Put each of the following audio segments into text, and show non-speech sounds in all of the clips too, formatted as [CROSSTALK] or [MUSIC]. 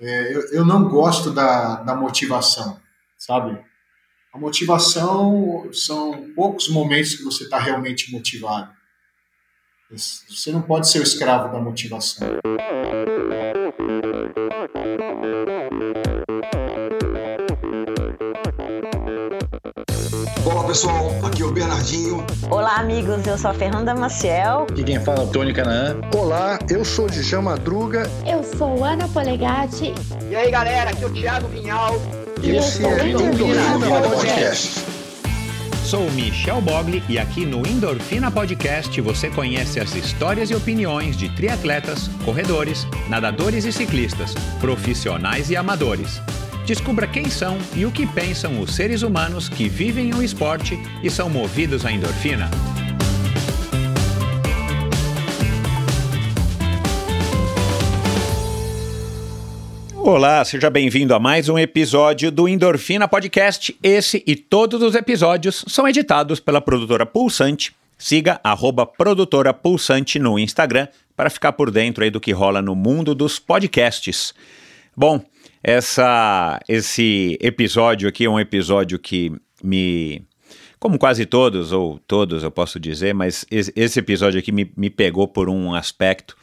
É, eu, eu não gosto da, da motivação, sabe? A motivação são poucos momentos que você está realmente motivado. Você não pode ser o escravo da motivação. Olá pessoal, aqui é o Bernardinho. Olá amigos, eu sou a Fernanda Maciel. E quem fala é o Tony Canaã. Olá, eu sou Djan Madruga. Eu sou Ana Polegatti. E aí galera, aqui é o Thiago Vinhal. E esse é o Endorfina Podcast. Sou Michel Bogli e aqui no Endorfina Podcast você conhece as histórias e opiniões de triatletas, corredores, nadadores e ciclistas, profissionais e amadores. Descubra quem são e o que pensam os seres humanos que vivem o esporte e são movidos à endorfina. Olá, seja bem-vindo a mais um episódio do Endorfina Podcast. Esse e todos os episódios são editados pela produtora Pulsante. Siga arroba produtora Pulsante no Instagram para ficar por dentro aí do que rola no mundo dos podcasts. Bom, essa, esse episódio aqui é um episódio que me. Como quase todos, ou todos eu posso dizer, mas esse episódio aqui me, me pegou por um aspecto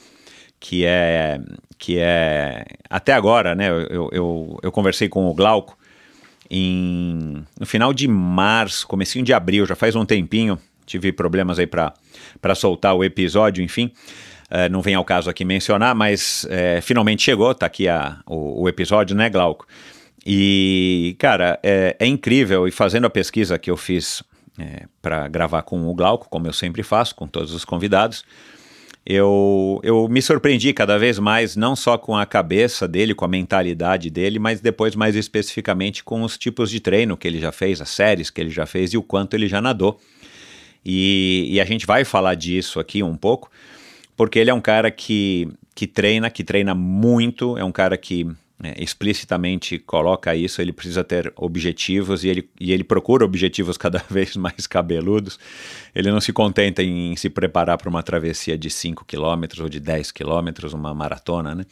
que é. que é Até agora, né? Eu, eu, eu conversei com o Glauco em, no final de março, comecinho de abril, já faz um tempinho. Tive problemas aí para soltar o episódio, enfim. Uh, não vem ao caso aqui mencionar, mas é, finalmente chegou, tá aqui a, o, o, episódio, né, Glauco? E, cara, é, é, incrível, e fazendo a pesquisa que eu fiz é, para gravar com o Glauco, como eu sempre faço, com todos os convidados, eu, eu me surpreendi cada vez mais, não só com a cabeça dele, com a mentalidade dele, mas depois mais especificamente com os tipos de treino que ele já fez, as séries que ele já fez e o quanto ele já nadou. E, e a gente vai falar disso aqui um pouco, porque ele é um cara que, que treina, que treina muito, é um cara que é, explicitamente coloca isso, ele precisa ter objetivos e ele, e ele procura objetivos [LAUGHS] cada vez mais cabeludos. Ele não se contenta em, se preparar para uma travessia de 5 km ou de 10 km, uma maratona né,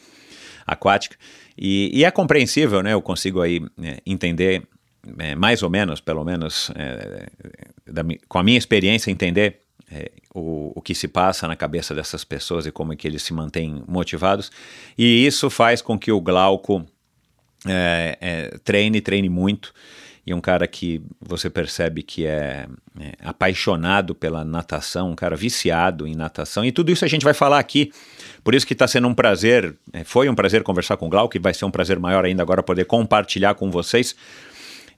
aquática. E, e, é compreensível, né? Eu consigo aí é, entender, é, mais ou menos, pelo menos, é, da, com a minha experiência, entender é, o, o que se passa na cabeça dessas pessoas e como é que eles se mantêm motivados. E isso faz com que o Glauco é, é, treine, treine muito. E um cara que você percebe que é, é, apaixonado pela natação, um cara viciado em natação. E tudo isso a gente vai falar aqui. Por isso que está sendo um prazer, é, foi um prazer conversar com o Glauco, e vai ser um prazer maior ainda agora poder compartilhar com vocês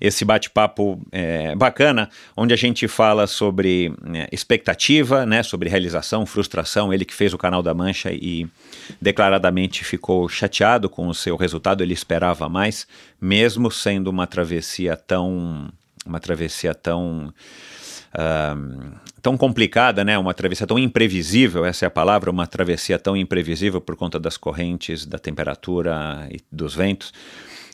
esse bate-papo é, bacana, onde a gente fala sobre é, expectativa, né, sobre realização, frustração. Ele que fez o Canal da Mancha e declaradamente ficou chateado com o seu resultado, ele esperava mais, mesmo sendo uma travessia tão. uma travessia tão. Uh, tão complicada, né? Uma travessia tão imprevisível, essa é a palavra, uma travessia tão imprevisível por conta das correntes, da temperatura e dos ventos.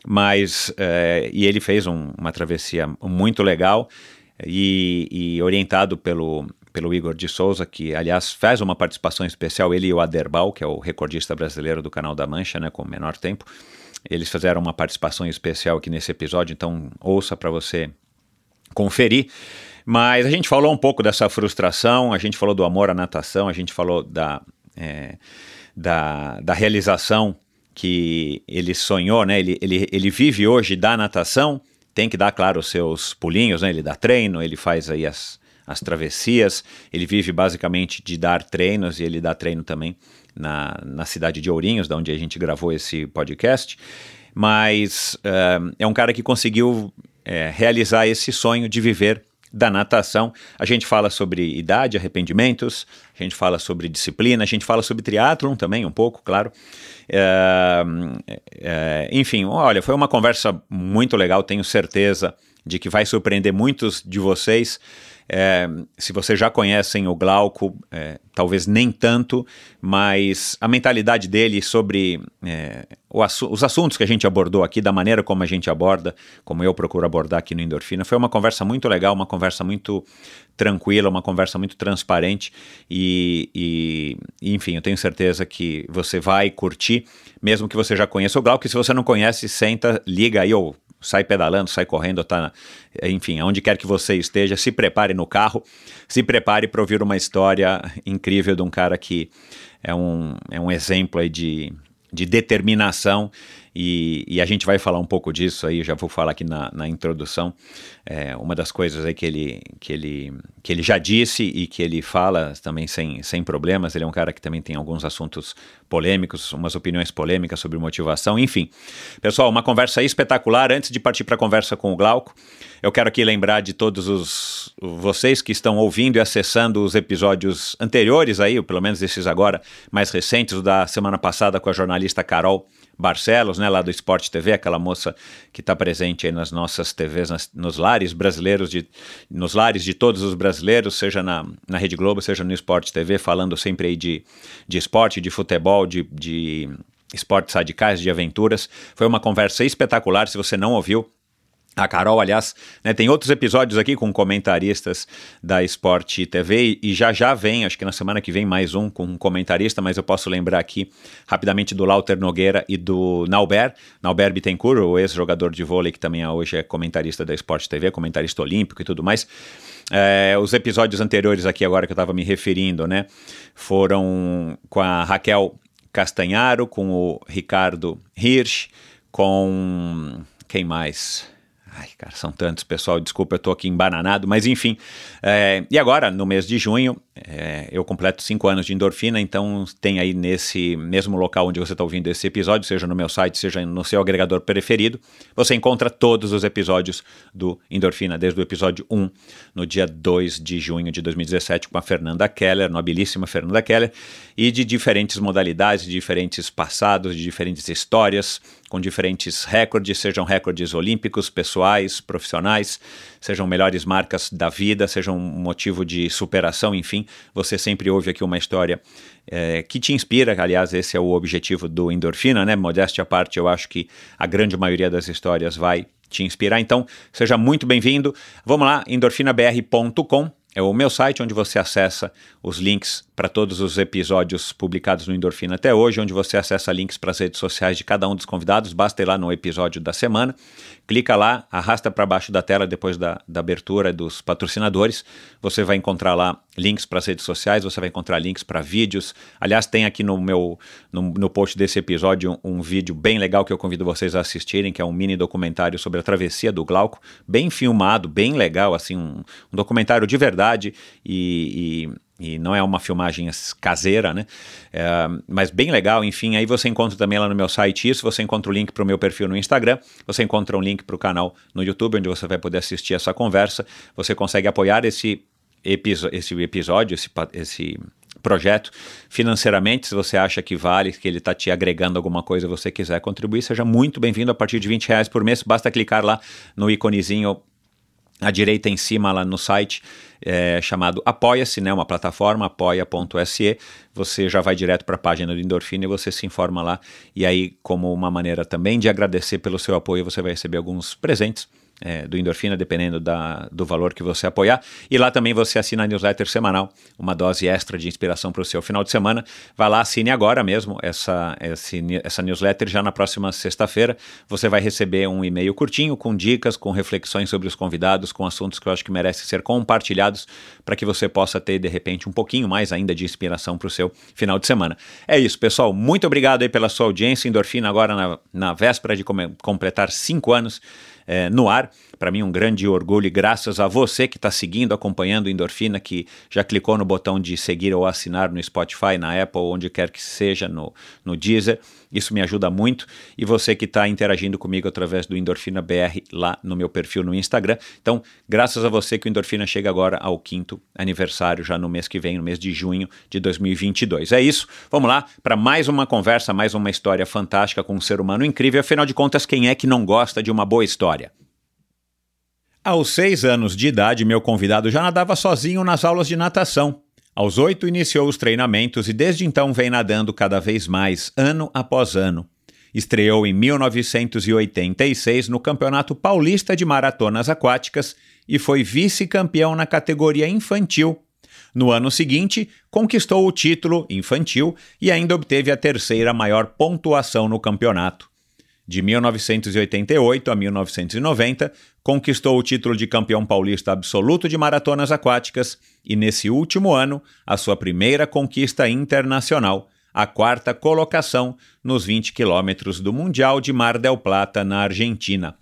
Mas, é, e ele fez um, uma travessia muito legal e, e, orientado pelo, pelo Igor de Souza, que aliás faz uma participação especial, ele e o Aderbal, que é o recordista brasileiro do Canal da Mancha, né, com menor tempo. Eles fizeram uma participação especial aqui nesse episódio, então ouça para você conferir. Mas a gente falou um pouco dessa frustração, a gente falou do amor à natação, a gente falou da, é, da, da realização que ele sonhou, né? Ele, ele, ele vive hoje da natação, tem que dar, claro, os seus pulinhos, né? Ele dá treino, ele faz aí as, as travessias, ele vive basicamente de dar treinos e ele dá treino também na, na cidade de Ourinhos, da onde a gente gravou esse podcast. Mas uh, é um cara que conseguiu é, realizar esse sonho de viver da natação. A gente fala sobre idade, arrependimentos, a gente fala sobre disciplina, a gente fala sobre triatlon também, um pouco, claro. É, é, enfim, olha, foi uma conversa muito legal, tenho certeza de que vai surpreender muitos de vocês. É, se vocês já conhecem o Glauco, é, talvez nem tanto, mas a mentalidade dele sobre é, assu os assuntos que a gente abordou aqui, da maneira como a gente aborda, como eu procuro abordar aqui no Endorfina, foi uma conversa muito legal, uma conversa muito tranquila, uma conversa muito transparente e, e, enfim, eu tenho certeza que você vai curtir, mesmo que você já conheça o Glauco, e se você não conhece, senta, liga aí ou sai pedalando, sai correndo, tá, enfim, aonde quer que você esteja, se prepare no carro, se prepare para ouvir uma história incrível de um cara que é um, é um exemplo aí de, de determinação e, e, a gente vai falar um pouco disso aí, já vou falar aqui na, na introdução. É, uma das coisas aí que ele, que, ele, que ele já disse e que ele fala também sem, sem problemas. Ele é um cara que também tem alguns assuntos polêmicos, umas opiniões polêmicas sobre motivação, enfim. Pessoal, uma conversa espetacular. Antes de partir para a conversa com o Glauco, eu quero aqui lembrar de todos os vocês que estão ouvindo e acessando os episódios anteriores aí, ou pelo menos esses agora mais recentes, da semana passada com a jornalista Carol Barcelos, né, lá do Esporte TV, aquela moça que está presente aí nas nossas TVs, nas, nos lares brasileiros, de, nos lares de todos os brasileiros, seja na, na Rede Globo, seja no Esporte TV, falando sempre aí de, de esporte, de futebol, de, de esportes radicais, de aventuras. Foi uma conversa espetacular, se você não ouviu, a Carol, aliás, né, tem outros episódios aqui com comentaristas da Sport TV e já já vem, acho que na semana que vem mais um com um comentarista, mas eu posso lembrar aqui rapidamente do Lauter Nogueira e do Nauber, Nauber Bittencourt, o ex-jogador de vôlei que também hoje é comentarista da Sport TV, comentarista olímpico e tudo mais. É, os episódios anteriores aqui agora que eu estava me referindo, né, foram com a Raquel Castanharo, com o Ricardo Hirsch, com quem mais? Ai, cara, são tantos, pessoal. Desculpa, eu tô aqui embananado, mas enfim. É, e agora, no mês de junho, é, eu completo cinco anos de endorfina, então tem aí nesse mesmo local onde você está ouvindo esse episódio, seja no meu site, seja no seu agregador preferido, você encontra todos os episódios do Endorfina, desde o episódio 1, no dia 2 de junho de 2017, com a Fernanda Keller, nobilíssima Fernanda Keller, e de diferentes modalidades, de diferentes passados, de diferentes histórias, com diferentes recordes, sejam recordes olímpicos, pessoais, profissionais, sejam melhores marcas da vida, sejam um motivo de superação, enfim, você sempre ouve aqui uma história é, que te inspira, aliás, esse é o objetivo do Endorfina, né? Modéstia à parte, eu acho que a grande maioria das histórias vai te inspirar, então seja muito bem-vindo. Vamos lá, endorfinabr.com é o meu site onde você acessa os links para todos os episódios publicados no Endorfina até hoje, onde você acessa links para as redes sociais de cada um dos convidados. Basta ir lá no episódio da semana, clica lá, arrasta para baixo da tela depois da, da abertura dos patrocinadores. Você vai encontrar lá links para as redes sociais, você vai encontrar links para vídeos. Aliás, tem aqui no meu no, no post desse episódio um, um, vídeo bem legal que eu convido vocês a assistirem, que é um mini documentário sobre a travessia do Glauco, bem filmado, bem legal, assim, um, um documentário de verdade e, e e não é uma filmagem caseira, né? É, mas bem legal, enfim. Aí você encontra também lá no meu site isso. Você encontra o link para o meu perfil no Instagram. Você encontra um link para o canal no YouTube, onde você vai poder assistir essa conversa. Você consegue apoiar esse, esse episódio, esse, esse projeto financeiramente. Se você acha que vale, que ele está te agregando alguma coisa, você quiser contribuir, seja muito bem-vindo a partir de 20 reais por mês. Basta clicar lá no íconezinho à direita em cima lá no site é, chamado Apoia-se, né, uma plataforma, apoia.se. Você já vai direto para a página do Endorfina e você se informa lá. E aí, como uma maneira também de agradecer pelo seu apoio, você vai receber alguns presentes é, do Endorfina, dependendo da, do valor que você apoiar. E lá também você assina a newsletter semanal, uma dose extra de inspiração para o seu final de semana. Vai lá, assine agora mesmo essa, essa, essa newsletter. Já na próxima sexta-feira você vai receber um e-mail curtinho com dicas, com reflexões sobre os convidados, com assuntos que eu acho que merecem ser compartilhados para que você possa ter, de repente, um pouquinho mais ainda de inspiração para o seu final de semana. É isso, pessoal. Muito obrigado aí pela sua audiência. Endorfina agora na, na véspera de completar cinco anos é, no ar. Para mim, um grande orgulho e graças a você que está seguindo, acompanhando Endorfina, que já clicou no botão de seguir ou assinar no Spotify, na Apple, onde quer que seja, no, no Deezer. Isso me ajuda muito. E você que está interagindo comigo através do Endorfina BR lá no meu perfil no Instagram. Então, graças a você que o Endorfina chega agora ao quinto aniversário, já no mês que vem, no mês de junho de 2022. É isso. Vamos lá para mais uma conversa, mais uma história fantástica com um ser humano incrível. Afinal de contas, quem é que não gosta de uma boa história? Aos seis anos de idade, meu convidado já nadava sozinho nas aulas de natação. Aos oito, iniciou os treinamentos e desde então vem nadando cada vez mais, ano após ano. Estreou em 1986 no Campeonato Paulista de Maratonas Aquáticas e foi vice-campeão na categoria infantil. No ano seguinte, conquistou o título infantil e ainda obteve a terceira maior pontuação no campeonato. De 1988 a 1990, conquistou o título de campeão paulista absoluto de maratonas aquáticas e, nesse último ano, a sua primeira conquista internacional, a quarta colocação nos 20 quilômetros do Mundial de Mar del Plata, na Argentina.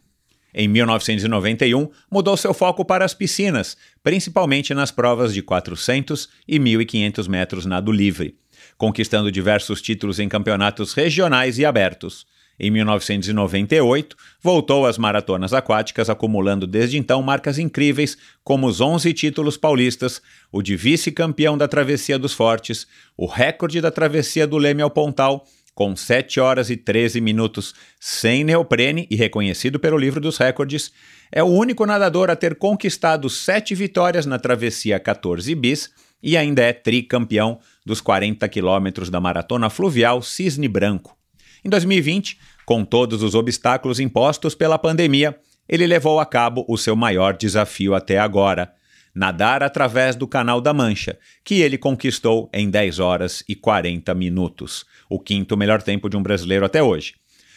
Em 1991, mudou seu foco para as piscinas, principalmente nas provas de 400 e 1.500 metros nado livre, conquistando diversos títulos em campeonatos regionais e abertos. Em 1998, voltou às maratonas aquáticas, acumulando desde então marcas incríveis, como os 11 títulos paulistas, o de vice-campeão da Travessia dos Fortes, o recorde da Travessia do Leme ao Pontal, com 7 horas e 13 minutos sem neoprene e reconhecido pelo livro dos recordes, é o único nadador a ter conquistado sete vitórias na Travessia 14 bis e ainda é tricampeão dos 40 quilômetros da Maratona Fluvial Cisne Branco. Em 2020, com todos os obstáculos impostos pela pandemia, ele levou a cabo o seu maior desafio até agora: nadar através do Canal da Mancha, que ele conquistou em 10 horas e 40 minutos, o quinto melhor tempo de um brasileiro até hoje.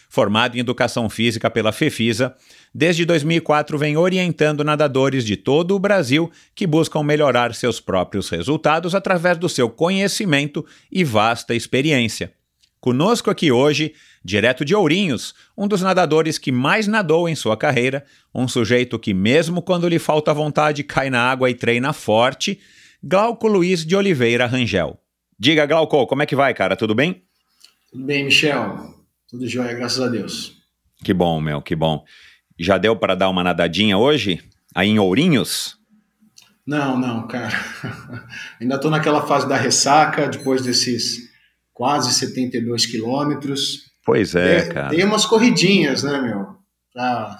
Formado em Educação Física pela FEFISA, desde 2004 vem orientando nadadores de todo o Brasil que buscam melhorar seus próprios resultados através do seu conhecimento e vasta experiência. Conosco aqui hoje, direto de Ourinhos, um dos nadadores que mais nadou em sua carreira, um sujeito que, mesmo quando lhe falta vontade, cai na água e treina forte, Glauco Luiz de Oliveira Rangel. Diga, Glauco, como é que vai, cara? Tudo bem? Tudo bem, Michel. Tudo jóia, graças a Deus. Que bom, meu, que bom. Já deu para dar uma nadadinha hoje? Aí em Ourinhos? Não, não, cara. [LAUGHS] Ainda estou naquela fase da ressaca, depois desses quase 72 quilômetros. Pois é, cara. Tem umas corridinhas, né, meu? Pra...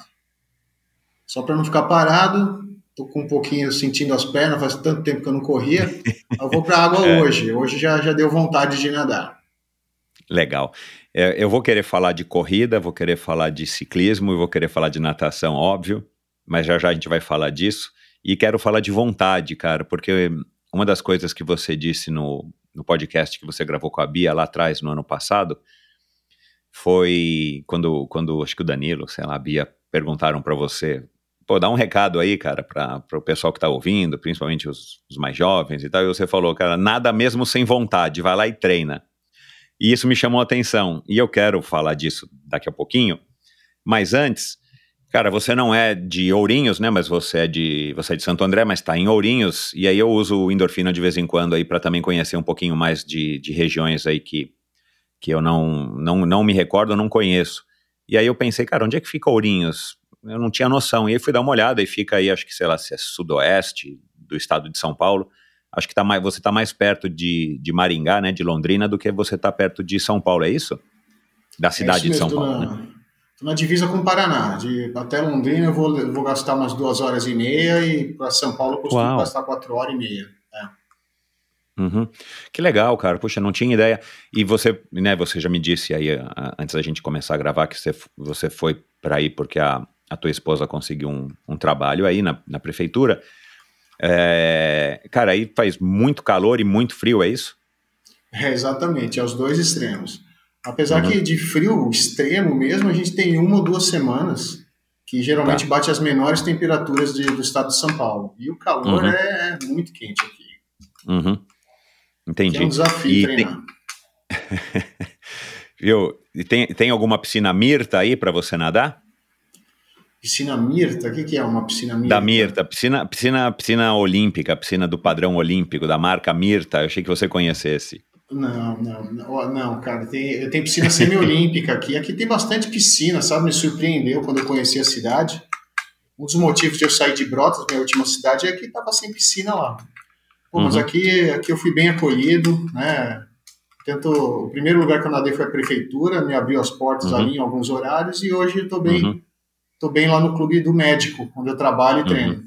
Só para não ficar parado, tô com um pouquinho sentindo as pernas, faz tanto tempo que eu não corria. [LAUGHS] eu vou para a água é. hoje. Hoje já, já deu vontade de nadar. Legal. É, eu vou querer falar de corrida, vou querer falar de ciclismo e vou querer falar de natação, óbvio, mas já já a gente vai falar disso. E quero falar de vontade, cara, porque uma das coisas que você disse no, no podcast que você gravou com a Bia lá atrás, no ano passado, foi quando, quando acho que o Danilo, sei lá, Bia perguntaram para você, pô, dá um recado aí, cara, para o pessoal que tá ouvindo, principalmente os, os, mais jovens e tal, e você falou, cara, nada mesmo sem vontade, vai lá e treina. E isso me chamou a atenção, e eu quero falar disso daqui a pouquinho, mas antes, Cara, você não é de Ourinhos, né? Mas você é de você é de Santo André, mas está em Ourinhos. E aí eu uso o endorfina de vez em quando aí para também conhecer um pouquinho mais de, de regiões aí que, que eu não, não, não me recordo, não conheço. E aí eu pensei, cara, onde é que fica Ourinhos? Eu não tinha noção. E aí fui dar uma olhada e fica aí, acho que sei lá, se é sudoeste do estado de São Paulo. Acho que tá mais, você está mais perto de, de Maringá, né, de Londrina, do que você está perto de São Paulo, é isso? Da cidade é isso de São Paulo, né? na divisa com o Paraná. De, até Londrina eu vou, vou gastar umas duas horas e meia e para São Paulo eu costumo Uau. gastar quatro horas e meia. É. Uhum. Que legal, cara. Puxa, não tinha ideia. E você, né, você já me disse aí, antes da gente começar a gravar, que você, você foi para aí porque a, a tua esposa conseguiu um, um trabalho aí na, na prefeitura. É, cara, aí faz muito calor e muito frio, é isso? É, exatamente, é os dois extremos. Apesar uhum. que de frio extremo mesmo, a gente tem uma ou duas semanas que geralmente tá. bate as menores temperaturas de, do estado de São Paulo. E o calor uhum. é muito quente aqui. Uhum. Entendi. é um desafio e treinar. Tem... [LAUGHS] Viu? E tem, tem alguma piscina Mirta aí para você nadar? Piscina Mirta? O que, que é uma piscina Mirta? Da Mirta, piscina, piscina, piscina olímpica, piscina do padrão olímpico, da marca Mirta. Eu achei que você conhecesse. Não, não, não, não cara. Tem, tem piscina semiolímpica aqui. Aqui tem bastante piscina, sabe? Me surpreendeu quando eu conheci a cidade. Um dos motivos de eu sair de Brotas, minha última cidade, é que tava sem piscina lá. Pô, uhum. Mas aqui, aqui eu fui bem acolhido, né? Tento, o primeiro lugar que eu nadei foi a prefeitura, me abriu as portas uhum. ali em alguns horários e hoje tô bem, uhum. tô bem lá no clube do médico, onde eu trabalho e Uhum. treino.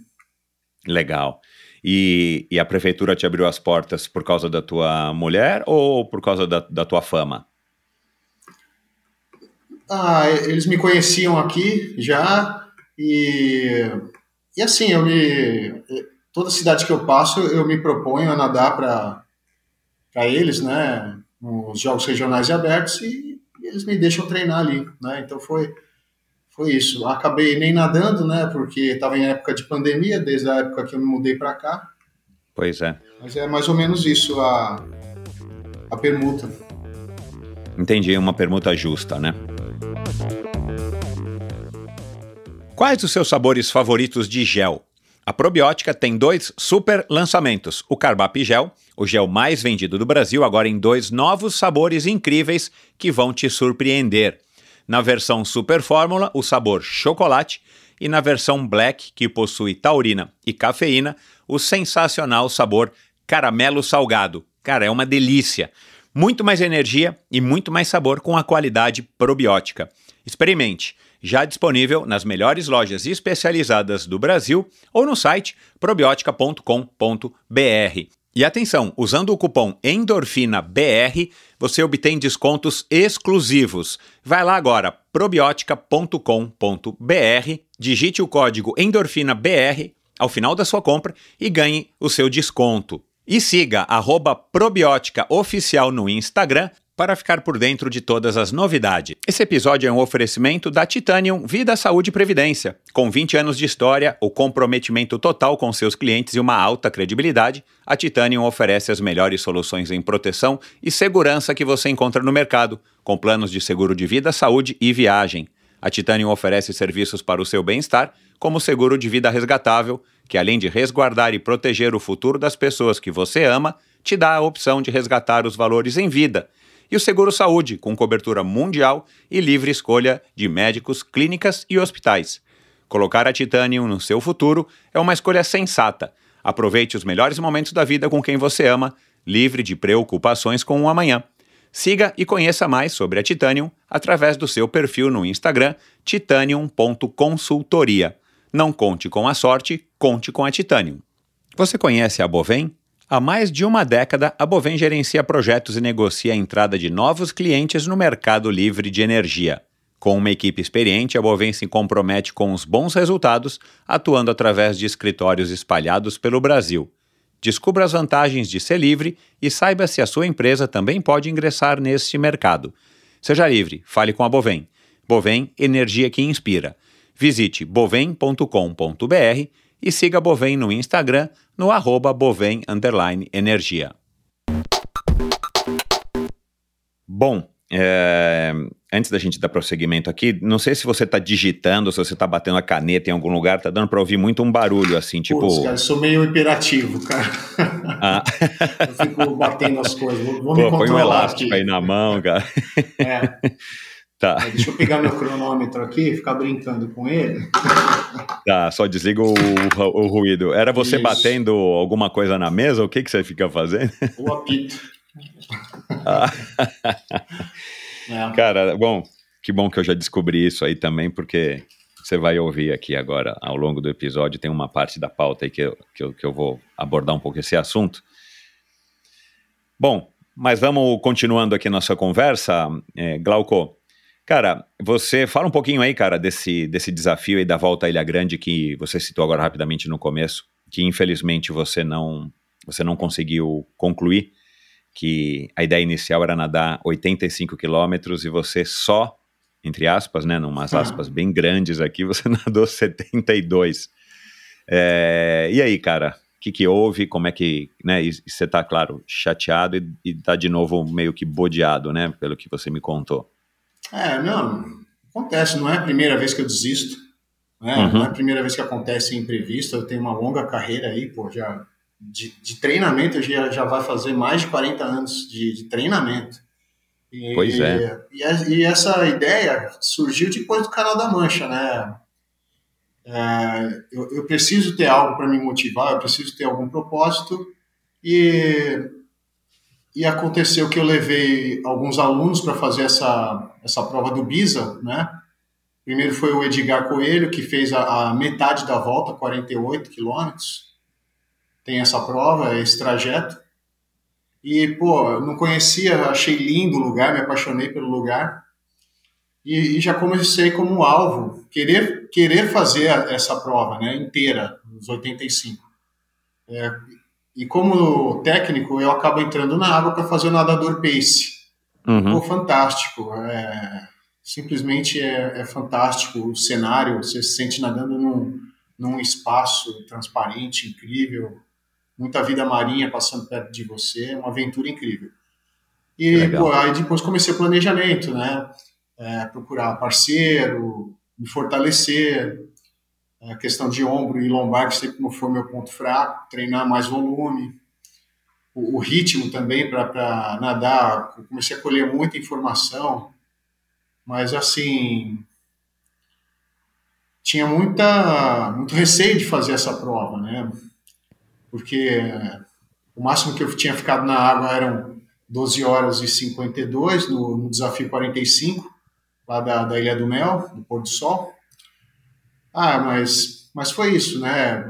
Legal. E, e a prefeitura te abriu as portas por causa da tua mulher ou por causa da, da tua fama? Ah, eles me conheciam aqui já e, e assim, eu me toda cidade que eu passo, eu me proponho a nadar para para eles, né, nos jogos regionais e abertos e, e eles me deixam treinar ali, né? Então foi foi isso. Acabei nem nadando, né, porque estava em época de pandemia, desde a época que eu me mudei para cá. Pois é. Mas é mais ou menos isso a a permuta. Entendi, uma permuta justa, né? Quais os seus sabores favoritos de gel? A probiótica tem dois super lançamentos: o Carbap Gel, o gel mais vendido do Brasil, agora em dois novos sabores incríveis que vão te surpreender. Na versão Super Fórmula, o sabor chocolate, e na versão Black, que possui taurina e cafeína, o sensacional sabor caramelo salgado. Cara, é uma delícia. Muito mais energia e muito mais sabor com a qualidade probiótica. Experimente. Já disponível nas melhores lojas especializadas do Brasil ou no site probiotica.com.br. E atenção, usando o cupom ENDORFINABR, você obtém descontos exclusivos. Vai lá agora, probiotica.com.br, digite o código ENDORFINABR ao final da sua compra e ganhe o seu desconto. E siga arroba Probiótica Oficial no Instagram para ficar por dentro de todas as novidades. Esse episódio é um oferecimento da Titanium Vida, Saúde e Previdência. Com 20 anos de história, o comprometimento total com seus clientes e uma alta credibilidade, a Titanium oferece as melhores soluções em proteção e segurança que você encontra no mercado, com planos de seguro de vida, saúde e viagem. A Titanium oferece serviços para o seu bem-estar, como seguro de vida resgatável, que além de resguardar e proteger o futuro das pessoas que você ama, te dá a opção de resgatar os valores em vida e o Seguro Saúde, com cobertura mundial e livre escolha de médicos, clínicas e hospitais. Colocar a Titanium no seu futuro é uma escolha sensata. Aproveite os melhores momentos da vida com quem você ama, livre de preocupações com o amanhã. Siga e conheça mais sobre a Titanium através do seu perfil no Instagram titanium.consultoria. Não conte com a sorte, conte com a Titanium. Você conhece a Bovem? Há mais de uma década, a Bovem gerencia projetos e negocia a entrada de novos clientes no mercado livre de energia. Com uma equipe experiente, a Bovem se compromete com os bons resultados, atuando através de escritórios espalhados pelo Brasil. Descubra as vantagens de ser livre e saiba se a sua empresa também pode ingressar neste mercado. Seja livre, fale com a Bovem. Bovem, energia que inspira. Visite bovem.com.br e siga a Bovem no Instagram no arroba Bovem Energia. Bom, é, antes da gente dar prosseguimento aqui, não sei se você está digitando, se você está batendo a caneta em algum lugar, tá dando para ouvir muito um barulho assim, tipo. Putz, cara, eu sou meio hiperativo, cara. Ah. [LAUGHS] eu fico batendo as coisas. Vou, vou Pô, me põe um elástico aqui. aí na mão, cara. É. Tá, Deixa eu pegar meu cronômetro aqui e ficar brincando com ele. tá, só desliga o, o ruído. Era você Isso. batendo alguma coisa na mesa? O que, que você fica fazendo? O apito. Ah. É. Cara, bom, que bom que eu já descobri isso aí também, porque você vai ouvir aqui agora, ao longo do episódio, tem uma parte da pauta aí que eu, que eu, que eu vou abordar um pouco esse assunto. Bom, mas vamos continuando aqui nossa conversa, é, Glauco. Cara, você fala um pouquinho aí, cara, desse, desse desafio aí da volta à Ilha Grande que você citou agora rapidamente no começo, que infelizmente você não, você não conseguiu concluir que a ideia inicial era nadar 85 quilômetros e você só, entre aspas, né, numas Ah. aspas bem grandes aqui, [LAUGHS] você nadou 72. É, e aí, cara, o que, que houve? Como é que, né, e você tá, claro, chateado e, e tá de novo meio que bodeado, né, pelo que você me contou. É, não, acontece, não é a primeira vez que eu desisto, né? Uhum. não é a primeira vez que acontece imprevisto, eu tenho uma longa carreira aí, pô, já de, de treinamento, já, já vai fazer mais de 40 anos de, de treinamento. E, Pois é. E, e essa ideia surgiu depois do Canal da Mancha, né? É, eu, eu preciso ter algo para me motivar, eu preciso ter algum propósito e e aconteceu que eu levei alguns alunos para fazer essa, essa prova do BISA, né? Primeiro foi o Edgar Coelho, que fez a, a metade da volta, 48 quilômetros. Tem essa prova, esse trajeto. E, pô, não conhecia, achei lindo o lugar, me apaixonei pelo lugar. E, e já comecei como alvo, querer, querer fazer essa prova né, inteira, os 85. É, e como técnico, eu acabo entrando na água para fazer o nadador pace. Uhum. Pô, fantástico. É, simplesmente é, é, fantástico o cenário. Você se sente nadando num, num espaço transparente, incrível. Muita vida marinha passando perto de você. Uma aventura incrível. E pô, aí depois comecei o planejamento, né? É, procurar parceiro, me fortalecer, a questão de ombro e lombar, que sempre foi meu ponto fraco, treinar mais volume, o, o ritmo também para nadar, comecei a colher muita informação, mas assim, tinha muita, muito receio de fazer essa prova, né? Porque o máximo que eu tinha ficado na água eram 12 horas e 52 no, no desafio 45, lá da, da Ilha do Mel, do Pôr do Sol. Ah, mas, mas foi isso, né?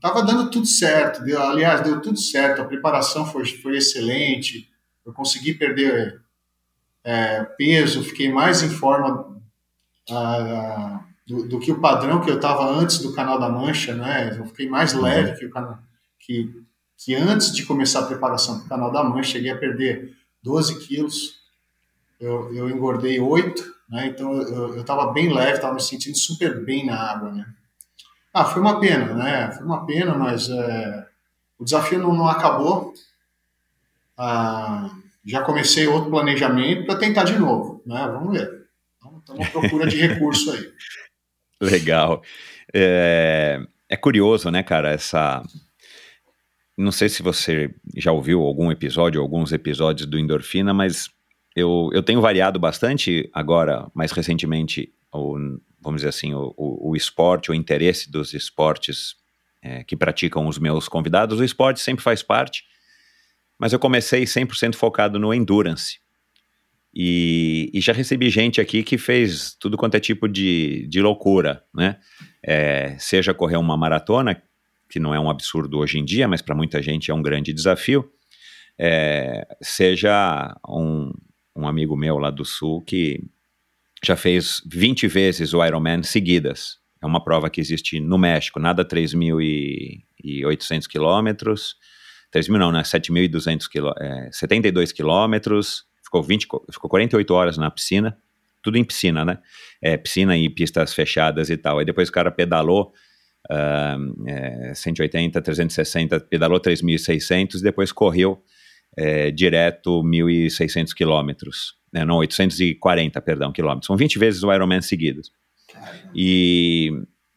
Tava dando tudo certo, deu, aliás, deu tudo certo, a preparação foi, foi excelente, eu consegui perder é, peso, fiquei mais em forma ah, do, do, que o padrão que eu estava antes do Canal da Mancha, né? Eu fiquei mais uhum. leve que, o que, que antes de começar a preparação para o Canal da Mancha, cheguei a perder 12 quilos, eu, eu engordei 8, né? Então eu estava bem leve, estava me sentindo super bem na água, né? Ah, foi uma pena, né? Foi uma pena, mas é, o desafio não, não acabou. Ah, já comecei outro planejamento para tentar de novo, né? Vamos ver. Então, estamos à procura de recurso aí. [LAUGHS] Legal. É, é curioso, né, cara, essa não sei se você já ouviu algum episódio, alguns episódios do Endorfina, mas eu, eu tenho variado bastante agora, mais recentemente, o, vamos dizer assim, o, o, o esporte, o interesse dos esportes é, que praticam os meus convidados. O esporte sempre faz parte, mas eu comecei 100% focado no endurance. E, e, já recebi gente aqui que fez tudo quanto é tipo de, de loucura, né? É, seja correr uma maratona, que não é um absurdo hoje em dia, mas para muita gente é um grande desafio, é, seja um, um amigo meu lá do Sul que já fez 20 vezes o Ironman seguidas. É uma prova que existe no México, nada 3.800 quilômetros, 3 mil não, né? 7.200 quilômetros, é, 72 quilômetros, ficou, 20, ficou 48 horas na piscina, tudo em piscina, né? É, piscina e pistas fechadas e tal. Aí depois o cara pedalou uh, é, 180, 360, pedalou 3.600 e depois correu é, direto 1.600 quilômetros, né, não, 840, perdão, quilômetros. São 20 vezes o Ironman seguidos. E,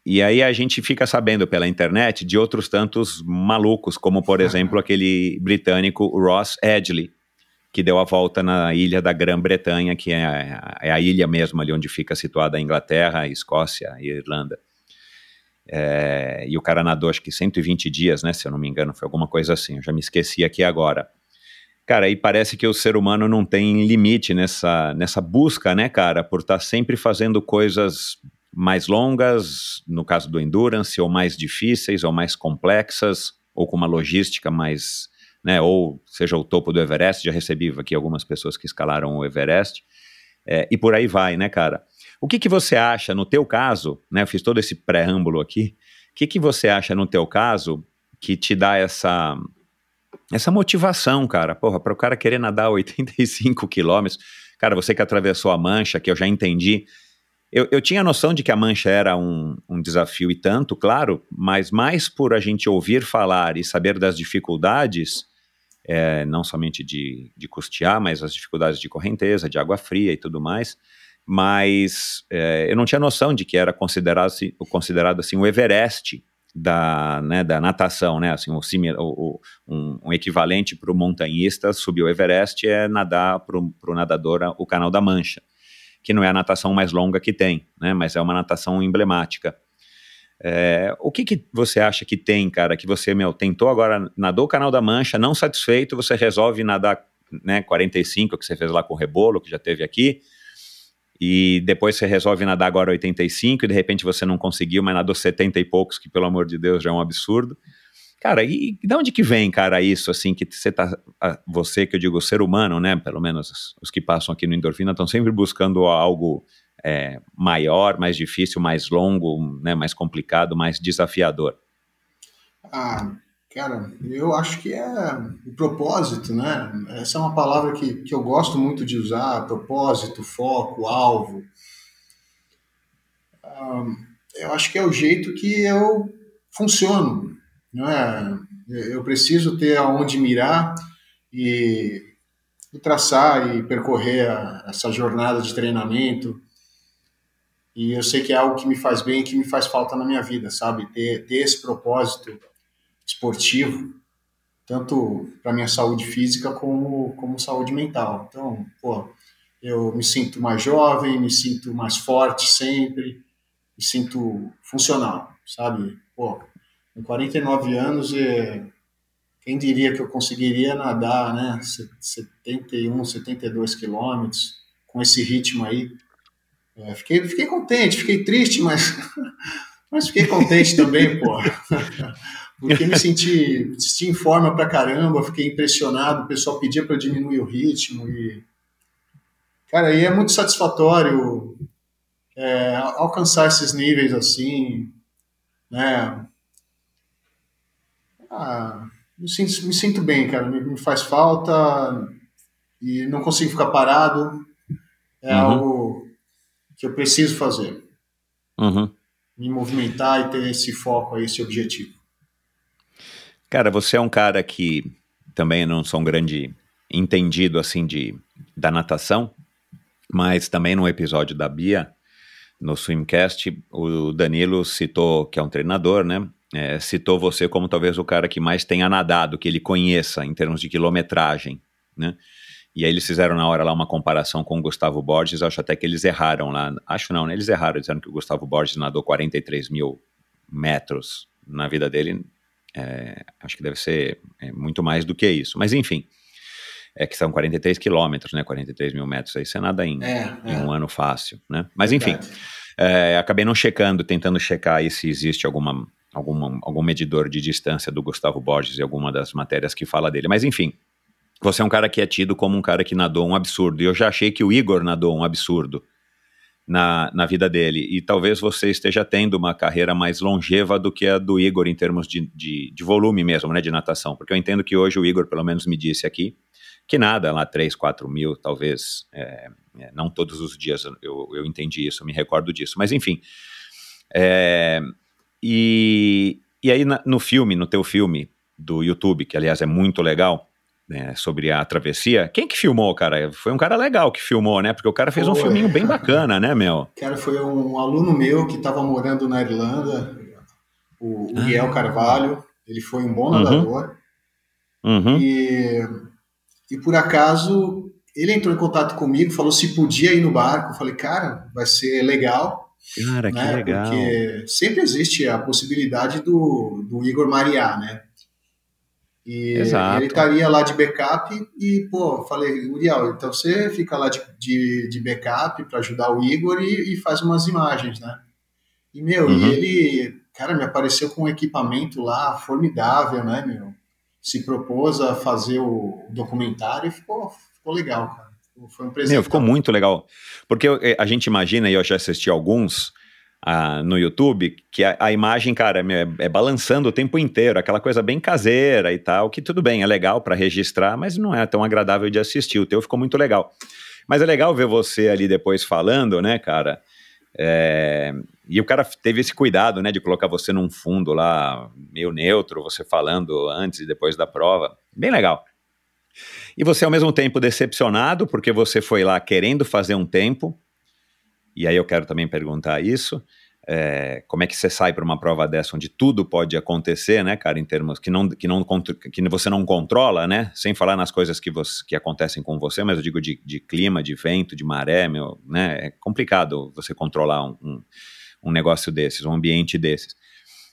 e aí a gente fica sabendo pela internet de outros tantos malucos, como por exemplo aquele britânico Ross Edgley, que deu a volta na ilha da Grã-Bretanha, que é a, é a, ilha mesmo ali onde fica situada a Inglaterra, a Escócia e Irlanda. É, e o cara nadou acho que 120 dias, né, se eu não me engano, foi alguma coisa assim, eu já me esqueci aqui agora. Cara, e parece que o ser humano não tem limite nessa, nessa busca, né, cara, por estar tá sempre fazendo coisas mais longas, no caso do endurance, ou mais difíceis, ou mais complexas, ou com uma logística mais, né, ou seja o topo do Everest, já recebi aqui algumas pessoas que escalaram o Everest, é, e por aí vai, né, cara. O que, que você acha, no teu caso, né, eu fiz todo esse preâmbulo aqui, o que, que você acha no teu caso que te dá essa essa motivação, cara, porra, para o cara querer nadar [LAUGHS] 85 quilômetros, cara, você que atravessou a mancha, que eu já entendi, eu, eu tinha noção de que a mancha era um, um desafio e tanto, claro, mas mais por a gente ouvir falar e saber das dificuldades, é, não somente de, de custear, mas as dificuldades de correnteza, de água fria e tudo mais, mas é, eu não tinha noção de que era considerado, considerado assim o Everest da, né, da natação, né, assim, o, o, um, um, equivalente para o montanhista subir o Everest é nadar para o nadador o Canal da Mancha, que não é a natação mais longa que tem, né, mas é uma natação emblemática. É, o que, que você acha que tem, cara, que você, meu, tentou agora, nadou o Canal da Mancha, não satisfeito, você resolve nadar, né, 45, que você fez lá com o Rebolo, que já teve aqui, e depois você resolve nadar agora 85 e de repente você não conseguiu, mas nadou 70 e poucos, que pelo amor de Deus já é um absurdo. Cara, e, e de onde que vem, cara, isso, assim, que você tá, você, que eu digo, ser humano, né, pelo menos os que passam aqui no Endorfina, estão sempre buscando algo é, maior, mais difícil, mais longo, né, mais complicado, mais desafiador. Ah, cara, eu acho que é o propósito, né, essa é uma palavra que, que eu gosto muito de usar, propósito, foco, alvo. Eu acho que é o jeito que eu funciono, não é? Eu preciso ter aonde mirar e, e traçar e percorrer a, essa jornada de treinamento. E eu sei que é algo que me faz bem, que me faz falta na minha vida, sabe? Ter, ter esse propósito esportivo, tanto para minha saúde física como, como saúde mental. Então, pô, eu me sinto mais jovem, me sinto mais forte sempre, me sinto funcional, sabe? Pô, com 49 anos, e quem diria que eu conseguiria nadar, né, 71, 72 quilômetros, com esse ritmo aí. É, fiquei, fiquei contente, fiquei triste, mas, [LAUGHS] mas fiquei contente também, pô. [LAUGHS] Porque me senti, me senti em forma pra caramba, fiquei impressionado, o pessoal pedia para eu diminuir o ritmo e... Cara, aí é muito satisfatório é, alcançar esses níveis assim, né? Ah, me sinto, me sinto bem, cara. Me, me, faz falta e não consigo ficar parado. É uhum. algo que eu preciso fazer. Uhum. Me movimentar e ter esse foco, esse objetivo. Cara, você é um cara que também não sou um grande entendido assim de da natação, mas também no episódio da Bia, no Swimcast, o Danilo citou que é um treinador, né? é, citou você como talvez o cara que mais tenha nadado, que ele conheça em termos de quilometragem, né? E aí eles fizeram na hora lá uma comparação com o Gustavo Borges, acho até que eles erraram lá, acho não, né? Eles erraram dizendo que o Gustavo Borges nadou 43 mil metros na vida dele, é, acho que deve ser é, muito mais do que isso, mas enfim, é que são 43 quilômetros, né? 43 mil metros, aí você nada em, é, em um ano fácil, né? Mas enfim, é, acabei não checando, tentando checar aí se existe alguma alguma, algum medidor de distância do Gustavo Borges e alguma das matérias que fala dele. Mas enfim, você é um cara que é tido como um cara que nadou um absurdo. E eu já achei que o Igor nadou um absurdo na, na vida dele. E talvez você esteja tendo uma carreira mais longeva do que a do Igor em termos de, de, de volume mesmo, né, de natação. Porque eu entendo que hoje o Igor, pelo menos, me disse aqui que nada, lá 3, 4 mil, talvez, é, é, não todos os dias eu, eu entendi isso, me recordo disso. Mas enfim, é, e, e aí na, no filme, no teu filme do YouTube, que aliás é muito legal, né, sobre a travessia, quem que filmou, cara? Foi um cara legal que filmou, né? Porque o cara fez foi. um filminho bem bacana, né, meu? Cara, foi um aluno meu que estava morando na Irlanda, o, o ah. Carvalho. Ele foi um bom nadador. Uhum. Uhum. E, e por acaso ele entrou em contato comigo, falou se podia ir no barco. Eu falei, cara, vai ser legal. Cara, né? que legal. Porque sempre existe a possibilidade do, do Igor Mariá, né? E Exato. ele estaria lá de backup e, pô, falei, Uriel, então você fica lá de, de, de backup para ajudar o Igor e, e, faz umas imagens, né? E, meu, uhum. e ele, cara, me apareceu com um equipamento lá formidável, né, meu? Se propôs a fazer o documentário e ficou, ficou legal, cara. Foi um presente. Meu, ficou muito legal. Porque eh, a gente imagina, e eu já assisti alguns uh, no YouTube, que a, a imagem, cara, é, é, balançando o tempo inteiro, aquela coisa bem caseira e tal, que tudo bem, é legal para registrar, mas não é tão agradável de assistir. O teu ficou muito legal. Mas é legal ver você ali depois falando, né, cara? É, e o cara teve esse cuidado, né, de colocar você num fundo lá, meio neutro, você falando antes e depois da prova. Bem legal. E você, ao mesmo tempo, decepcionado, porque você foi lá querendo fazer um tempo, e aí eu quero também perguntar isso. É, como é que você sai para uma prova dessa onde tudo pode acontecer, né, cara, em termos que não que não que você não controla, né, sem falar nas coisas que você, que acontecem com você, mas eu digo de, de clima, de vento, de maré, meu, né, é complicado você controlar um, um, um negócio desses, um ambiente desses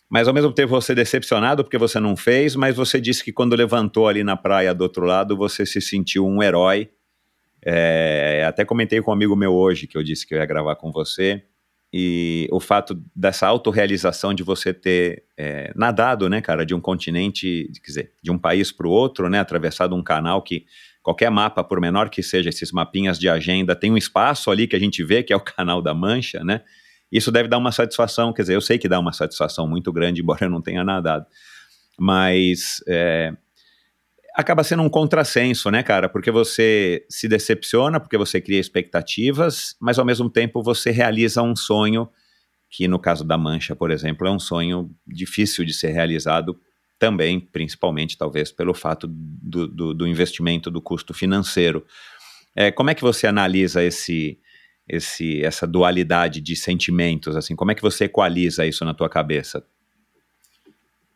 mas ao mesmo tempo você decepcionado porque você não fez, mas você disse que quando levantou ali na praia do outro lado, você se sentiu um herói É, até comentei com um amigo meu hoje que eu disse que eu ia gravar com você. E o fato dessa autorrealização de você ter é, nadado, né, cara, de um continente, quer dizer, de um país para o outro, né, atravessado um canal que qualquer mapa, por menor que seja esses mapinhas de agenda, tem um espaço ali que a gente vê, que é o [LAUGHS] canal da Mancha, né? Isso deve dar uma satisfação, quer dizer, eu sei que dá uma satisfação muito grande, [LAUGHS] embora eu não tenha nadado. Mas é, acaba sendo um contrassenso, né, cara? Porque você se decepciona, porque você cria expectativas, mas ao mesmo tempo você realiza um sonho que, no caso da Mancha, por exemplo, é um sonho difícil de ser realizado também, principalmente, talvez, pelo fato do, do, do investimento, do custo financeiro. É, como é que você analisa esse, esse, essa dualidade de sentimentos? Assim, como é que você equaliza isso na tua cabeça?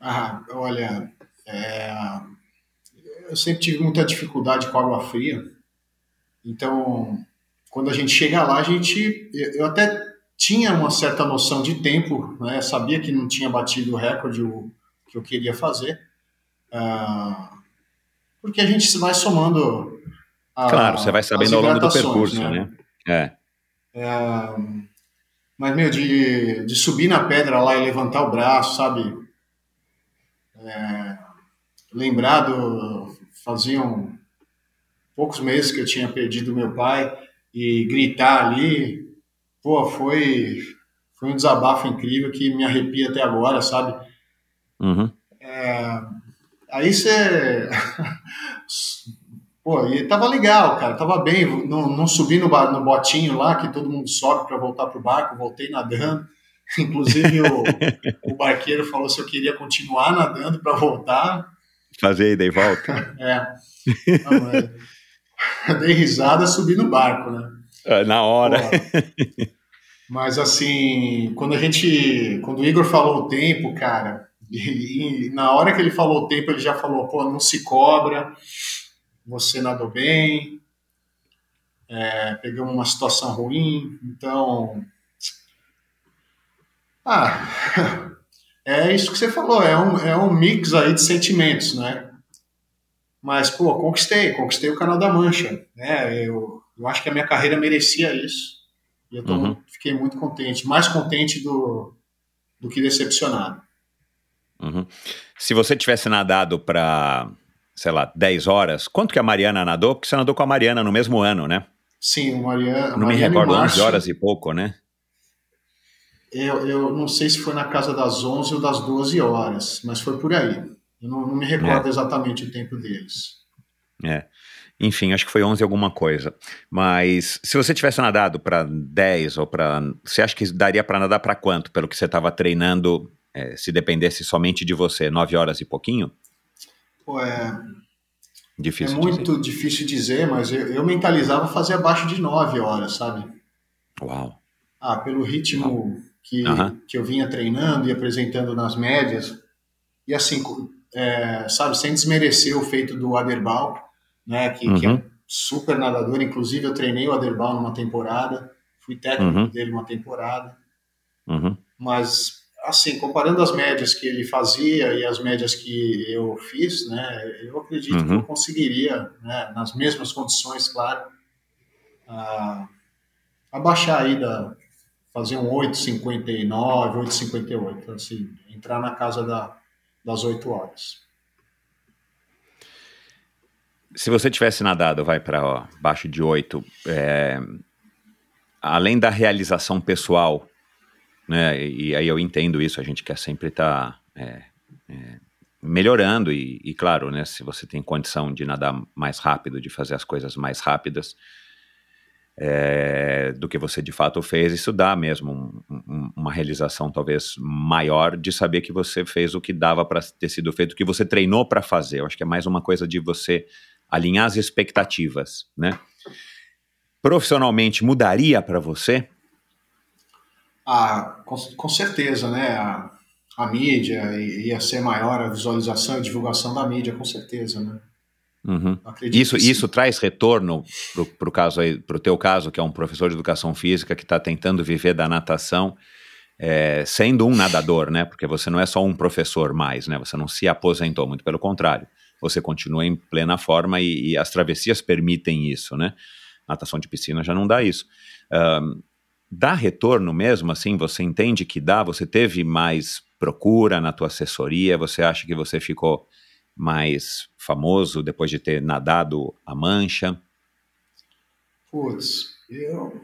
Ah, olha, é, eu sempre tive muita dificuldade com água fria. Então, quando a gente chega lá, a gente, eu até tinha uma certa noção de tempo, né? Sabia que não tinha batido o recorde o, que eu queria fazer, uh, porque a gente vai somando. A, claro, você vai sabendo ao longo do percurso, né? né? É. é. Mas, meu, de, de subir na pedra lá e levantar o braço, sabe? É, lembrado, faziam poucos meses que eu tinha perdido meu pai e gritar ali, pô, foi, foi um desabafo incrível que me arrepia até agora, sabe? Uhum. É, aí você. [LAUGHS] Pô, e tava legal, cara, tava bem. Não, não subi no, no botinho lá, que todo mundo sobe para voltar pro barco, voltei nadando. [LAUGHS] Inclusive, o, o barqueiro falou se eu queria continuar nadando para voltar. Fazer ida e volta? [LAUGHS] é. Não, é. [LAUGHS] Dei risada, subi no barco, né? É, na hora. Mas assim, quando a gente. Quando o Igor falou o tempo, cara, e, e, na hora que ele falou o tempo, ele já falou, pô, não se cobra, você nadou bem, é, pegamos uma situação ruim, então... Ah, [LAUGHS] é isso que você falou, é um, é um mix aí de sentimentos, né? Mas, pô, conquistei, conquistei o canal da Mancha, né? Eu, eu acho que a minha carreira merecia isso. E eu tô, uhum. fiquei muito contente, mais contente do, do que decepcionado. Uhum. Se você tivesse nadado para, sei lá, 10 horas, quanto que a Mariana nadou? Porque você nadou com a Mariana no mesmo ano, né? Sim, o Mariana. Não Mariana me recordo, 11 horas e pouco, né? Eu, eu não sei se foi na casa das 11 ou das 12 horas, mas foi por aí. Eu não, não me recordo é. exatamente o tempo deles. É. Enfim, acho que foi 11 alguma coisa. Mas se você tivesse nadado para 10 ou para. Você acha que daria para nadar para quanto, pelo que você estava treinando é, se dependesse somente de você, nove horas e pouquinho? Pô, é, difícil é muito dizer. difícil dizer, mas eu, eu, mentalizava fazer abaixo de nove horas, sabe? Uau! Ah, pelo ritmo que, que eu vinha treinando e apresentando nas médias, e assim, é, sabe, sem desmerecer o feito do Aderbal, né, que, uhum. que, é um uhum. super nadador, inclusive eu treinei o Aderbal numa temporada, fui técnico uhum. dele uma temporada, uhum. mas assim, comparando as médias que ele fazia e as médias que eu fiz, né, eu acredito que eu conseguiria, né, nas mesmas condições, claro, uh, abaixar aí da fazer um 8,59, 8,58, assim, entrar na casa da, das 8 horas. Se você tivesse nadado, vai para baixo de 8, é, além da realização pessoal né? E, aí eu entendo isso, a gente quer sempre estar tá, é, é, melhorando e, e, claro, né? Se você tem condição de nadar mais rápido, de fazer as coisas mais rápidas é, do que você de fato fez, isso dá mesmo um, um, uma realização talvez maior de saber que você fez o que dava para ter sido feito, o que você treinou para fazer. Eu acho que é mais uma coisa de você alinhar as expectativas, né? Profissionalmente mudaria para você ah, com, com certeza, né? A, a mídia ia ser maior, a visualização e divulgação da mídia, com certeza, né? Uhum. Isso, isso traz retorno para o caso aí, para o teu caso, que é um professor de educação física que está tentando viver da natação, é, sendo um nadador, né? Porque você não é só um professor mais, né? Você não se aposentou, muito pelo contrário. Você continua em plena forma e, e as travessias permitem isso, né? natação de piscina já não dá isso. Um, dá retorno mesmo, assim, você entende que dá? Você teve mais procura na tua assessoria? Você acha que você ficou mais famoso depois de ter nadado a mancha? Putz, eu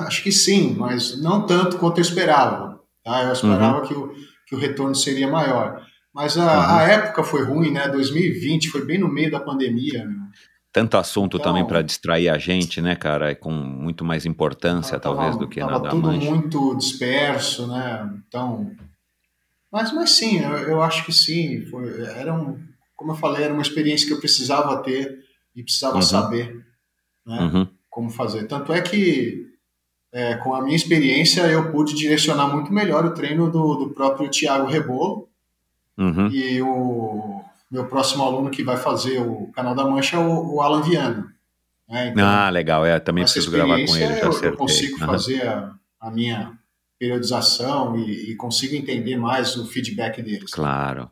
acho que sim, mas não tanto quanto eu esperava. Tá? Eu esperava uhum. que, o, que o retorno seria maior. Mas a, uhum. a, época foi ruim, né? 2020 foi bem no meio da pandemia. Meu. Tanto assunto então, também para distrair a gente, né, cara? Com muito mais importância, tava, talvez, do que tava nada tudo mais. muito disperso, né? Então. Mas, mas sim, eu, eu acho que sim. Foi, era um, como eu falei, era uma experiência que eu precisava ter e precisava uhum. saber né, uhum. como fazer. Tanto é que, é, com a minha experiência, eu pude direcionar muito melhor o treino do, do próprio Tiago Rebolo. Uhum. E o meu próximo aluno que vai fazer o Canal da Mancha é o, o Alan Viana. Né? Então, ah, legal. É, também preciso gravar com ele. Já eu, eu consigo fazer a, a, minha periodização e, e, consigo entender mais o feedback deles. Claro.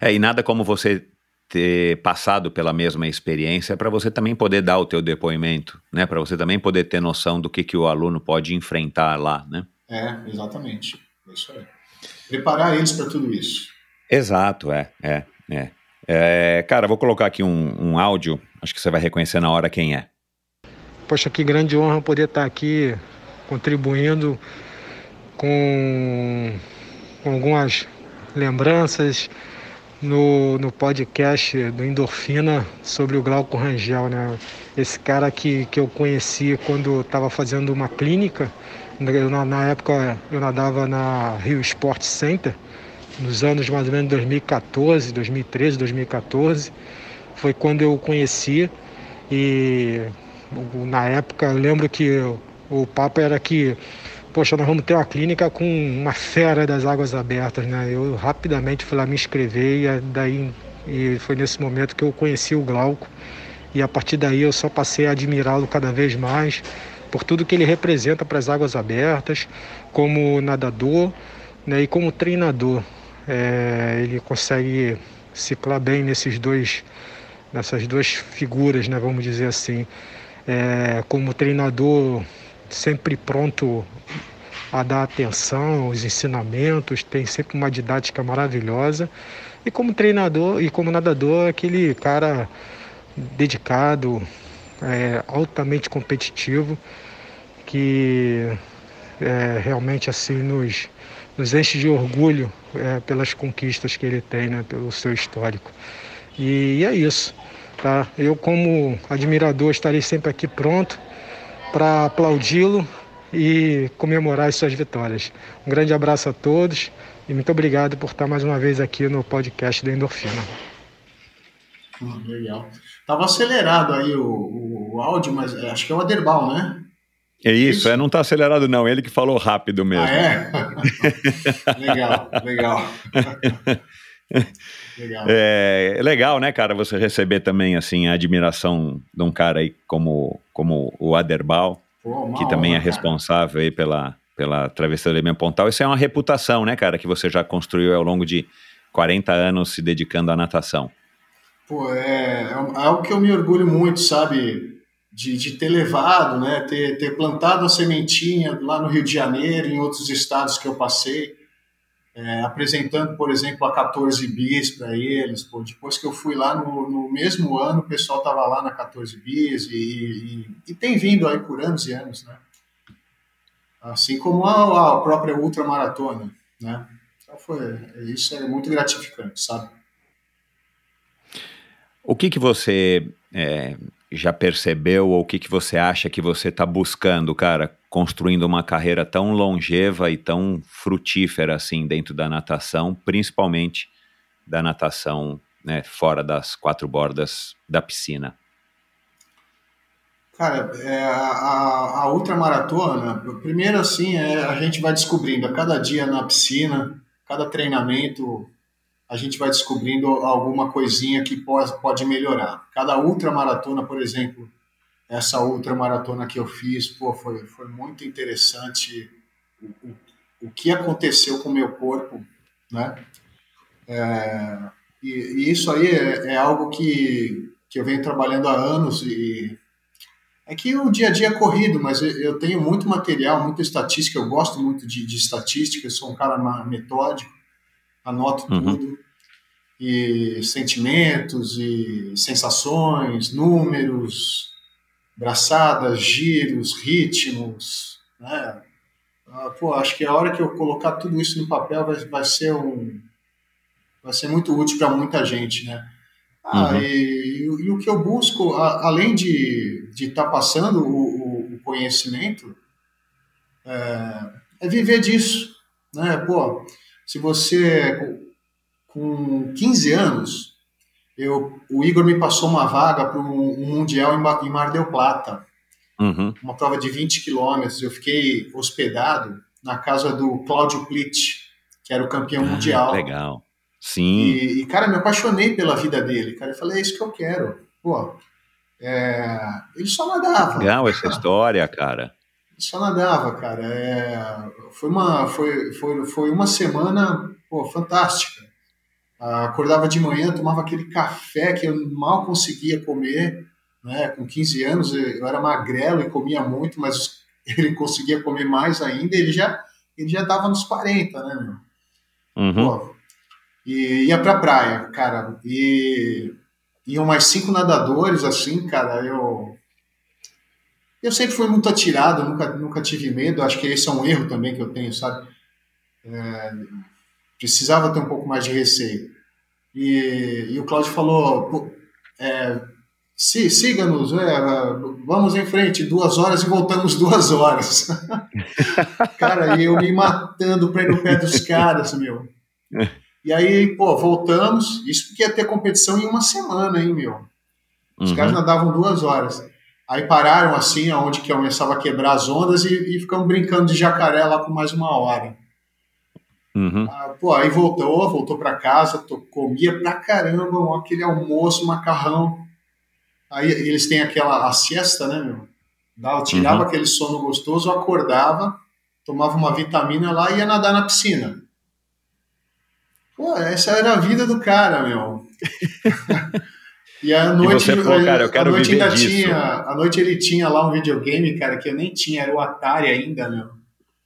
É, e nada como você ter passado pela mesma experiência para você também poder dar o teu depoimento, né? Para você também poder ter noção do que, que o aluno pode enfrentar lá, né? É, exatamente. É isso aí. Preparar eles para tudo isso. Exato, é, é, é. É, cara, vou colocar aqui um, um áudio, acho que você vai reconhecer na hora quem é. Poxa, que grande honra poder estar aqui contribuindo com, algumas lembranças no, no podcast do Endorfina sobre o Glauco Rangel, né? Esse cara que, que eu conheci quando estava fazendo uma clínica, eu, na, na época eu nadava na Rio Sport Center, nos anos mais ou menos 2014, 2013, 2014, foi quando eu o conheci e na época eu lembro que o papo era que, poxa, nós vamos ter uma clínica com uma fera das águas abertas, né? Eu rapidamente fui lá me inscrever e daí e foi nesse momento que eu conheci o Glauco e a partir daí eu só passei a admirá-lo cada vez mais por tudo que ele representa para as águas abertas, como nadador né, e como treinador. É, ele consegue ciclar bem nesses dois, nessas duas figuras, né, vamos dizer assim. É, como treinador, sempre pronto a dar atenção aos ensinamentos, tem sempre uma didática maravilhosa. E como treinador e como nadador, aquele cara dedicado, é, altamente competitivo, que é, realmente assim nos, nos enche de orgulho é, pelas conquistas que ele tem, né, pelo seu histórico. E, e é isso. Tá? Eu, como admirador, estarei sempre aqui pronto para aplaudi-lo e comemorar as suas vitórias. Um grande abraço a todos e muito obrigado por estar mais uma vez aqui no podcast da Endorfina. Hum, legal. Tava acelerado aí o, o áudio, mas é, acho que é o Aderbal, né? É isso, isso? É, não está acelerado não, ele que falou rápido mesmo. Ah, é? [LAUGHS] legal, legal. [LAUGHS] legal. [LAUGHS] É, é legal, né, cara, você receber também, assim, a admiração de um cara aí como, como o Aderbal, Pô, que também é responsável aí pela, pela Travessia do Pontal. Isso é uma reputação, né, cara, que você já construiu ao longo de 40 anos se dedicando à natação. Pô, é, é algo que eu me orgulho muito, sabe? de, de ter levado, né, ter, ter plantado a sementinha lá no Rio de Janeiro, em outros estados que eu passei, é, apresentando, por exemplo, a 14 bis para eles. Pô, depois que eu fui lá no, no mesmo ano, o pessoal estava lá na 14 bis e, e, e, tem vindo aí por anos e anos, né? Assim como a, a própria ultramaratona, né? Então foi, isso é muito gratificante, sabe? O que que você é, já percebeu ou o que, que você acha que você está buscando, cara, construindo uma carreira tão longeva e tão frutífera assim dentro da natação, principalmente da natação né, fora das quatro bordas da piscina? Cara, é, a, a ultramaratona, primeiro assim, é, a gente vai descobrindo a cada dia na piscina, cada treinamento, a gente vai descobrindo alguma coisinha que pode, pode melhorar. Cada ultramaratona, por exemplo, essa ultramaratona que eu fiz, pô, foi, foi muito interessante o, o, o que aconteceu com o meu corpo, né? É, e, e, isso aí é, é, algo que, que eu venho trabalhando há anos e, É que o dia a dia é corrido, mas eu tenho muito material, muita estatística, eu gosto muito de, de estatística, eu sou um cara metódico, anoto uhum. tudo, e sentimentos, e sensações, números, braçadas, giros, ritmos, né? Ah, pô, acho que a hora que eu colocar tudo isso no papel vai, vai ser um vai ser muito útil para muita gente, né? Ah, uhum. e, e, o que eu busco, a, além de estar tá passando o, o, conhecimento, é, é, viver disso, né? Pô, se você com 15 anos, eu, o Igor me passou uma vaga para um, mundial em, em Mar del Plata, uhum. uma prova de 20 quilômetros. Eu fiquei hospedado na casa do Cláudio Plitt, que era o campeão ah, mundial. Legal. Sim. E, e, cara, me apaixonei pela vida dele, cara. Eu falei, é isso que eu quero. Pô, é... ele só nadava. Legal essa história, cara. Só nadava, cara. É... Foi, uma, foi, foi, foi uma semana pô, fantástica. Acordava de manhã, tomava aquele café que eu mal conseguia comer né? Com 15 anos eu era magrelo e comia muito, mas [LAUGHS] ele conseguia comer mais ainda. Ele já ele já estava nos 40, né, meu? Uhum. Pô, e ia pra praia, cara. E iam mais cinco nadadores, assim, cara. Eu eu sempre fui muito atirado, nunca, nunca tive medo. Acho que esse é um erro também que eu tenho, sabe? É, precisava ter um pouco mais de receio. E, e o Cláudio falou: é, Sim, siga-nos, é, vamos em frente, duas horas e voltamos duas horas. [LAUGHS] cara, e eu me matando para ir no pé dos caras, meu. E aí, pô, voltamos, isso porque ia ter competição em uma semana, hein, meu. Os uhum. caras nadavam duas horas. Aí pararam assim, aonde que começava a quebrar as ondas e, e ficamos brincando de jacaré lá por mais uma hora. Uhum. Ah, pô, aí voltou, voltou para casa, comia pra caramba, aquele almoço, macarrão. Aí eles têm aquela a siesta, né, meu? Dava, tirava uhum. aquele sono gostoso, acordava, tomava uma vitamina lá e ia nadar na piscina. Pô, essa era a vida do cara, meu. [LAUGHS] e a noite, e falou, cara, eu quero a noite ainda disso. tinha, a noite ele tinha lá um videogame, cara, que eu nem tinha, era o Atari ainda, meu.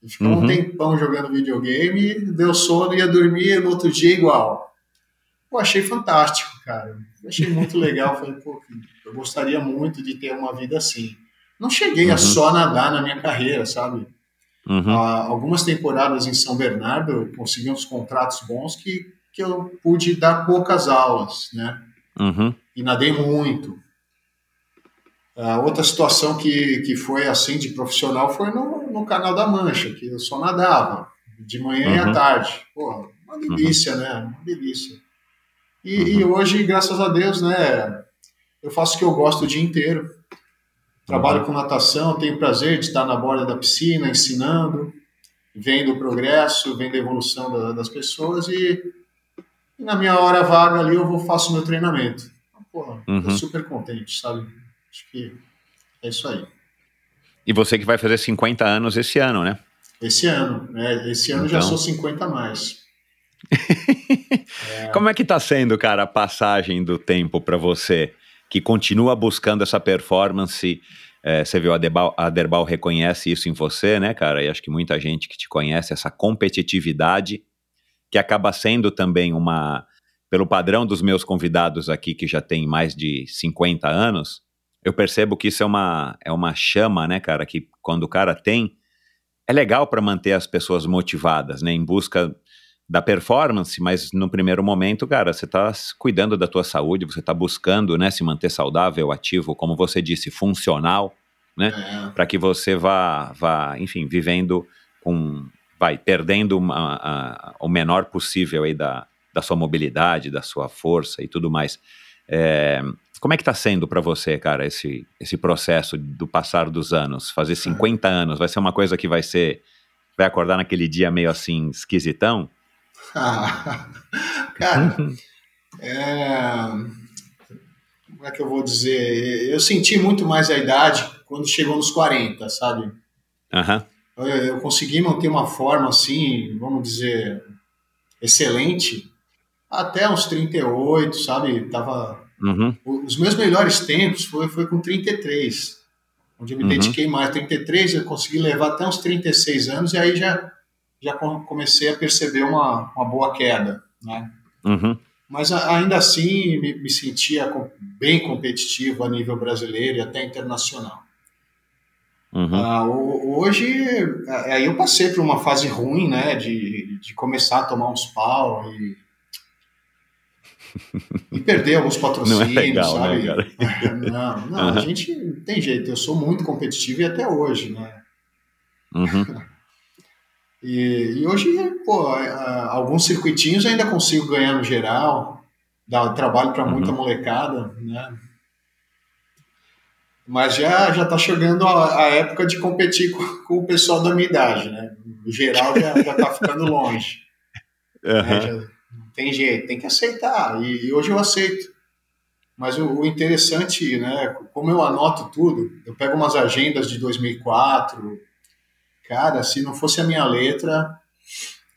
Ficou uhum. um tempão jogando videogame, deu sono, ia dormir no outro dia igual. Pô, achei fantástico, cara. Achei muito legal. Falei, pô, eu gostaria muito de ter uma vida assim. Não cheguei uhum. a só nadar na minha carreira, sabe? Uhum. Ah, algumas temporadas em São Bernardo eu consegui uns contratos bons que, que eu pude dar poucas aulas, né? Uhum. E nadei muito. Ah, outra situação que, que foi assim de profissional foi no, no Canal da Mancha, que eu só nadava de manhã e à uhum. tarde. Pô, uma delícia, né? Uma delícia. E, uhum. e, hoje, graças a Deus, né, eu faço o que eu gosto o dia inteiro. Trabalho uhum. com natação, tenho prazer de estar na borda da piscina, ensinando, vendo o progresso, vendo a evolução da, das pessoas e, e, na minha hora vaga ali eu vou faço meu treinamento. Pô, uhum. super contente, sabe? Acho que é isso aí. E você que vai fazer 50 anos esse ano, né? Esse ano, né? Esse ano então... já sou 50 mais. [LAUGHS] é. Como é que tá sendo, cara, a passagem do tempo para você? que continua buscando essa performance. É, você viu, a Derbal, a Derbal reconhece isso em você, né, cara? E acho que muita gente que te conhece, essa competitividade, que acaba sendo também uma. Pelo padrão dos meus convidados aqui, que já tem mais de 50 anos, eu percebo que isso é uma, é uma chama, né, cara? Que quando o cara tem, é legal para manter as pessoas motivadas, né? Em busca da performance, mas no primeiro momento, cara, você está cuidando da tua saúde, você está buscando, né, se manter saudável, ativo, como você disse, funcional, né, é. para que você vá, vá, enfim, vivendo com, vai perdendo uma, a, o menor possível aí da, da sua mobilidade, da sua força e tudo mais. É, como é que está sendo para você, cara, esse, esse processo do passar dos anos? Fazer 50 é. anos vai ser uma coisa que vai ser, vai acordar naquele dia meio assim esquisitão? [LAUGHS] cara, é... como é que eu vou dizer? Eu senti muito mais a idade quando chegou nos 40, sabe? Uhum. Eu, eu consegui manter uma forma assim, vamos dizer, excelente até uns 38, sabe? Tava. Uhum. Os meus melhores tempos foi, foi com 33. onde eu me uhum. dediquei mais. 33, eu consegui levar até uns 36 anos e aí já, já comecei a perceber uma, uma boa queda, né? Uhum. Mas ainda assim me, me sentia bem competitivo a nível brasileiro e até internacional. Uhum. Ah, hoje, aí eu passei por uma fase ruim, né, de, de começar a tomar uns pau e, e perder alguns patrocínios, não é legal, né, sabe? Né, [LAUGHS] não, não, uhum. a gente tem jeito, eu sou muito competitivo e até hoje, né? Uhum. [LAUGHS] E, e, hoje, pô, alguns circuitinhos ainda consigo ganhar no geral, dá trabalho para muita uhum. molecada, né? Mas já já está chegando a, a, época de competir com, com, o pessoal da minha idade, né? O geral já está ficando longe. [LAUGHS] Uhum. Né? Já, tem jeito, tem que aceitar. E, hoje eu aceito. Mas o, o, interessante, né? Como eu anoto tudo, eu pego umas agendas de 2004. Cara, se não fosse a minha letra,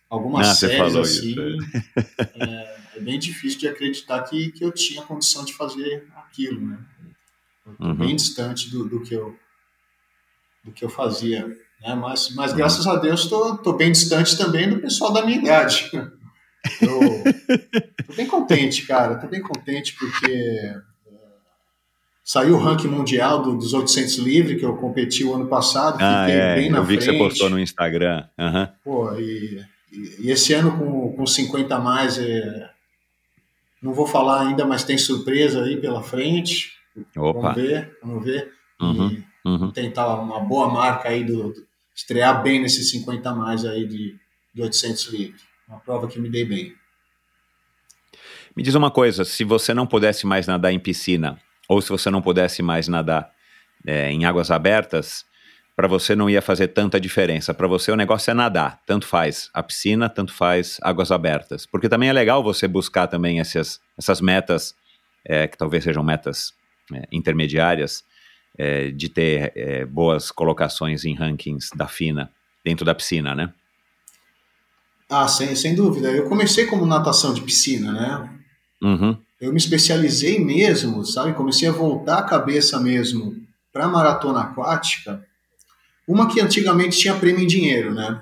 algumas ah, séries assim, [LAUGHS] é, é, bem difícil de acreditar que, que eu tinha condição de fazer aquilo, né? uhum. bem distante do, do, que eu do que eu fazia, né? Mas, mas graças a Deus estou bem distante também do pessoal da minha idade. Eu tô bem contente, cara. Tô bem contente porque eh, saiu o ranking mundial do, dos 800 livre que eu competi o ano passado. Ah, fiquei é, bem na eu vi frente. que você postou no Instagram. Uhum. Pô, e, e, e, esse ano com, com 50 a mais, é, não vou falar ainda, mas tem surpresa aí pela frente. Opa. Vamos ver, vamos ver. Uhum, e uhum. tentar uma boa marca aí do, do, estrear bem nesses 50 mais aí de, de 800 litros. Uma prova que me dei bem. Me diz uma coisa, se você não pudesse mais nadar em piscina, ou se você não pudesse mais nadar é, em águas abertas, para você não ia fazer tanta diferença. Para você o negócio é nadar, tanto faz a piscina, tanto faz águas abertas. Porque também é legal você buscar também essas, essas metas, é, que talvez sejam metas é, intermediárias é, de ter é, boas colocações em rankings da FINA dentro da piscina, né? Ah, sem, sem dúvida. Eu comecei como natação de piscina, né? Uhum. Eu me especializei mesmo, sabe? Comecei a voltar a cabeça mesmo para maratona aquática. Uma que antigamente tinha prêmio em dinheiro, né?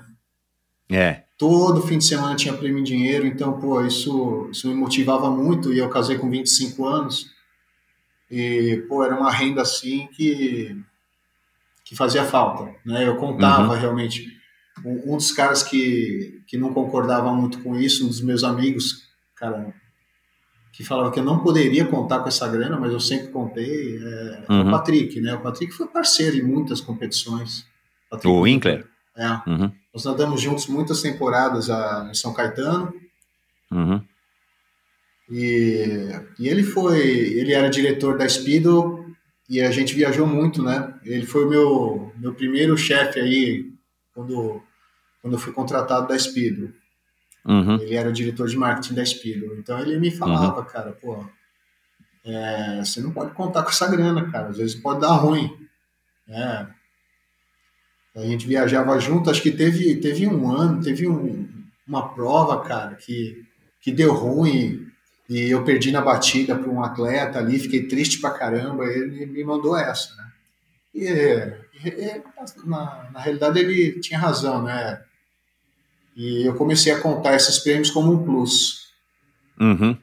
É. Todo fim de semana tinha prêmio em dinheiro, então, pô, isso, isso me motivava muito. E eu casei com 25 anos. E, pô, era uma renda assim que, que fazia falta, né? Eu contava uhum. realmente. Um, um, dos caras que, que não concordava muito com isso, um dos meus amigos, cara, que falava que eu não poderia contar com essa grana, mas eu sempre contei, é, uhum. é o uhum. Patrick, né? O Patrick foi parceiro em muitas competições. Patrick o Winkler? É. Uhum. Nós nadamos juntos muitas temporadas a, em São Caetano. Uhum. E, e ele foi, ele era diretor da Speedo e a gente viajou muito, né? Ele foi o meu, meu primeiro chefe aí quando, quando eu fui contratado da Speedo. Uhum. Ele era o diretor de marketing da Speedo. Então ele me falava, uhum. cara, pô, é, você não pode contar com essa grana, cara. Às vezes pode dar ruim. É. A gente viajava junto, acho que teve, teve um ano, teve um, uma prova, cara, que, que deu ruim e eu perdi na batida para um atleta ali, fiquei triste pra caramba, ele me mandou essa, né? E, e na, na realidade ele tinha razão, né? E eu comecei a contar esses prêmios como um plus. Uhum.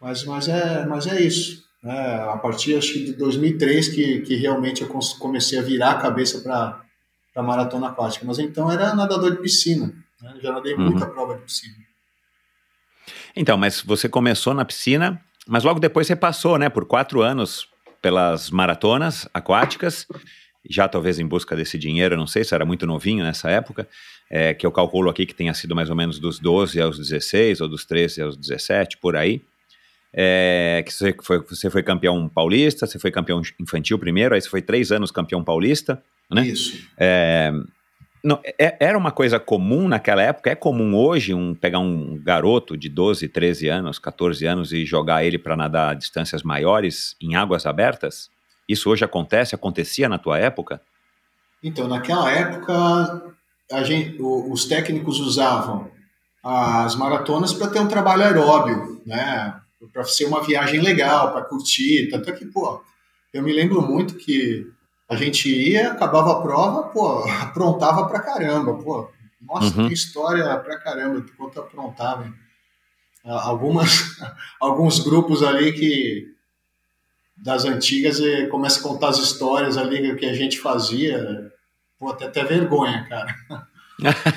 Mas, mas, é, mas é isso. Né? A partir acho que de 2003 que, que realmente eu comecei a virar a cabeça para a maratona aquática. Mas então era nadador de piscina. Né? Já nadei uhum. muita prova de piscina. Então, mas você começou na piscina, mas logo depois você passou, né, por quatro anos pelas maratonas aquáticas, já talvez em busca desse dinheiro, não sei se era muito novinho nessa época, é, que eu calculo aqui que tenha sido mais ou menos dos 12 aos 16, ou dos 13 aos 17, por aí. É, que você foi, você foi campeão paulista, você foi campeão infantil primeiro, aí você foi três anos campeão paulista, né? Isso. É, não, é, era uma coisa comum naquela época, é comum hoje um pegar um garoto de 12, 13 anos, 14 anos e jogar ele para nadar distâncias maiores em águas abertas? Isso hoje acontece? Acontecia na tua época? Então, naquela época, gente, os técnicos usavam as maratonas para ter um trabalho aeróbio, né? Para ser uma viagem legal, para curtir. Tanto é que, pô, eu me lembro muito que a gente ia, acabava a prova, pô, [LAUGHS] aprontava pra caramba, pô. Nossa, Uhum. tem história pra caramba, quanto aprontava. hein? Algumas, [LAUGHS] alguns grupos ali que das antigas eh, começa a contar as histórias ali que a gente fazia, pô, até, até vergonha, cara. [LAUGHS]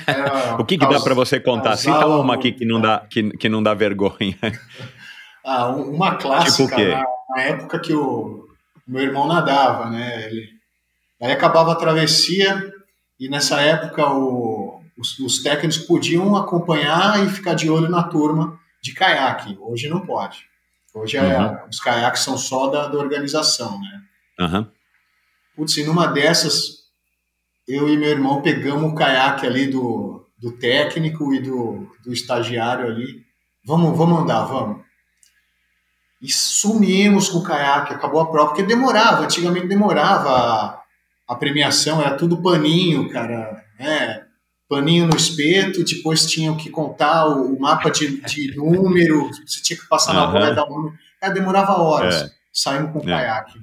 Era- O que, que dá para você contar? Cita uma aqui que não dá, que, que não dá vergonha. [LAUGHS] Ah, um- uma clássica Tipo na, na época que o meu irmão nadava, né? Ele, aí acabava a travessia e nessa época o- os, os técnicos podiam acompanhar e ficar de olho na turma de caiaque. Hoje não pode. Hoje é- Uhum. os caiaques são só da, da organização, né? Aham. Putz, e numa dessas, eu e meu irmão pegamos o caiaque ali do, do técnico e do, do estagiário ali. Vamos, vamos andar, vamos. E sumimos com o caiaque, acabou a prova, porque demorava, antigamente demorava a, a premiação, era tudo paninho, cara, né? Paninho no espeto, depois tinham que contar o, o mapa de, de [LAUGHS] número, você tinha que passar na Aham. bola e dar um número. Cara, demorava horas. É. Saímos com o É. caiaque.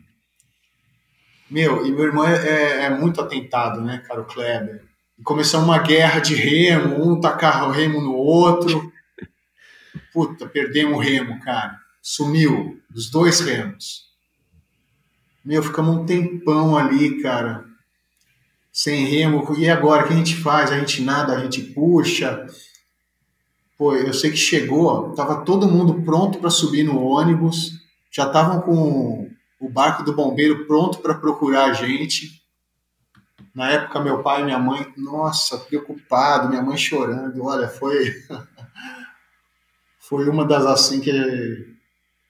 Meu, e meu irmão é, é- é muito atentado, né, cara, o Kleber. E começamos uma guerra de remo, um tacar o remo no outro. Puta, perdemos o remo, cara. Sumiu, os dois remos. Meu, ficamos um tempão ali, cara, sem remo. E agora, o que a gente faz? A gente nada, a gente puxa. Pô, eu sei que chegou, tava todo mundo pronto para subir no ônibus, já estavam com o barco do bombeiro pronto para procurar a gente. Na época, meu pai e minha mãe, nossa, preocupado, minha mãe chorando. Olha, foi [LAUGHS] foi uma das assim que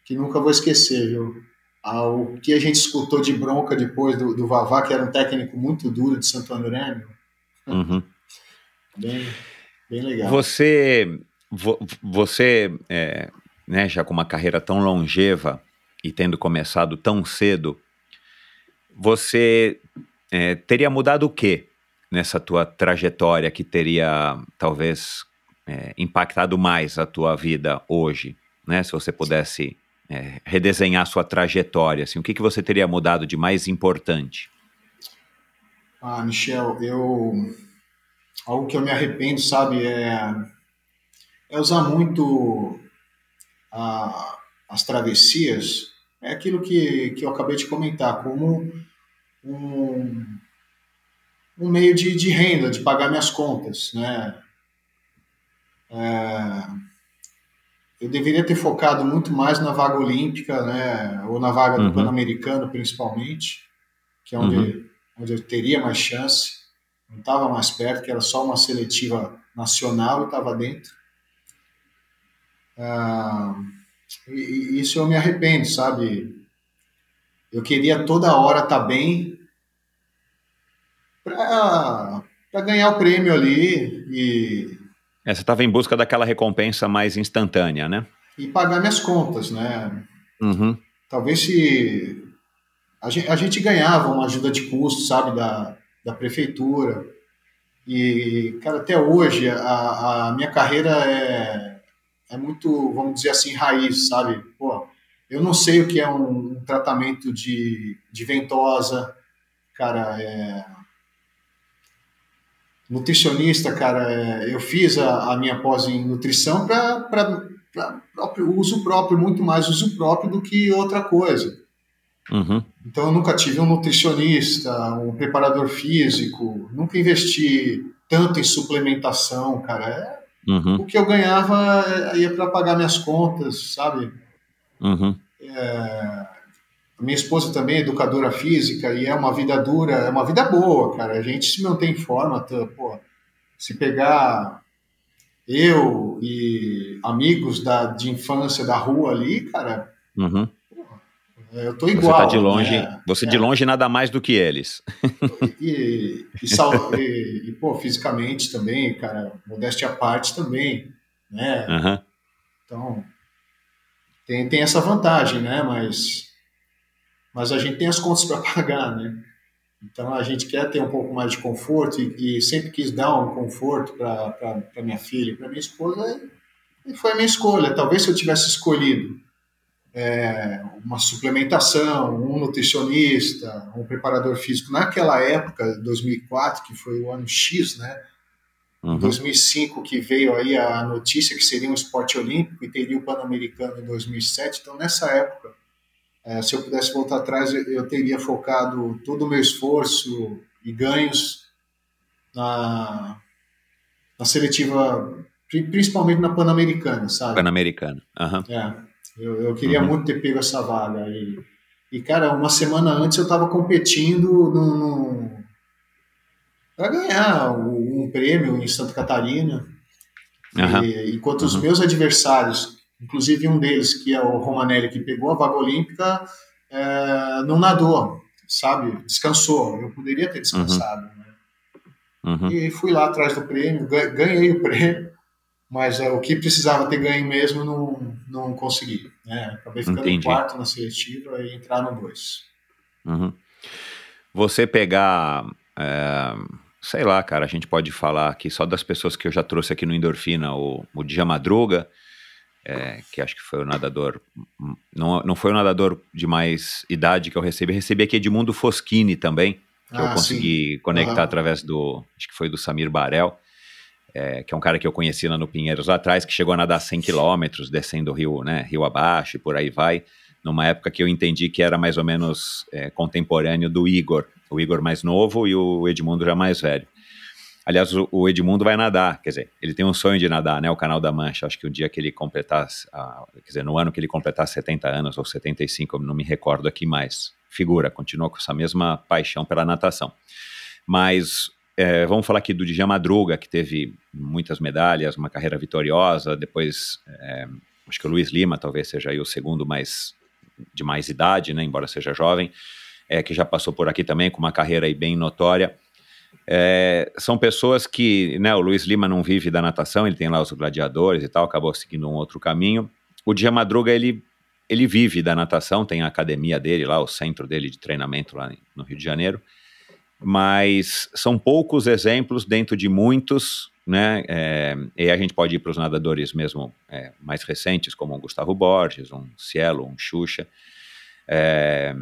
que nunca vou esquecer, viu? Ah, O que a gente escutou de bronca depois do, do Vavá, que era um técnico muito duro de Santo André, Uhum. bem, bem legal. Você, vo- você é, né, já com uma carreira tão longeva e tendo começado tão cedo, você é, teria mudado o que nessa tua trajetória que teria talvez é, impactado mais a tua vida hoje, né? Se você pudesse é, redesenhar sua trajetória, assim, o que, que você teria mudado de mais importante? Ah, Michel, eu. Algo que eu me arrependo, sabe, é, é usar muito a- as travessias. É aquilo que, que eu acabei de comentar, como um, um meio de, de renda, de pagar minhas contas, né? É, eu deveria ter focado muito mais na vaga olímpica, né? Ou na vaga Uhum. do Pan-Americano, principalmente, que é onde, Uhum. onde eu teria mais chance. Não estava mais perto, que era só uma seletiva nacional e estava dentro. Ah, e, e isso eu me arrependo, sabe? Eu queria toda hora estar bem para ganhar o prêmio ali e, É, você estava em busca daquela recompensa mais instantânea, né? e pagar minhas contas, né? Uhum. Talvez se a gente, a gente ganhava uma ajuda de custo, sabe, da, da prefeitura. E, cara, até hoje a, a minha carreira é, é muito, vamos dizer assim, raiz, sabe? Pô, eu não sei o que é um, um tratamento de, de ventosa, cara, é... Nutricionista, cara, é, eu fiz a, a minha pós em nutrição para próprio uso próprio, muito mais uso próprio do que outra coisa. Uhum. Então eu nunca tive um nutricionista, um preparador físico, nunca investi tanto em suplementação, cara. É, Uhum. o que eu ganhava é, ia para pagar minhas contas, sabe? Uhum. Minha esposa também é educadora física e é uma vida dura, é uma vida boa, cara. A gente se mantém em forma, tá, pô. Se pegar eu e amigos da, de infância da rua ali, cara, Uhum. eu tô Você igual. tá de longe, né? você É. de longe nada mais do que eles. [LAUGHS] E, e, sal- e- e, pô, fisicamente também, cara, modéstia à parte também, né? Aham. Então, tem, tem essa vantagem, né? Mas, mas a gente tem as contas [LAUGHS] para pagar, né? Então, a gente quer ter um pouco mais de conforto e, e sempre quis dar um conforto para minha filha e para minha esposa. E foi a minha escolha. Talvez se eu tivesse escolhido é, uma suplementação, um nutricionista, um preparador físico. Naquela época, 2004, que foi o ano X, né? Uhum. 2005 que veio aí a notícia que seria um esporte olímpico e teria o Pan-Americano em 2007. Então, nessa época, é, se eu pudesse voltar atrás, eu, teria focado todo o meu esforço e ganhos na, na seletiva, principalmente na Pan-Americana, sabe? Pan-Americana, uhum. É, eu, eu queria uhum. muito ter pego essa vaga. E, e, cara, uma semana antes eu estava competindo no, para ganhar um, um, prêmio em Santa Catarina. Uhum. E, enquanto os meus adversários, inclusive um deles, que é o Romanelli, que pegou a vaga olímpica, é, não nadou, sabe? Descansou. Eu poderia ter descansado. Né? Uhum. E fui lá atrás do prêmio, ganhei o prêmio, mas é, o que precisava ter ganho mesmo não, não consegui. Né? Acabei ficando Entendi. em quarto na seletiva e entrar no dois. Uhum. Você pegar. É, sei lá, cara, a gente pode falar aqui só das pessoas que eu já trouxe aqui no Endorfina, o, o Djamadruga, é, que acho que foi o nadador. Não, não foi o nadador de mais idade que eu recebi, recebi aqui Edmundo Foschini também que ah, eu consegui sim. conectar uhum. através do, acho que foi do Samir Barel, é, que é um cara que eu conheci lá no Pinheiros lá atrás, que chegou a nadar 100 quilômetros, descendo o rio, né, rio abaixo e por aí vai, numa época que eu entendi que era mais ou menos é, contemporâneo do Igor, o Igor mais novo e o Edmundo já mais velho. Aliás, o, Edmundo vai nadar, quer dizer, ele tem um sonho de nadar, né? O Canal da Mancha. Acho que o dia que ele completar, quer dizer, no ano que ele completar 70 anos ou 75, eu não me recordo aqui mais figura, continua com essa mesma paixão pela natação. Mas é, vamos falar aqui do Djan Madruga, que teve muitas medalhas, uma carreira vitoriosa, depois é, acho que o Luiz Lima talvez seja o segundo mais de mais idade, né, embora seja jovem, é, que já passou por aqui também com uma carreira bem notória. É, são pessoas que, né, o Luiz Lima não vive da natação, ele tem lá os gladiadores e tal, acabou seguindo um outro caminho. O Djan Madruga, ele ele vive da natação, tem a academia dele lá, o centro dele de treinamento lá no Rio de Janeiro, mas são poucos exemplos dentro de muitos, né? É, e a gente pode ir para os nadadores mesmo é, mais recentes, como o Gustavo Borges, um Cielo, um Xuxa. É,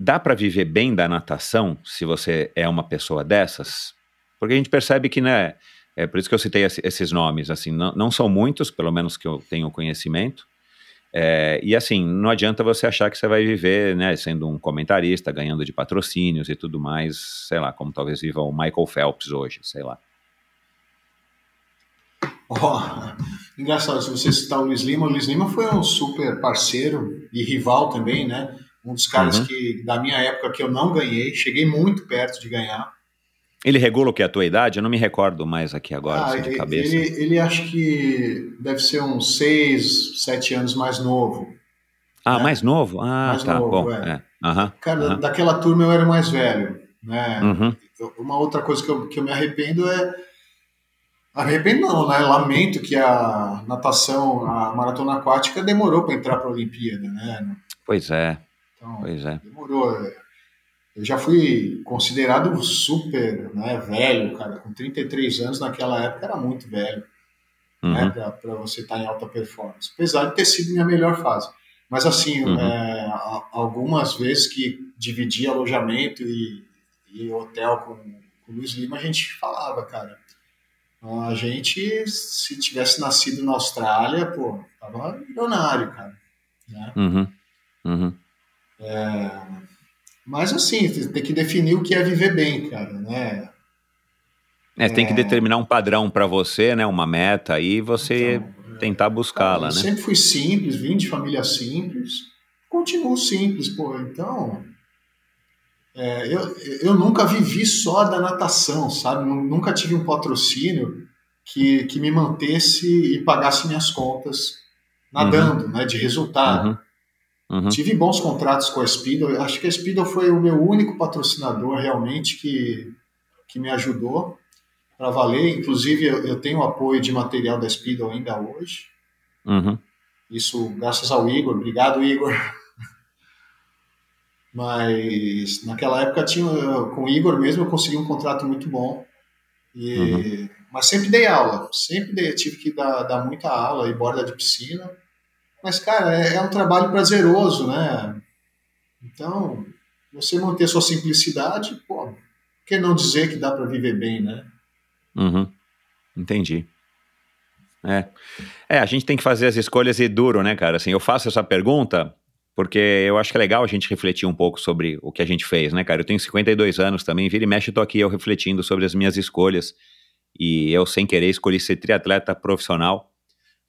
dá para viver bem da natação se você é uma pessoa dessas? Porque a gente percebe que, né? É por isso que eu citei esses nomes, assim, não, não são muitos, pelo menos que eu tenho conhecimento, é, e assim, não adianta você achar que você vai viver, né, sendo um comentarista, ganhando de patrocínios e tudo mais, sei lá, como talvez viva o Michael Phelps hoje, sei lá. Oh, engraçado, se você citar o Luiz Lima, o Luiz Lima foi um super parceiro e rival também, né? Um dos caras uhum. que, da minha época, que eu não ganhei, cheguei muito perto de ganhar. Ele regula o que é a tua idade? Eu não me recordo mais aqui agora, ah, assim, de cabeça. Ele, ele acho que deve ser uns 6, 7 anos mais novo. Ah, né? mais novo? Ah, mais tá, novo, bom. É. É. Uhum, Cara, uhum. daquela turma eu era mais velho. Né? Uhum. Uma outra coisa que eu, que eu me arrependo é. Arrependo não, né? Lamento que a natação, a maratona aquática demorou para entrar para a Olimpíada, né? Pois é. Então, pois é. Demorou. Eu já fui considerado super né, velho, cara, com 33 anos naquela época era muito velho, né, uhum. né, para você estar tá em alta performance, apesar de ter sido minha melhor fase. Mas assim, uhum. é, algumas vezes que dividi alojamento e, e hotel com, com o Luiz Lima, a gente falava, cara, a gente, se tivesse nascido na Austrália, pô, tava milionário, cara. Né? Uhum. Uhum. É, mas assim, tem que definir o que é viver bem, cara, né? É, tem que é. determinar um padrão para você, né? Uma meta aí, você então, tentar buscá-la, né? Sempre fui simples, vim de família simples, continuo simples, pô. Então, é, eu, eu nunca vivi só da natação, sabe? Nunca tive um patrocínio que, que me mantesse e pagasse minhas contas nadando, uhum. né? De resultado. Uhum. Uhum. Tive bons contratos com a Speedo. Acho que a Speedo foi o meu único patrocinador realmente que, que me ajudou para valer. Inclusive, eu, eu tenho apoio de material da Speedo ainda hoje. Uhum. Isso graças ao Igor. Obrigado, Igor. [LAUGHS] Mas naquela época tinha com o Igor mesmo eu consegui um contrato muito bom. E, uhum. Mas sempre dei aula, sempre dei, tive que dar, dar muita aula e borda de piscina Mas, cara, é, é um trabalho prazeroso, né? Então, você manter sua simplicidade, pô, não dizer que dá para viver bem, né? Uhum. Entendi. É. é, a gente tem que fazer as escolhas e duro, né, cara? Assim, eu faço essa pergunta porque eu acho que é legal a gente refletir um pouco sobre o que a gente fez, né, cara? Eu tenho 52 anos também, vira e mexe, tô aqui eu refletindo sobre as minhas escolhas. E eu, sem querer, escolhi ser triatleta profissional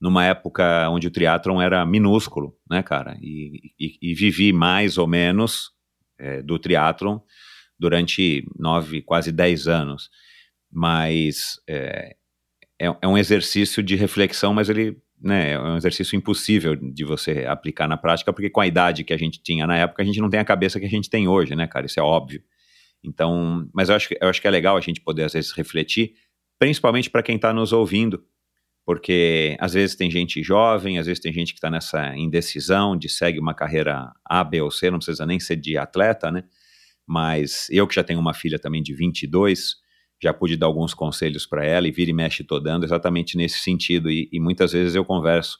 numa época onde o triatlon era minúsculo, né, cara? E, e, e vivi mais ou menos é, do triatlon durante nove, quase dez anos. Mas é, é, é, um exercício de reflexão, mas ele né, é um exercício impossível de você aplicar na prática, porque com a idade que a gente tinha na época, a gente não tem a cabeça que a gente tem hoje, né, cara? Isso é óbvio. Então, mas eu acho, eu acho que é legal a gente poder, às vezes, refletir, principalmente para quem está nos ouvindo, porque às vezes tem gente jovem, às vezes tem gente que está nessa indecisão de segue uma carreira A, B ou C, não precisa nem ser de atleta, né? Mas eu que já tenho uma filha também de 22, já pude dar alguns conselhos para ela e vira e mexe tô dando exatamente nesse sentido. E, e, muitas vezes eu converso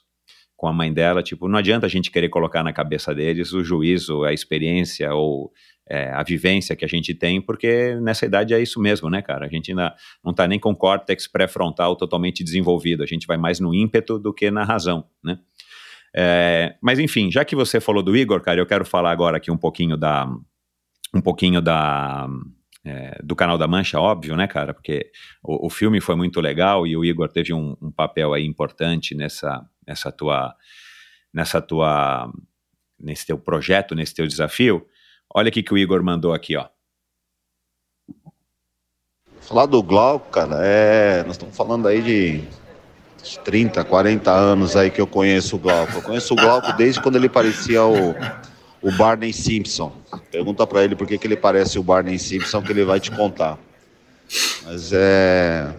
com a mãe dela, tipo, não adianta a gente querer colocar na cabeça deles o juízo, a experiência ou é, a vivência que a gente tem, porque nessa idade é isso mesmo, né, cara? A gente ainda não está nem com o córtex pré-frontal totalmente desenvolvido, a gente vai mais no ímpeto do que na razão, né? É, mas enfim, já que você falou do Igor, cara, eu quero falar agora aqui um pouquinho da um pouquinho da é, do canal da Mancha, óbvio, né, cara? Porque o, o filme foi muito legal e o Igor teve um, um, papel aí importante nessa, nessa tua, nessa tua, nesse teu projeto, nesse teu desafio. Olha o que o Igor mandou aqui, ó. Falar do Glauco, cara, é, nós estamos falando aí de 30, 40 anos aí que eu conheço o Glauco. Eu conheço o Glauco desde quando ele parecia o o Barney Simpson. Pergunta para ele por que, que ele parece o Barney Simpson, que ele vai te contar. Mas é.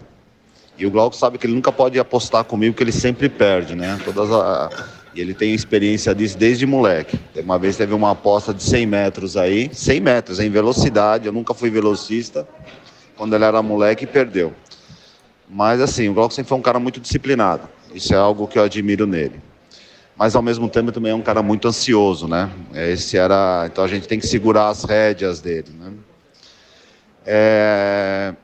E o Glauco sabe que ele nunca pode apostar comigo, que ele sempre perde, né? Todas a... E ele tem experiência disso desde moleque. Uma vez teve uma aposta de 100 metros aí, 100 metros em velocidade. Eu nunca fui velocista. Quando ele era moleque, perdeu. Mas assim, o Glauco sempre foi um cara muito disciplinado. Isso é algo que eu admiro nele mas ao mesmo tempo também é um cara muito ansioso, né? Esse era, então a gente tem que segurar as rédeas dele, né? É...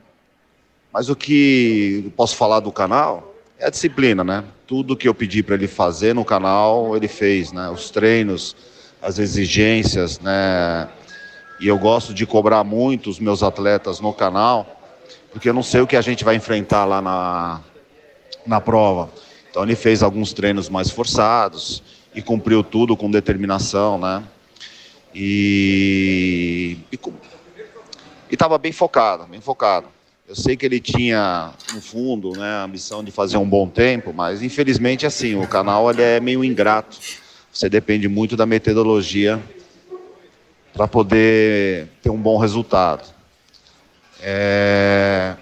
Mas o que posso falar do canal é disciplina, né? Tudo que eu pedi para ele fazer no canal, ele fez, né? Os treinos, as exigências, né? E eu gosto de cobrar muito os meus atletas no canal, porque eu não sei o que a gente vai enfrentar lá na, na prova. Então ele fez alguns treinos mais forçados e cumpriu tudo com determinação, né? E estava bem focado, bem focado. Eu sei que ele tinha no fundo, né, a ambição de fazer um bom tempo, mas infelizmente assim, o canal ele é meio ingrato. Você depende muito da metodologia para poder ter um bom resultado. É...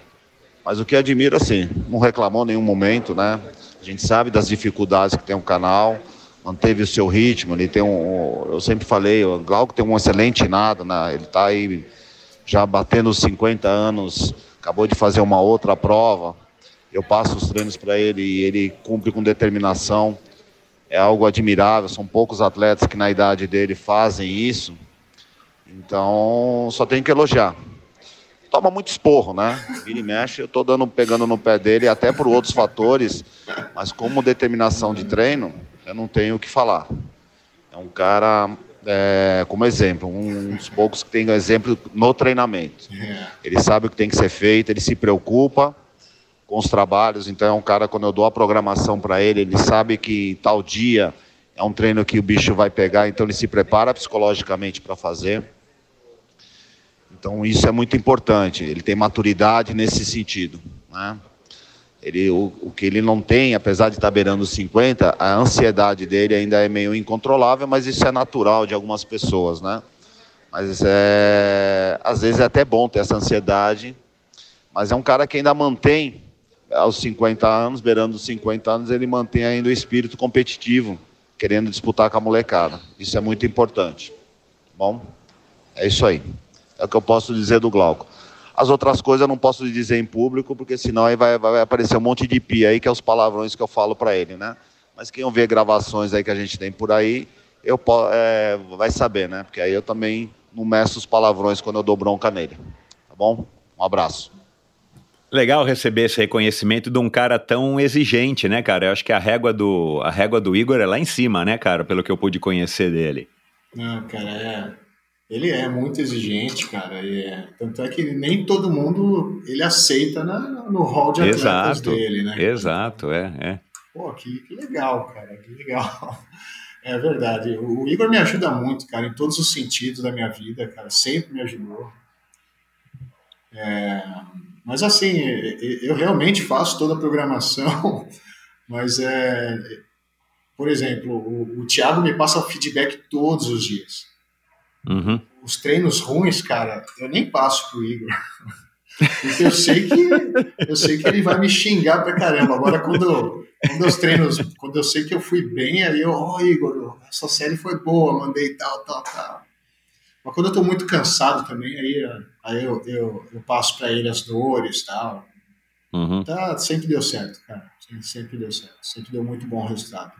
Mas o que admiro assim, não reclamou em nenhum momento, né? A gente sabe das dificuldades que tem o canal, manteve o seu ritmo. Ele tem um, eu sempre falei, o Glauco tem um excelente nada, né? Ele está aí já batendo os 50 anos, acabou de fazer uma outra prova. Eu passo os treinos para ele e ele cumpre com determinação. É algo admirável. São poucos atletas que na idade dele fazem isso. Então, só tenho que elogiar toma muito esporro, né? Vira e mexe, eu tô dando, pegando no pé dele, até por outros fatores, mas como determinação de treino, eu não tenho o que falar. É um cara, é, como exemplo, um dos poucos que tem exemplo no treinamento. Ele sabe o que tem que ser feito, ele se preocupa com os trabalhos, então é um cara, quando eu dou a programação para ele, ele sabe que tal dia é um treino que o bicho vai pegar, então ele se prepara psicologicamente para fazer. Então isso é muito importante. Ele tem maturidade nesse sentido. Né? Ele, o, o, que ele não tem, apesar de estar beirando os 50, a ansiedade dele ainda é meio incontrolável, mas isso é natural de algumas pessoas, né? Mas é, às vezes é até bom ter essa ansiedade, mas é um cara que ainda mantém, aos 50 anos, beirando os 50 anos, ele mantém ainda o espírito competitivo, querendo disputar com a molecada. Isso é muito importante. Bom, é isso aí. É o que eu posso dizer do Glauco. As outras coisas eu não posso dizer em público, porque senão aí vai, vai aparecer um monte de pia aí, que é os palavrões que eu falo para ele, né? mas quem ouvir gravações aí que a gente tem por aí, eu é, vai saber, né? Porque aí eu também não meço os palavrões quando eu dou bronca nele. Tá bom? Um abraço. Legal receber esse reconhecimento de um cara tão exigente, né, cara? Eu acho que a régua do, a régua do Igor é lá em cima, né, cara? Pelo que eu pude conhecer dele. Não, cara, é. Ele é muito exigente, cara. É, tanto é que nem todo mundo ele aceita na, no hall de atletas exato, dele, né? Exato, é, é. Pô, que, que legal, cara, que legal. [LAUGHS] É verdade. O, Igor me ajuda muito, cara, em todos os sentidos da minha vida, cara. Sempre me ajudou. É, mas assim, eu realmente faço toda a programação, [LAUGHS] mas é, por exemplo, o, o Thiago me passa feedback todos os dias. Uhum. Os treinos ruins, cara, eu nem passo pro Igor. [LAUGHS] Porque eu sei que eu sei que ele vai me xingar pra caramba. Agora, quando, quando os treinos, quando eu sei que eu fui bem, aí eu, ó, oh, Igor, essa série foi boa, mandei tal, tal, tal. Mas quando eu tô muito cansado também, aí, aí eu, eu, eu passo para ele as dores tal. Uhum. Tá, sempre deu certo, cara. Sempre deu certo. Sempre deu muito bom resultado.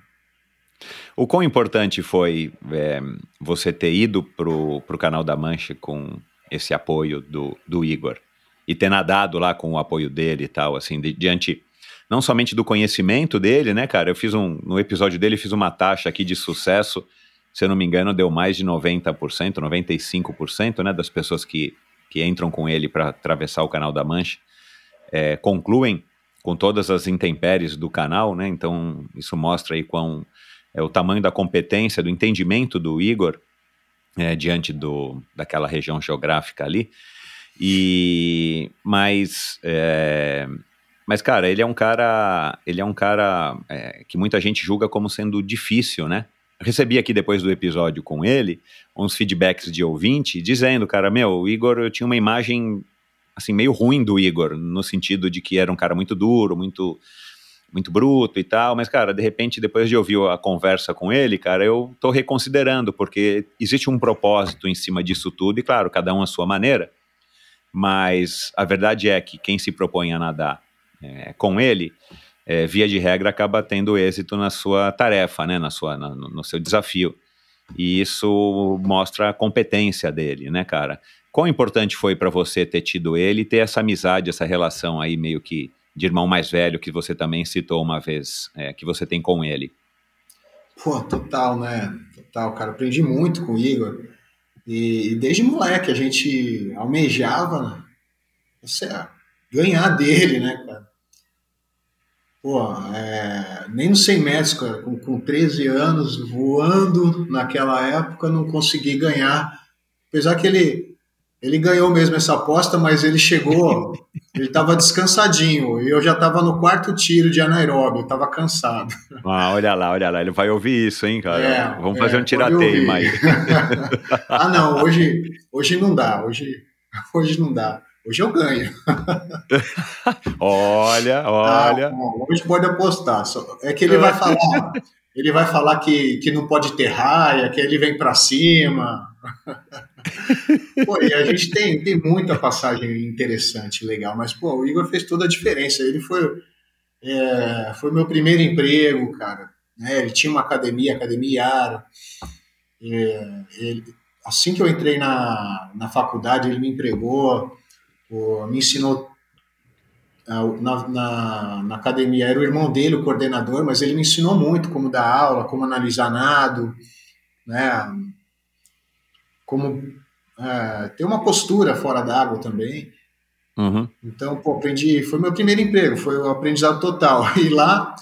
O quão importante foi é, você ter ido pro, pro canal da Mancha com esse apoio do, do Igor e ter nadado lá com o apoio dele e tal, assim, de, diante não somente do conhecimento dele, né, cara? Eu fiz um no episódio dele fiz uma taxa aqui de sucesso se eu não me engano, deu mais de 90%, 95% né, das pessoas que, que entram com ele para atravessar o canal da Mancha é, concluem com todas as intempéries do canal, né? Então, isso mostra aí quão é o tamanho da competência, do entendimento do Igor é, diante do, daquela região geográfica ali. E mas é, mas cara, ele é um cara ele é um cara é, que muita gente julga como sendo difícil, né? recebi aqui depois do episódio com ele uns feedbacks de ouvinte dizendo, cara, meu, o Igor, eu tinha uma imagem assim meio ruim do Igor, no sentido de que era um cara muito duro, muito muito bruto e tal, mas cara, de repente depois de ouvir a conversa com ele, cara, eu tô reconsiderando porque existe um propósito em cima disso tudo e claro, cada um à sua maneira. Mas a verdade é que quem se propõe a nadar é, com ele, é, via de regra, acaba tendo êxito na sua tarefa, né, na sua, na, no seu desafio. E isso mostra a competência dele, né, cara? Quão importante foi para você ter tido ele e ter essa amizade, essa relação aí meio que de irmão mais velho que você também citou uma vez, é, que você tem com ele? Pô, total, né? Total, cara. Aprendi muito com o Igor. E, e desde moleque a gente almejava né? ganhar dele, né, cara? Pô, é, nem nos 100 metros, cara, com, com 13 anos, voando naquela época, não consegui ganhar. Apesar que ele, ele ganhou mesmo essa aposta, mas ele chegou, [LAUGHS] ele estava descansadinho. E eu já estava no quarto tiro de anaeróbio, estava cansado. Ah, olha lá, olha lá, ele vai ouvir isso, hein, cara? É, Vamos fazer é, um tirateio aí. [LAUGHS] ah, não, hoje, hoje não dá, hoje, hoje não dá. Hoje eu ganho. olha, [LAUGHS] olha. Ah, hoje pode apostar. É que ele vai falar, ele vai falar que, que não pode ter raia, que ele vem para cima. Pô, e a gente tem, tem muita passagem interessante, legal, mas pô, o Igor fez toda a diferença. Ele foi, é, foi meu primeiro emprego, cara. Né? Ele tinha uma academia, Academia Yara. É, ele, assim que eu entrei na, na faculdade, ele me empregou o, me ensinou na, na, na, academia, era o irmão dele, o coordenador, mas ele me ensinou muito como dar aula, como analisar nado, né? Como é, ter uma postura fora d'água também. Uhum. Então, pô, aprendi, foi meu primeiro emprego, foi o aprendizado total. [LAUGHS] E lá,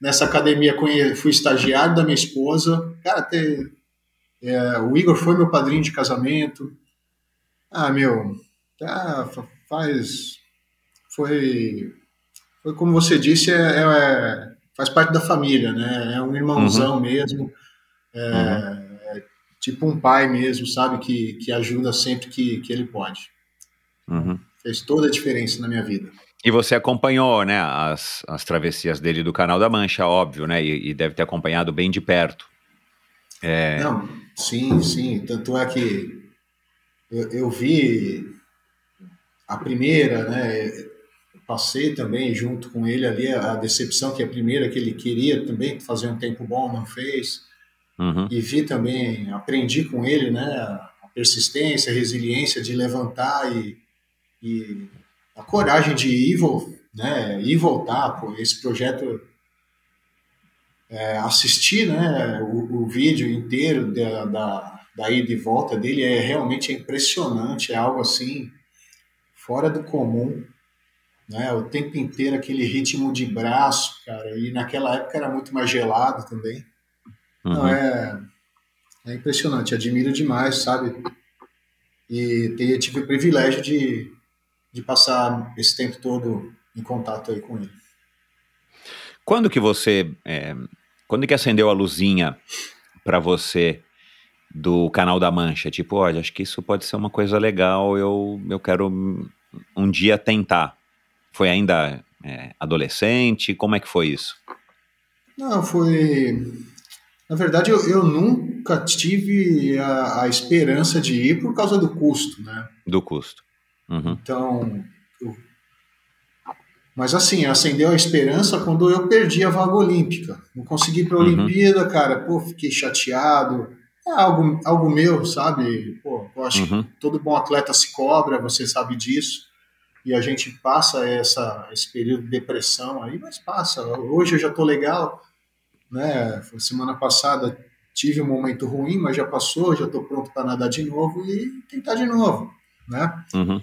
nessa academia, fui estagiário da minha esposa. Cara, ter, é, o Igor foi meu padrinho de casamento. Ah, meu, tá, faz. Foi. Foi como você disse, é, é faz parte da família, né? É um irmãozão uhum. mesmo. É, uhum. Tipo um pai mesmo, sabe? Que, que ajuda sempre que, que ele pode. Uhum. Fez toda a diferença na minha vida. E você acompanhou, né, as, as travessias dele do Canal da Mancha, óbvio, né? E, e deve ter acompanhado bem de perto. É... Não, sim, sim. Tanto é que eu, eu vi a primeira, né? passei também junto com ele ali a decepção que a primeira que ele queria também fazer um tempo bom, não fez. Uhum. E vi também, aprendi com ele, né, a persistência, a resiliência de levantar e, e a coragem de ir, né, ir voltar. Pô, esse projeto, é, assistir né, o, o, vídeo inteiro da, da, da ida e volta dele é realmente impressionante, é algo assim fora do comum né? O tempo inteiro aquele ritmo de braço, cara. E naquela época era muito mais gelado também. Uhum. Não, é, é impressionante, admiro demais, sabe? E eu tive o privilégio de, de passar esse tempo todo em contato aí com ele. Quando que você, é, quando que acendeu a luzinha para você do canal da Mancha? Tipo, olha, acho que isso pode ser uma coisa legal, eu, eu quero um dia tentar. Foi ainda é, adolescente? Como é que foi isso? Não, foi. Na verdade, eu, eu nunca tive a, a, esperança de ir por causa do custo, né? Do custo. Uhum. Então. Eu... Mas assim, acendeu a esperança quando eu perdi a vaga olímpica. Não consegui ir para a uhum. Olimpíada, cara. Pô, fiquei chateado. É algo, algo meu, sabe? Pô, eu acho uhum. que todo bom atleta se cobra, você sabe disso e a gente passa essa, esse período de depressão aí, mas passa. Hoje eu já estou legal, né? Semana passada tive um momento ruim, mas já passou, já estou pronto para nadar de novo e tentar de novo, né? Uhum.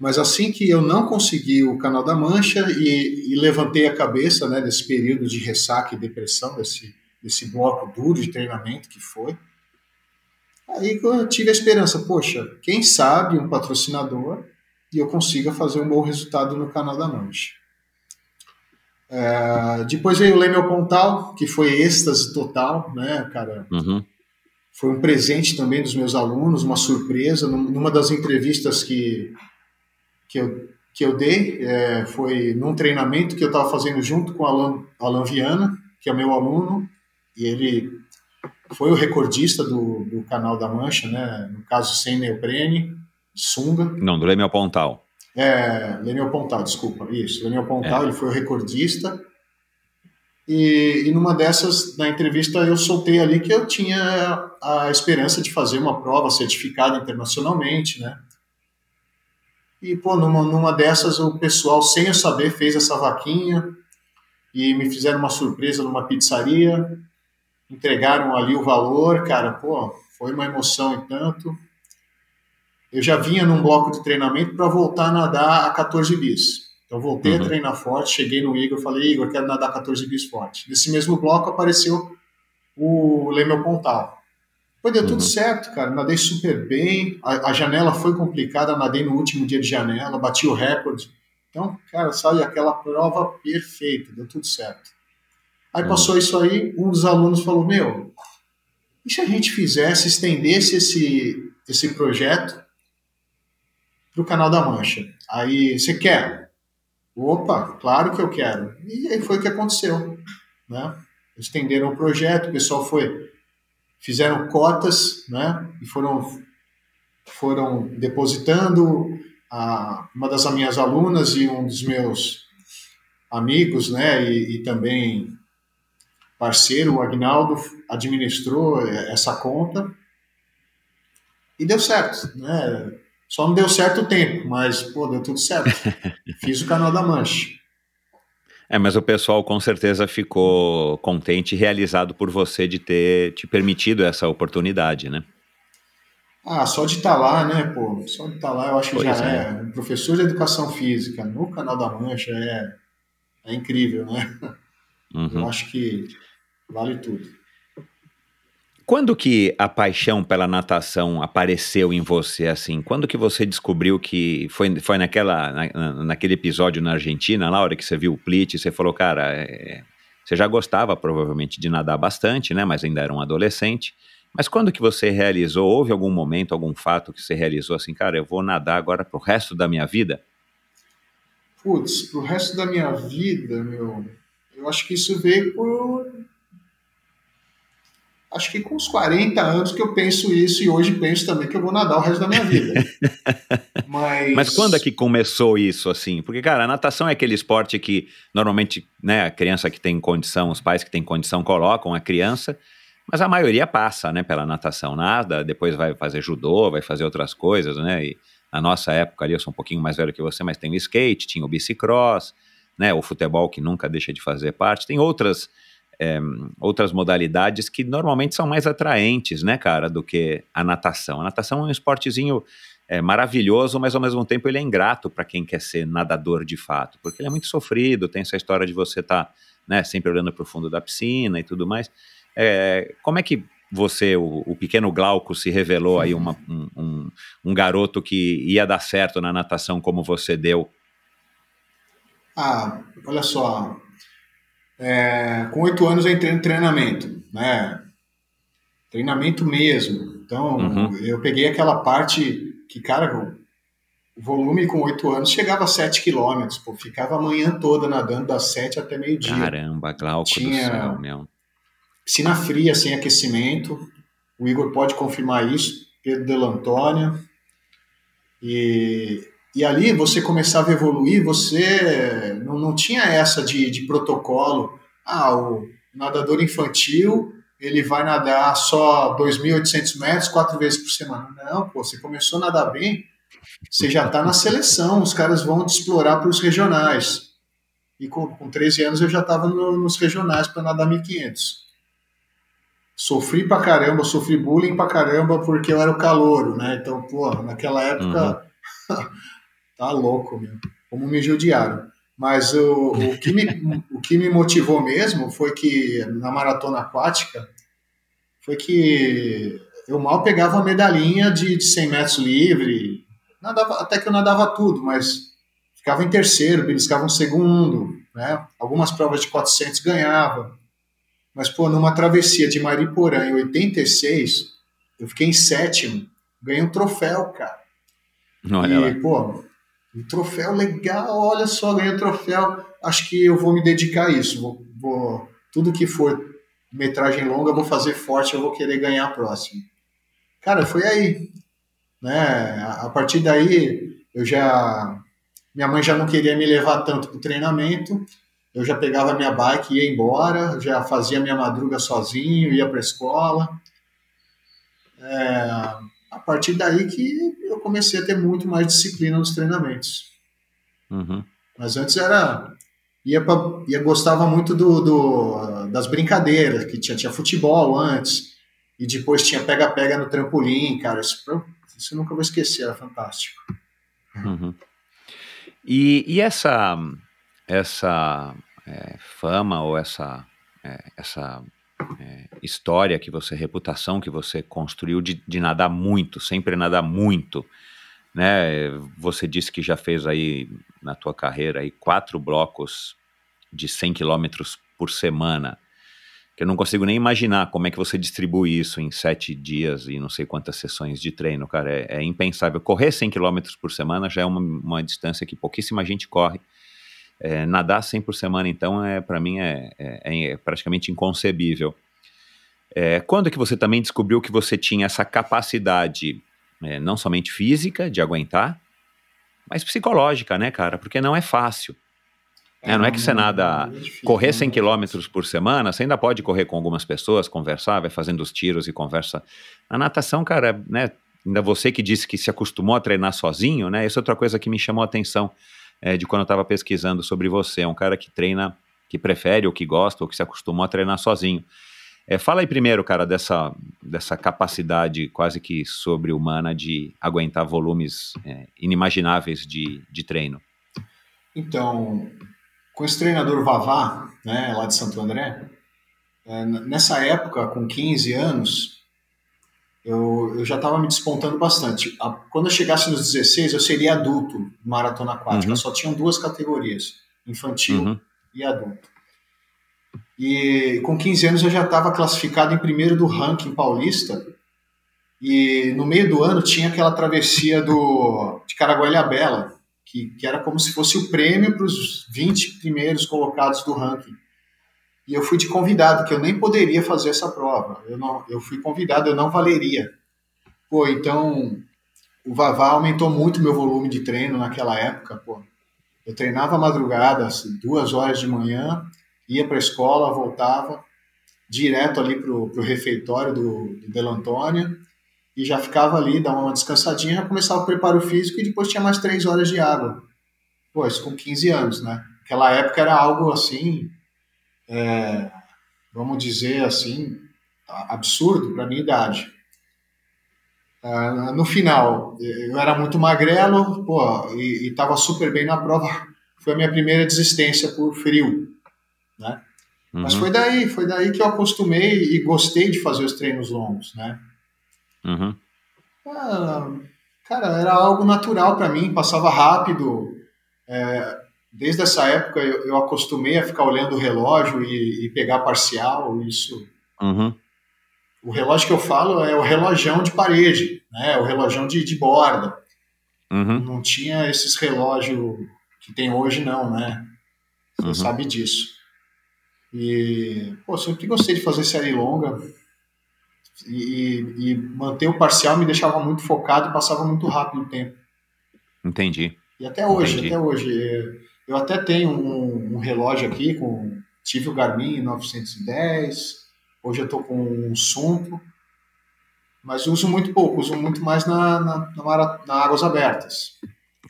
Mas assim que eu não consegui o Canal da Mancha e, e, levantei a cabeça, né, desse período de ressaca e depressão, desse, desse bloco duro de treinamento que foi, aí eu tive a esperança, poxa, quem sabe um patrocinador e eu consiga fazer um bom resultado no canal da Mancha. É, depois veio o Leme Pontal, que foi êxtase total, né, cara? Uhum. Foi um presente também dos meus alunos, uma surpresa. Numa das entrevistas que, que, eu, que eu dei, é, foi num treinamento que eu estava fazendo junto com o Alan, Alan Viana, que é meu aluno, e ele foi o recordista do, do canal da Mancha, né? No caso, sem neoprene. Sunga. Não, do Lemiel Pontal. É, Lemiel Pontal, desculpa, isso. Lemiel Pontal, é. ele foi o recordista. E, e numa dessas, na entrevista, eu soltei ali que eu tinha a esperança de fazer uma prova certificada internacionalmente, né? E, pô, numa, numa dessas, o pessoal, sem eu saber, fez essa vaquinha e me fizeram uma surpresa numa pizzaria, entregaram ali o valor, cara, pô, foi uma emoção e tanto eu já vinha num bloco de treinamento para voltar a nadar a 14 bis. Então voltei uhum. a treinar forte, cheguei no Igor, falei, Igor, quero nadar 14 bis forte. Nesse mesmo bloco apareceu o Lemel Pontal. Foi deu uhum. tudo certo, cara. Nadei super bem. A, a, janela foi complicada, nadei no último dia de janela, bati o recorde. Então, cara, sabe, aquela prova perfeita, deu tudo certo. Aí uhum. passou isso aí, um dos alunos falou: Meu, e se a gente fizesse, estendesse esse, esse projeto para o canal da Mancha. Aí, você quer? Opa, claro que eu quero. E aí foi o que aconteceu. Né? Estenderam o projeto, o pessoal foi, fizeram cotas, né? E foram, foram depositando. A, uma das minhas alunas e um dos meus amigos, né? E, e também parceiro, o Agnaldo, administrou essa conta e deu certo, né? Só não deu certo o tempo, mas, pô, deu tudo certo. [LAUGHS] Fiz o canal da Mancha. É, mas o pessoal com certeza ficou contente e realizado por você de ter te permitido essa oportunidade, né? Ah, só de estar tá lá, né, pô? Só de estar tá lá eu acho que já é. é. Um professor de educação física no canal da Mancha é, é incrível, né? Uhum. Eu acho que vale tudo. Quando que a paixão pela natação apareceu em você assim? Quando que você descobriu que foi, foi naquela, na, naquele episódio na Argentina, lá, a hora que você viu o Plit, você falou, cara, é, você já gostava provavelmente de nadar bastante, né? Mas ainda era um adolescente. Mas quando que você realizou? Houve algum momento, algum fato que você realizou assim, cara, eu vou nadar agora pro resto da minha vida? Putz, pro resto da minha vida, meu, eu acho que isso veio por acho que com uns 40 anos que eu penso isso e hoje penso também que eu vou nadar o resto da minha vida. [LAUGHS] Mas... Mas quando é que começou isso assim? Porque, cara, a natação é aquele esporte que normalmente, né, a criança que tem condição, os pais que têm condição colocam a criança, mas a maioria passa, né, pela natação, nada, depois vai fazer judô, vai fazer outras coisas, né, e na nossa época ali, eu sou um pouquinho mais velho que você, mas tem o skate, tinha o bicicross, né, o futebol que nunca deixa de fazer parte, tem outras é, outras modalidades que normalmente são mais atraentes, né, cara, do que a natação. A natação é um esportezinho é, maravilhoso, mas ao mesmo tempo ele é ingrato para quem quer ser nadador de fato, porque ele é muito sofrido, tem essa história de você estar tá, né, sempre olhando para o fundo da piscina e tudo mais. É, como é que você, o, o, pequeno Glauco, se revelou aí uma, [LAUGHS] um, um, um garoto que ia dar certo na natação como você deu? Ah, olha só, é, com oito anos eu entrei no treinamento, né? Treinamento mesmo. Então, uhum. eu peguei aquela parte que, cara, o volume com oito anos chegava a sete quilômetros, pô, ficava a manhã toda nadando das sete até meio-dia. Caramba, Glauco Tinha do céu, meu. Piscina fria, sem aquecimento. O Igor pode confirmar isso. Pedro Delantônia. E e ali você começava a evoluir, você não, não tinha essa de, de protocolo. Ah, o nadador infantil ele vai nadar só 2.800 metros quatro vezes por semana. Não, pô, você começou a nadar bem, você já está na seleção, os caras vão te explorar para os regionais. E com, com 13 anos eu já estava no, nos regionais para nadar 1.500. Sofri pra caramba, sofri bullying pra caramba porque eu era o calouro, né? Então, pô, naquela época uhum. [LAUGHS] Tá louco, meu. Como me judiaram. Mas o, o, que me, o que me motivou mesmo foi que na maratona aquática foi que eu mal pegava a medalhinha de, de 100 metros livre, nadava, até que eu nadava tudo, mas ficava em terceiro, beliscava um segundo, né? Algumas provas de 400 ganhava. Mas, pô, numa travessia de Mariporã em 86, eu fiquei em sétimo, ganhei um troféu, cara. Olha e, lá. pô, um troféu legal, olha só, ganhei um troféu. Acho que eu vou me dedicar a isso. Vou, vou, tudo que for metragem longa, eu vou fazer forte, eu vou querer ganhar a próxima. Cara, foi aí. Né? A partir daí, eu já. Minha mãe já não queria me levar tanto para o treinamento. Eu já pegava minha bike e ia embora, já fazia minha madruga sozinho, ia para a escola. É, a partir daí que eu comecei a ter muito mais disciplina nos treinamentos. Uhum. Mas antes era ia, pra, ia gostava muito do, do, das brincadeiras que tinha tinha futebol antes e depois tinha pega-pega no trampolim, cara. Isso, isso eu nunca vou esquecer, era fantástico. Uhum. E, e essa essa é, fama ou essa é, essa é, história que você, reputação que você construiu de, de nadar muito, sempre nadar muito, né? Você disse que já fez aí na tua carreira aí quatro blocos de 100 quilômetros por semana, que eu não consigo nem imaginar como é que você distribui isso em sete dias e não sei quantas sessões de treino, cara, é, é impensável. Correr 100 quilômetros por semana já é uma, uma distância que pouquíssima gente corre, é, nadar 100 por semana, então, é para mim é, é, é, praticamente inconcebível. É, quando que você também descobriu que você tinha essa capacidade, é, não somente física de aguentar, mas psicológica, né, cara? Porque não é fácil. É, não é que você nada correr 100 km por semana, você ainda pode correr com algumas pessoas, conversar, vai fazendo os tiros e conversa. Na natação, cara, né, ainda você que disse que se acostumou a treinar sozinho, né? Isso é outra coisa que me chamou a atenção é, de quando eu estava pesquisando sobre você. É um cara que treina, que prefere, ou que gosta, ou que se acostumou a treinar sozinho. É, fala aí primeiro, cara, dessa, dessa capacidade quase que sobre-humana de aguentar volumes é, inimagináveis de, de treino. Então, com esse treinador Vavá, né, lá de Santo André, é, nessa época, com 15 anos, eu, eu já estava me despontando bastante. Quando eu chegasse nos 16, eu seria adulto, maratona aquática. Uhum. Só tinham duas categorias, infantil uhum. e adulto. E com 15 anos eu já estava classificado em primeiro do ranking paulista. E no meio do ano tinha aquela travessia do, de Caraguá Bela, que, que era como se fosse o prêmio para os 20 primeiros colocados do ranking. E eu fui de convidado, que eu nem poderia fazer essa prova. Eu, não, eu fui convidado, eu não valeria. Pô, então o Vavá aumentou muito meu volume de treino naquela época, pô. Eu treinava madrugada, assim, duas horas de manhã, ia para a escola, voltava direto ali pro, pro refeitório do, do Belo Antônio e já ficava ali, dava uma descansadinha, já começava o preparo físico e depois tinha mais três horas de água. Pô, isso com 15 anos, né? Naquela época era algo assim, é, vamos dizer assim, absurdo para minha idade. Uh, no final, eu era muito magrelo, pô, e estava super bem na prova. Foi a minha primeira desistência por frio, né? Uhum. Mas foi daí, foi daí que eu acostumei e gostei de fazer os treinos longos, né? Uhum. Ah, cara, era algo natural para mim, passava rápido. É, desde essa época eu, eu, acostumei a ficar olhando o relógio e, e pegar parcial, isso. Uhum. O relógio que eu falo é o relógio de parede, né? O relógio de, de borda. Uhum. Não tinha esses relógios que tem hoje, não, né? Você uhum. sabe disso. E, pô, sempre gostei de fazer série longa. E, e, manter o parcial me deixava muito focado e passava muito rápido o tempo. Entendi. E até hoje, Entendi. até hoje. Eu até tenho um, um, relógio aqui com. Tive o Garmin 910. Hoje eu estou com um Sunto. Mas uso muito pouco, uso muito mais na, na, na, na águas abertas.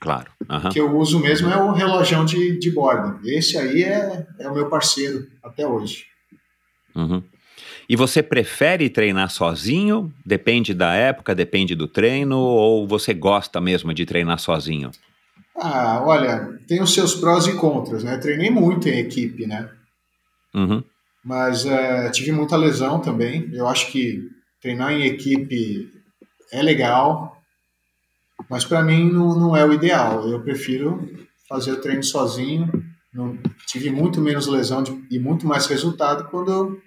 Claro. Uhum. O que eu uso mesmo é o relógio de, de borda. Esse aí é, é o meu parceiro até hoje. Uhum. E você prefere treinar sozinho? Depende da época, depende do treino, ou você gosta mesmo de treinar sozinho? Ah, olha, tem os seus prós e contras, né? Treinei muito em equipe, né? Uhum. Mas é, tive muita lesão também. Eu acho que treinar em equipe é legal, mas para mim não, não é o ideal. Eu prefiro fazer o treino sozinho. Não, tive muito menos lesão de, e muito mais resultado quando eu,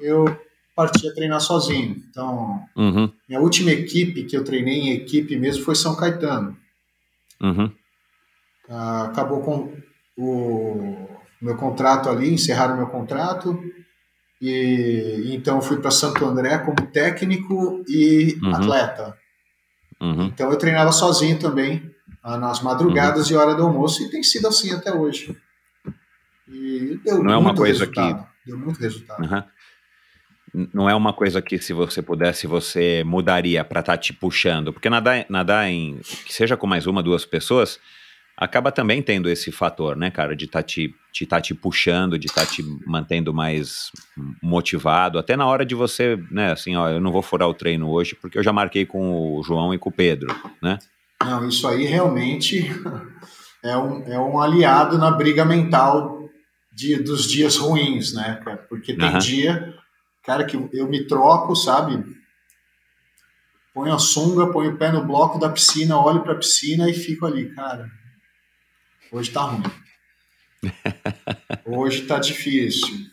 eu parti a treinar sozinho. Então, uhum. minha última equipe que eu treinei em equipe mesmo foi São Caetano. Uhum. Ah, acabou com o meu contrato ali, encerraram meu contrato. E então fui para Santo André como técnico e Uhum. atleta. Uhum. Então eu treinava sozinho também, ah, nas madrugadas Uhum. e hora do almoço, e tem sido assim até hoje. E deu Não é uma muito coisa resultado. Deu muito resultado. Uhum. Não é uma coisa que, se você pudesse, você mudaria para estar te puxando. Porque nadar, nadar em. que seja com mais uma, duas pessoas, acaba também tendo esse fator, né, cara, de estar te, de tá te puxando, de estar te mantendo mais motivado. Até na hora de você, né, assim, ó, eu não vou furar o treino hoje porque eu já marquei com o João e com o Pedro, né? Não, isso aí realmente [LAUGHS] é um, é um aliado na briga mental de, dos dias ruins, né, cara? Porque tem Aham. dia, cara, que eu me troco, sabe? Ponho a sunga, ponho o pé no bloco da piscina, olho pra piscina e fico ali, cara. Hoje tá ruim. [LAUGHS] Hoje tá difícil.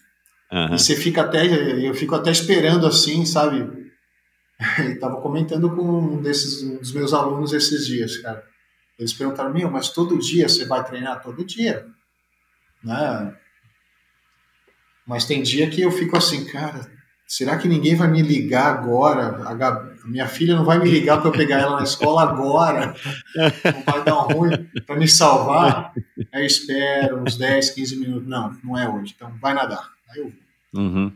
Aham. E você fica até, eu fico até esperando assim, sabe? Eu tava comentando com um desses um dos meus alunos esses dias, cara. Eles perguntaram, meu, mas todo dia você vai treinar? Todo dia. Né? Mas tem dia que eu fico assim, cara, será que ninguém vai me ligar agora? A, Gabi- a minha filha não vai me ligar para eu pegar ela na escola agora? Não vai dar ruim para me salvar? Aí eu espero uns 10, 15 minutos. Não, não é hoje. Então vai nadar. Aí eu vou. Uhum.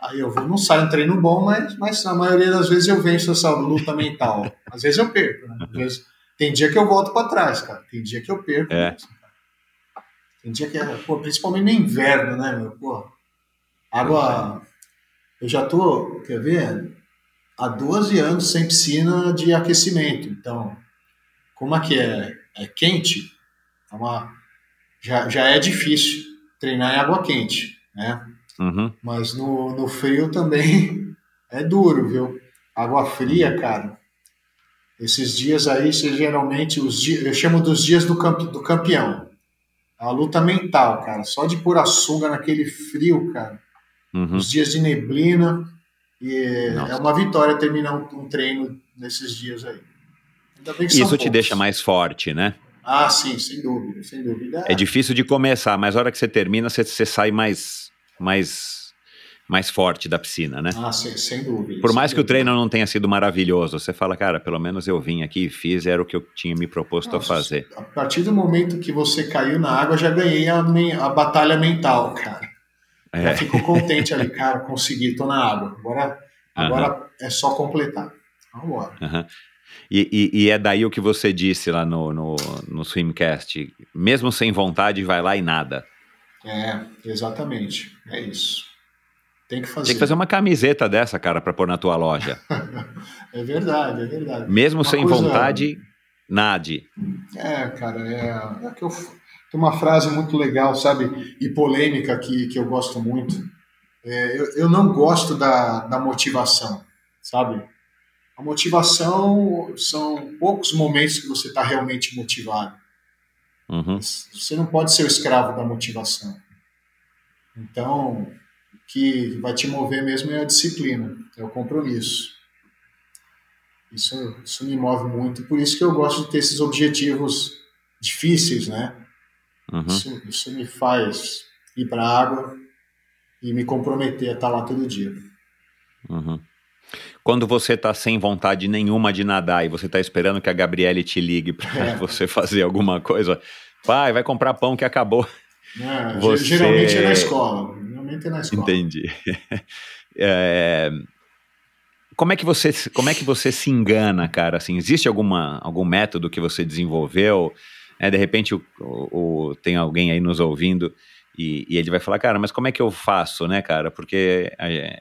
Aí eu vou, não sai um treino bom, mas, mas a maioria das vezes eu venço essa luta mental. Às vezes eu perco, né? Às vezes, tem dia que eu volto para trás, cara. Tem dia que eu perco. É. mesmo. Tem dia que é, pô, principalmente no inverno, né, meu? Pô, água. Eu já tô, quer ver? Há 12 anos sem piscina de aquecimento. Então, como aqui é, é quente, é uma, já, já é difícil treinar em água quente, né? Uhum. Mas no, no frio também [LAUGHS] é duro, viu? Água fria, cara. Esses dias aí, geralmente, os dias, eu chamo dos dias do, campe, do campeão. É uma luta mental, cara. Só de pôr a sunga naquele frio, cara. Uhum. Os dias de neblina. E Nossa. é uma vitória terminar um, um treino nesses dias aí. Ainda bem que são Isso te poucos. deixa mais forte, né? Ah, sim, sem dúvida, sem dúvida. É difícil de começar, mas a hora que você termina, você, você sai mais mais mais forte da piscina, né? Ah, sem, sem dúvida. Por mais sem que o dúvida. treino não tenha sido maravilhoso, você fala, cara, pelo menos eu vim aqui e fiz, era o que eu tinha me proposto a Nossa, fazer. A partir do momento que você caiu na água, já ganhei a, a batalha mental, cara. É. Fico contente ali, cara, consegui, tô na água. Agora, agora é só completar. Vamos embora. Aham. E, e- e é daí o que você disse lá no, no, no Swimcast. Mesmo sem vontade, vai lá e nada. É, exatamente. É isso. Tem que fazer. Tinha que fazer uma camiseta dessa, cara, pra pôr na tua loja. [LAUGHS] É verdade, é verdade. Mesmo Uma sem coisa- vontade, nade. É, cara, é, é que eu tem uma frase muito legal, sabe, e polêmica que, que eu gosto muito. É, eu, eu não gosto da, da motivação, sabe? A motivação são poucos momentos que você está realmente motivado. Uhum. Você não pode ser o escravo da motivação. Então, o que vai te mover mesmo é a disciplina, é o compromisso. Isso, isso me move muito, por isso que eu gosto de ter esses objetivos difíceis, né? Uhum. Isso, isso me faz ir para a água e me comprometer a estar lá todo dia. Uhum. Quando você tá sem vontade nenhuma de nadar e você tá esperando que a Gabriele te ligue pra É. [LAUGHS] você fazer alguma coisa, pai, vai comprar pão que acabou. Né? Você- Geralmente é na escola. Geralmente é na escola. Entendi. [LAUGHS] É, Como é que você como é que você se engana, cara? Assim, existe alguma algum método que você desenvolveu? É, de repente o, o- o- tem alguém aí nos ouvindo e, e ele vai falar, cara, mas como é que eu faço, né, cara? Porque é,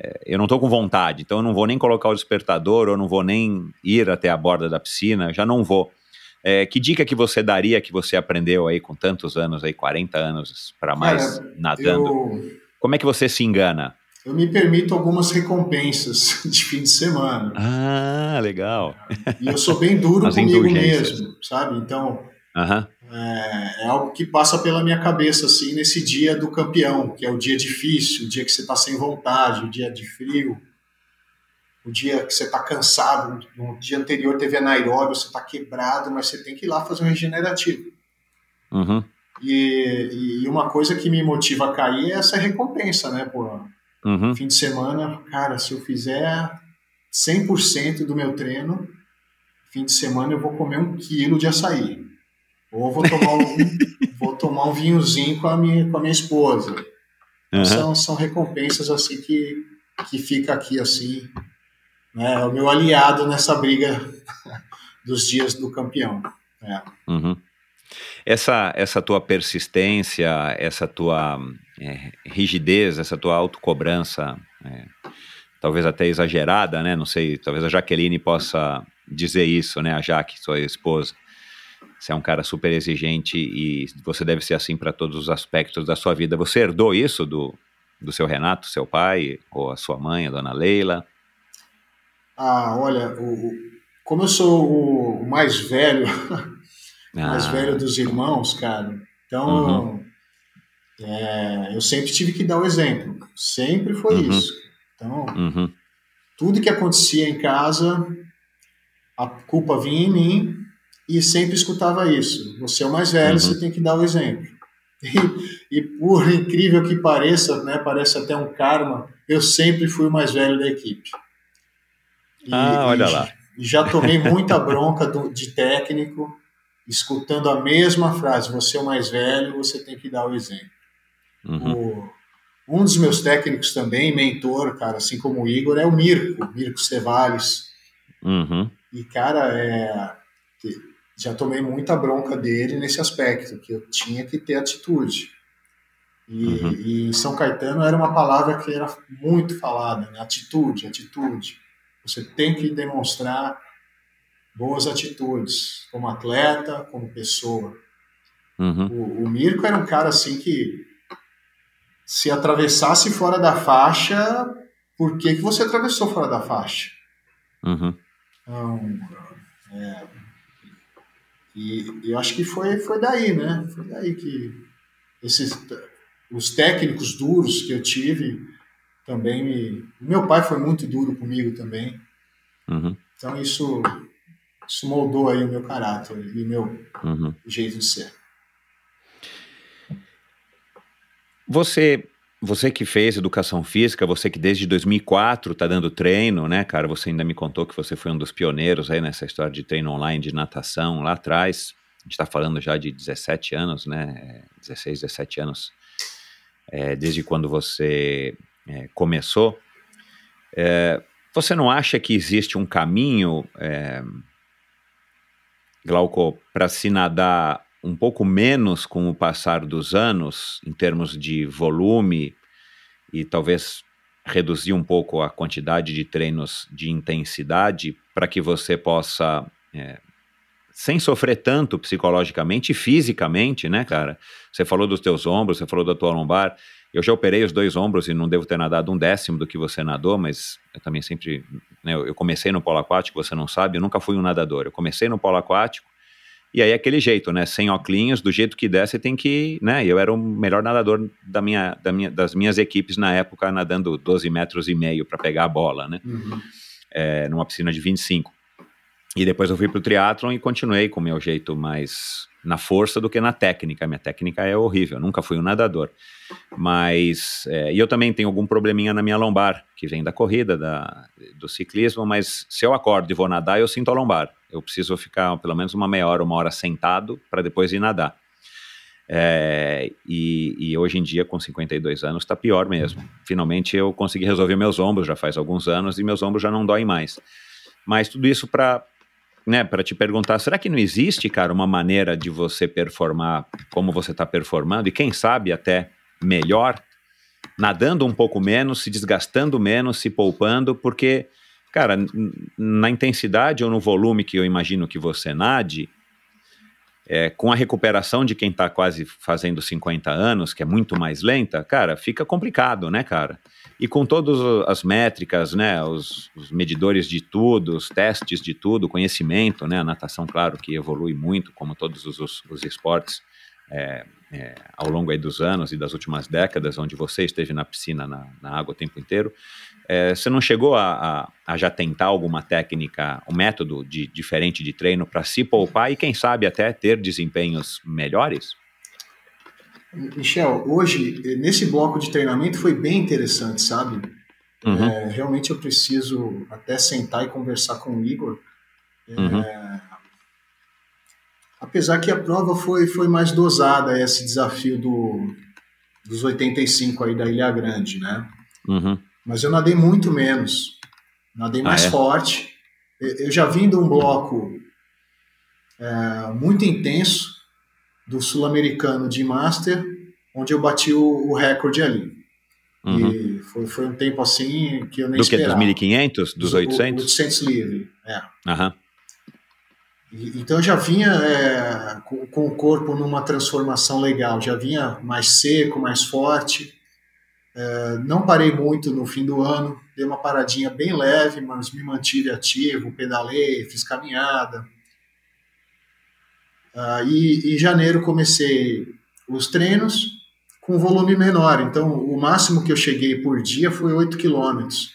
é, eu não tô com vontade, então eu não vou nem colocar o despertador, ou não vou nem ir até a borda da piscina, já não vou. É, que dica que você daria que você aprendeu aí com tantos anos, aí 40 anos para mais nadando? Eu, Como é que você se engana? eu me permito algumas recompensas [LAUGHS] de fim de semana. Ah, legal. E eu sou bem duro [LAUGHS] As comigo mesmo, sabe? Então, Aham. é, é algo que passa pela minha cabeça, assim, nesse dia do campeão, que é o dia difícil, o dia que você está sem vontade, o dia de frio, o dia que você está cansado. No dia anterior teve a Nairobi, você está quebrado, mas você tem que ir lá fazer um regenerativo. Uhum. E, e uma coisa que me motiva a cair é essa recompensa, né? Pô, Uhum. fim de semana, cara, se eu fizer 100% do meu treino, fim de semana eu vou comer um quilo de açaí. Ou vou tomar um, vou tomar um vinhozinho com a minha, com a minha esposa. Aham. são, são recompensas assim que, que fica aqui assim, né? É o meu aliado nessa briga [LAUGHS] dos dias do campeão. É. Uhum. Essa, essa tua persistência, essa tua é, rigidez, essa tua autocobrança, é, talvez até exagerada, né? Não sei, talvez a Jaqueline possa dizer isso, né? A Jaque, sua esposa. Você é um cara super exigente e você deve ser assim para todos os aspectos da sua vida. Você herdou isso do, do seu Renato, seu pai, ou a sua mãe, a dona Leila? Ah, olha, o, como eu sou o mais velho, [LAUGHS] mais Ah, velho dos irmãos, cara, então é, eu sempre tive que dar o exemplo. Sempre foi Uhum. isso. Então, Uhum, tudo que acontecia em casa, a culpa vinha em mim e sempre escutava isso. Você é o mais velho, Uhum. você tem que dar o exemplo. [LAUGHS] E, e por incrível que pareça, né, parece até um karma, eu sempre fui o mais velho da equipe. E- Ah, olha lá. Já tomei [LAUGHS] muita bronca do- de técnico, escutando a mesma frase: você é o mais velho, você tem que dar o exemplo. uhum, O- um dos meus técnicos também, mentor, cara, assim como o Igor, é o Mirko, Mirko Cevales. uhum, E, cara, é, já tomei muita bronca dele nesse aspecto, que eu tinha que ter atitude. E, Uhum. e em São Caetano era uma palavra que era muito falada, né? atitude, atitude. Você tem que demonstrar boas atitudes, como atleta, como pessoa. uhum. O, o Mirko era um cara assim que se atravessasse fora da faixa, por que, que você atravessou fora da faixa? uhum. Então, é, e eu acho que foi, foi daí, né? Foi daí que esses, os técnicos duros que eu tive também me... Meu pai foi muito duro comigo também. Uhum, Então isso, isso moldou aí o meu caráter e o meu uhum. jeito de ser. Você você que fez educação física, você que desde 2004 está dando treino, né, cara? Você ainda me contou que você foi um dos pioneiros aí nessa história de treino online de natação lá atrás. A gente está falando já de 17 anos, né? 16, 17 anos, é, desde quando você é, começou. É, você não acha que existe um caminho, é, Glauco, para se nadar um pouco menos com o passar dos anos, em termos de volume, e talvez reduzir um pouco a quantidade de treinos de intensidade para que você possa, é, sem sofrer tanto psicologicamente e fisicamente, né, cara? Você falou dos teus ombros, você falou da tua lombar. Eu já operei os dois ombros e não devo ter nadado um décimo do que você nadou, mas eu também sempre. Né, eu comecei no polo aquático, você não sabe, eu nunca fui um nadador. Eu comecei no polo aquático e aí aquele jeito, né? Sem óculos, do jeito que der, você tem que, né? Eu era o melhor nadador da minha, da minha, das minhas equipes na época, nadando 12 metros e meio para pegar a bola, né? Uhum. É, numa piscina de 25. E depois eu fui para o triatlon e continuei com o meu jeito mais na força do que na técnica. Minha técnica é horrível, nunca fui um nadador. Mas, é, e eu também tenho algum probleminha na minha lombar, que vem da corrida, da, do ciclismo, mas se eu acordo e vou nadar, eu sinto a lombar. Eu preciso ficar pelo menos uma meia hora, uma hora sentado para depois ir nadar. É, e, e, hoje em dia, com 52 anos, está pior mesmo. Finalmente eu consegui resolver meus ombros, já faz alguns anos, e meus ombros já não doem mais. Mas tudo isso para né, para te perguntar, será que não existe, cara, uma maneira de você performar como você está performando? E quem sabe até melhor, nadando um pouco menos, se desgastando menos, se poupando, porque, cara, na intensidade ou no volume que eu imagino que você nade, é, com a recuperação de quem está quase fazendo 50 anos, que é muito mais lenta, cara, fica complicado, né, cara? E com todas as métricas, né, os, os, medidores de tudo, os testes de tudo, conhecimento, né, a natação, claro, que evolui muito, como todos os, os, os esportes, é, é, ao longo dos anos e das últimas décadas, onde você esteve na piscina, na, na água o tempo inteiro, é, você não chegou a, a, a, já tentar alguma técnica, um método de, diferente de treino para se poupar e, quem sabe, até ter desempenhos melhores? Michel, hoje, nesse bloco de treinamento foi bem interessante, sabe? Uhum. É, realmente eu preciso até sentar e conversar com o Igor. É, uhum. Apesar que a prova foi, foi mais dosada, esse desafio do, dos 85 aí da Ilha Grande, né? Uhum. Mas eu nadei muito menos. Nadei mais ah, é? forte. Eu já vim de um bloco é, muito intenso do sul-americano de Master, onde eu bati o, o recorde ali. Uhum. E foi, foi um tempo assim que eu nem Do esperava. Do que? Dos 1.500? Dos 800? 800 livre, é. Uhum. E, então eu já vinha é, com, com, o corpo numa transformação legal, já vinha mais seco, mais forte. É, não parei muito no fim do ano, dei uma paradinha bem leve, mas me mantive ativo, pedalei, fiz caminhada. Uh, e em janeiro comecei os treinos com volume menor, então o máximo que eu cheguei por dia foi 8 quilômetros.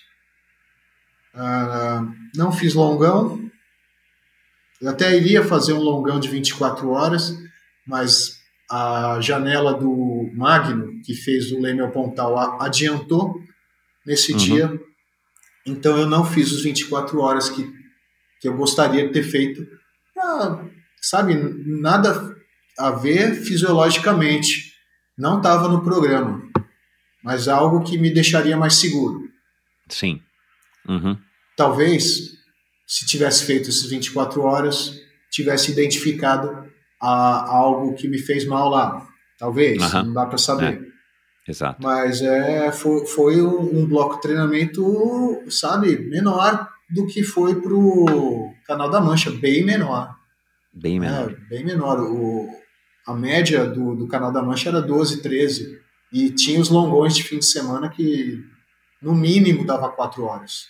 Uh, não fiz longão, eu até iria fazer um longão de 24 horas, mas a janela do Magno, que fez o Leme ao Pontal, adiantou nesse uhum. dia, então eu não fiz os 24 horas que, que eu gostaria de ter feito. Ah, sabe, nada a ver fisiologicamente. Não estava no programa, mas algo que me deixaria mais seguro. Sim. Uhum. Talvez, se tivesse feito essas 24 horas, tivesse identificado a, algo que me fez mal lá. Talvez, uhum. não dá para saber. É. Exato. Mas é, foi, foi um, um, bloco de treinamento, sabe, menor do que foi pro Canal da Mancha, bem menor. Bem menor. É, bem menor. O, a média do, do Canal da Mancha era 12, 13. E tinha os longões de fim de semana que, no mínimo, dava 4 horas.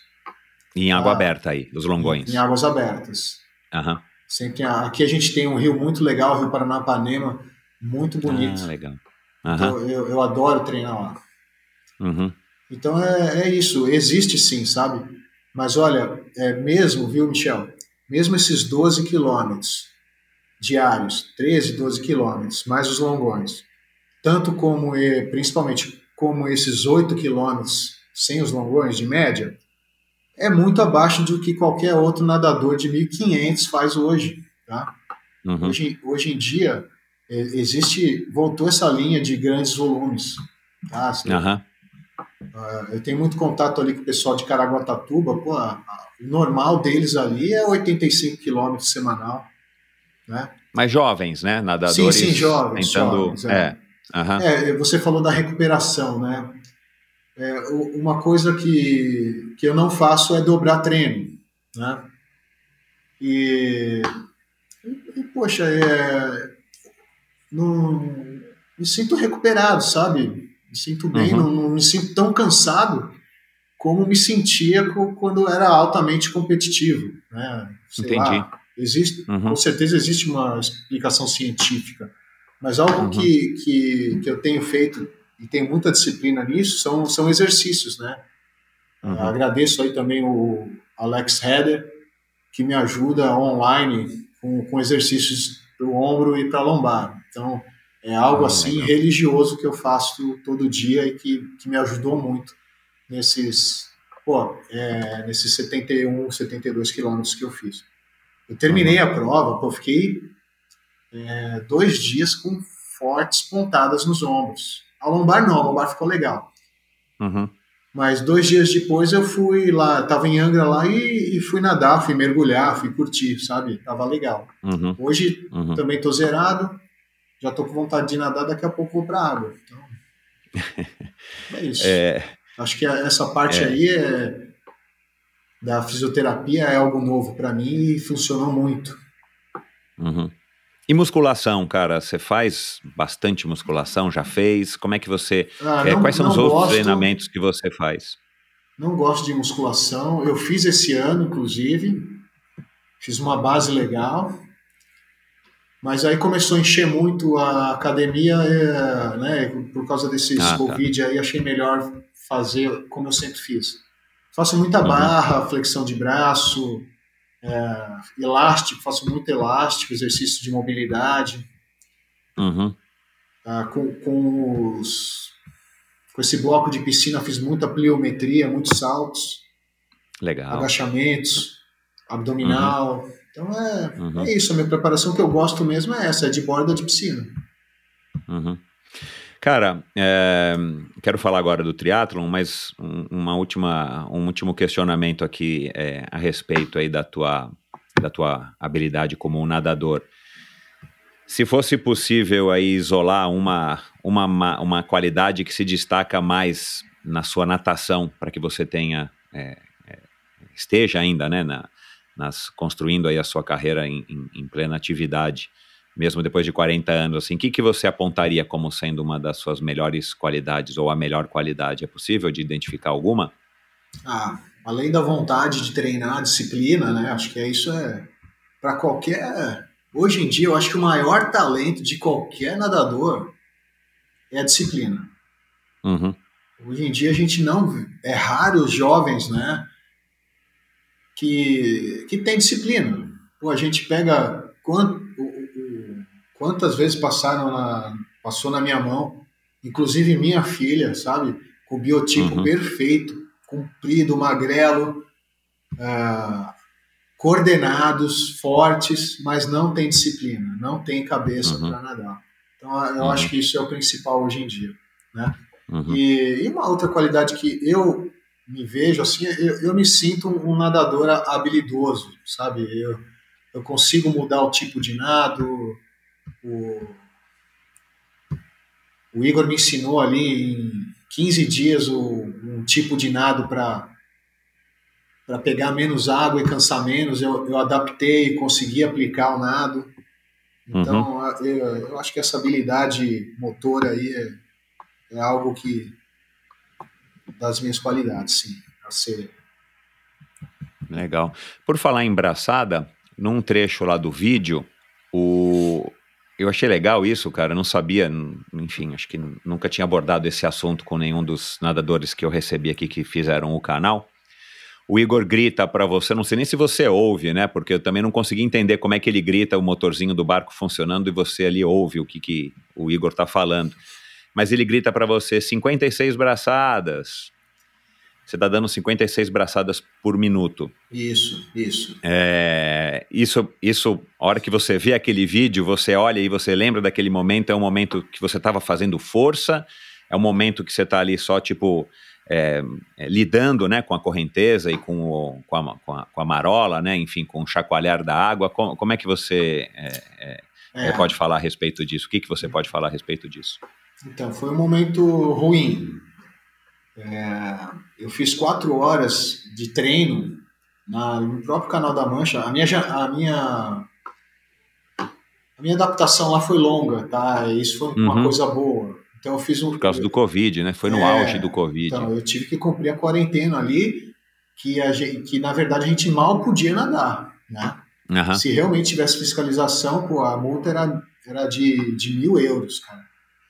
E em água ah, aberta aí, os longões. Em, em águas abertas. Aham. Sempre, aqui a gente tem um rio muito legal, o Rio Paranapanema, muito bonito. Ah, legal. Então, eu, eu adoro treinar lá. Uhum. Então é, é isso, existe sim, sabe? Mas olha, é mesmo, viu, Michel? Mesmo esses 12 quilômetros diários, 13, 12 quilômetros, mais os longões, tanto como, principalmente como esses 8 quilômetros sem os longões de média, é muito abaixo do que qualquer outro nadador de 1.500 faz hoje. Tá? Uhum. Hoje, hoje em dia, é, existe, voltou essa linha de grandes volumes. Tá? Uhum. uh, eu tenho muito contato ali com o pessoal de Caraguatatuba, pô, a, a, o normal deles ali é 85 quilômetros semanal. Né? Mas jovens, né? Nadadores. Sim, sim, jovens. Tentando, jovens é. É. Uhum. é. Você falou da recuperação, né? É, uma coisa que, que eu não faço é dobrar treino, né? E, e poxa, é, não, me sinto recuperado, sabe? Me sinto bem, uhum. não, não, me sinto tão cansado como me sentia quando era altamente competitivo, né? Sei Entendi. Lá, existe, uhum. com certeza existe uma explicação científica, mas algo uhum. que, que, que eu tenho feito e tenho muita disciplina nisso são, são exercícios, né? Uhum. Agradeço aí também o Alex Heder, que me ajuda online com, com exercícios para o ombro e para a lombar. Então, é algo ah, assim legal. religioso que eu faço todo dia e que, que me ajudou muito nesses, pô, é, nesses 71, 72 quilômetros que eu fiz. Eu terminei a prova, pô, fiquei é, dois dias com fortes pontadas nos ombros. A lombar não, a lombar ficou legal. Uhum. Mas dois dias depois eu fui lá, tava em Angra lá e, e fui nadar, fui mergulhar, fui curtir, sabe? Tava legal. Uhum. Hoje uhum. também tô zerado, já tô com vontade de nadar, daqui a pouco vou pra água. Então, [LAUGHS] é isso. É... Acho que essa parte é... aí é, da fisioterapia é algo novo para mim e funcionou muito. Uhum. E musculação, cara, você faz bastante musculação? Já fez? Como é que você. Ah, é, quais são os outros gosto, treinamentos que você faz? Não gosto de musculação. Eu fiz esse ano, inclusive. Fiz uma base legal. Mas aí começou a encher muito a academia, é, né? Por causa desses ah, tá. Covid aí, achei melhor fazer como eu sempre fiz. Faço muita uhum. barra, flexão de braço, é, elástico, faço muito elástico, exercício de mobilidade. Uhum. É, com, com, os, com esse bloco de piscina fiz muita pliometria, muitos saltos. Legal. Agachamentos, abdominal. Uhum. Então é, uhum. é isso, a minha preparação que eu gosto mesmo é essa, é de borda de piscina. Uhum. Cara, é, quero falar agora do triatlon, mas um, uma última, um último questionamento aqui é, a respeito aí da tua, da tua habilidade como um nadador. Se fosse possível aí isolar uma, uma, uma qualidade que se destaca mais na sua natação, para que você tenha, é, é, esteja ainda, né, na, nas, construindo aí a sua carreira em, em, em plena atividade, mesmo depois de 40 anos, assim, o que, que você apontaria como sendo uma das suas melhores qualidades ou a melhor qualidade? É possível de identificar alguma? Ah, além da vontade de treinar, disciplina, né? Acho que é isso é para qualquer. Hoje em dia, eu acho que o maior talento de qualquer nadador é a disciplina. Uhum. Hoje em dia a gente não é raro os jovens, né? Que que tem disciplina. Pô, a gente pega quanto Quantas vezes passaram na, passou na minha mão, inclusive minha filha, sabe? Com o biotipo uhum. perfeito, comprido, magrelo, uh, coordenados, fortes, mas não tem disciplina, não tem cabeça uhum. para nadar. Então eu uhum. acho que isso é o principal hoje em dia, né? Uhum. E, e, uma outra qualidade que eu me vejo assim, eu, eu me sinto um nadador habilidoso, sabe? Eu, eu consigo mudar o tipo de nado, o, o Igor me ensinou ali em 15 dias o, um tipo de nado para para pegar menos água e cansar menos, eu, eu adaptei e consegui aplicar o nado. Então, uhum. eu, eu, acho que essa habilidade motora aí é, é, algo que das minhas qualidades, sim, a ser. Legal. Por falar em braçada, num trecho lá do vídeo, o, eu achei legal isso, cara. Eu não sabia, enfim, acho que nunca tinha abordado esse assunto com nenhum dos nadadores que eu recebi aqui que fizeram o canal. O Igor grita para você, não sei nem se você ouve, né? Porque eu também não consegui entender como é que ele grita o motorzinho do barco funcionando e você ali ouve o que, que o Igor tá falando. mas ele grita para você 56 braçadas. Você está dando 56 braçadas por minuto. Isso, isso. É, isso, isso, a hora que você vê aquele vídeo, você olha e você lembra daquele momento, é um momento que você estava fazendo força, é um momento que você está ali só, tipo, é, é, lidando né, com a correnteza e com, o, com, a, com, a, com, a, marola, né, enfim, com o chacoalhar da água. Como, como é que você é, é, é, pode falar a respeito disso? O que, que você pode falar a respeito disso? Então, foi um momento ruim. Eu fiz quatro horas de treino na, no próprio Canal da Mancha. A minha, a minha a minha adaptação lá foi longa, tá? Isso foi uma uhum. coisa boa. Então eu fiz um. Por causa do Covid, né? Foi no é, auge do Covid. Então, eu tive que cumprir a quarentena ali, que, a gente, que na verdade a gente mal podia nadar, né? Uhum. Se realmente tivesse fiscalização, pô, a multa era, era de, de mil euros, cara.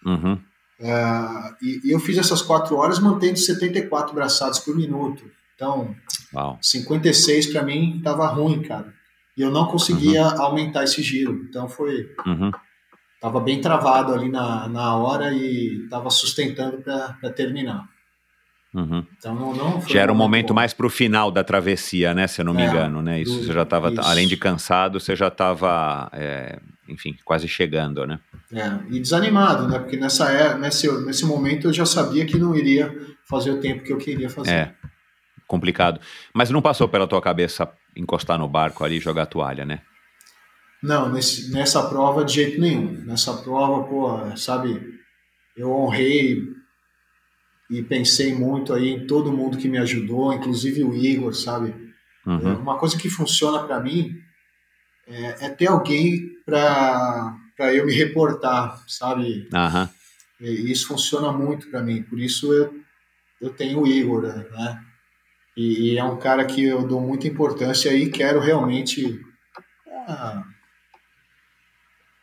Uhum. Uh, e, e, eu fiz essas quatro horas mantendo 74 braçadas por minuto. Então, Uau. 56 para mim tava ruim, cara. E eu não conseguia uhum. aumentar esse giro. Então foi. Uhum estava bem travado ali na, na hora e estava sustentando para terminar. Uhum. Então não, não já era um momento bom. mais para o final da travessia, né? Se eu não me é, engano, né? Isso do, você já estava, além de cansado, você já estava, é, enfim, quase chegando, né? É, e desanimado, né? Porque nessa é, nesse, nesse momento eu já sabia que não iria fazer o tempo que eu queria fazer. É, complicado. Mas não passou pela tua cabeça encostar no barco ali e jogar a toalha, né? Não, nesse, nessa prova de jeito nenhum. Nessa prova, pô, sabe, eu honrei e pensei muito aí em todo mundo que me ajudou, inclusive o Igor, sabe? Uhum. É, uma coisa que funciona para mim é, é, ter alguém para eu me reportar, sabe? Uhum. E isso funciona muito para mim, por isso eu, eu tenho o Igor, né? E, e, é um cara que eu dou muita importância e quero realmente. Ah,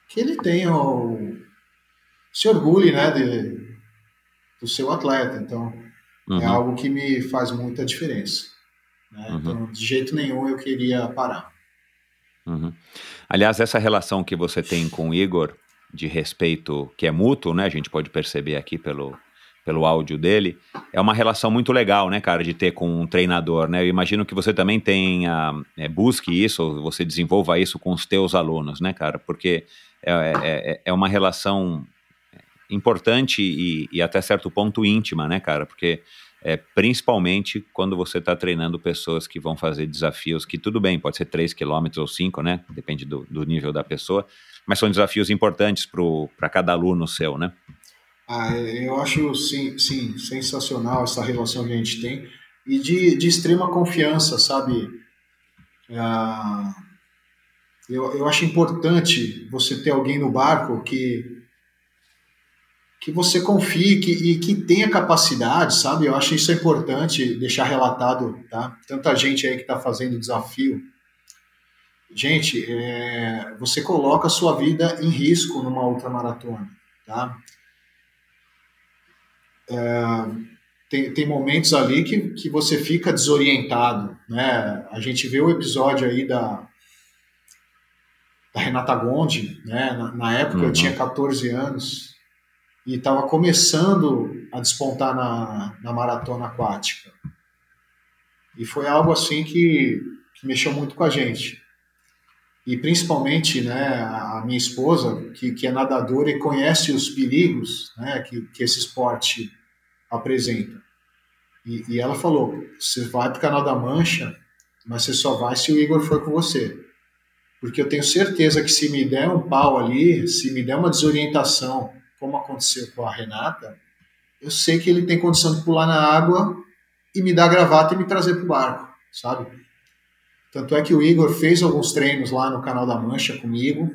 que ele tenha o, se orgulhe né, de, do seu atleta. Então, é uhum. é algo que me faz muita diferença. Né? Uhum. Então, de jeito nenhum eu queria parar. Uhum. Aliás, essa relação que você tem com o Igor, de respeito que é mútuo, né? A gente pode perceber aqui pelo, pelo áudio dele, é uma relação muito legal, né, cara, de ter com um treinador, né? Eu imagino que você também tenha, é, busque isso, você desenvolva isso com os teus alunos, né, cara? Porque é, é, é, é uma relação importante e, e, até certo ponto íntima, né, cara? Porque é, principalmente quando você está treinando pessoas que vão fazer desafios que tudo bem, pode ser 3 quilômetros ou 5, né? Depende do, do, nível da pessoa, mas são desafios importantes para cada aluno seu, né? Ah, eu acho sim, sim, sensacional essa relação que a gente tem e de, de extrema confiança, sabe? Ah, eu, eu acho importante você ter alguém no barco que que você confie que, e que tenha capacidade, sabe? Eu acho isso importante deixar relatado, tá? Tanta gente aí que está fazendo desafio. Gente, é, você coloca a sua vida em risco numa outra maratona, tá? É, tem, tem momentos ali que, que você fica desorientado, né? A gente vê o episódio aí da, da Renata Gondi, né? Na, na época uhum. eu tinha 14 anos e estava começando a despontar na, na maratona aquática. E foi algo assim que, que mexeu muito com a gente. E principalmente né, a minha esposa, que, que é nadadora e conhece os perigos né, que, que esse esporte apresenta. E, e ela falou: você vai para o Canal da Mancha, mas você só vai se o Igor for com você porque eu tenho certeza que se me der um pau ali, se me der uma desorientação, como aconteceu com a Renata, eu sei que ele tem condição de pular na água e me dar a gravata e me trazer para o barco, sabe? Tanto é que o Igor fez alguns treinos lá no Canal da Mancha comigo.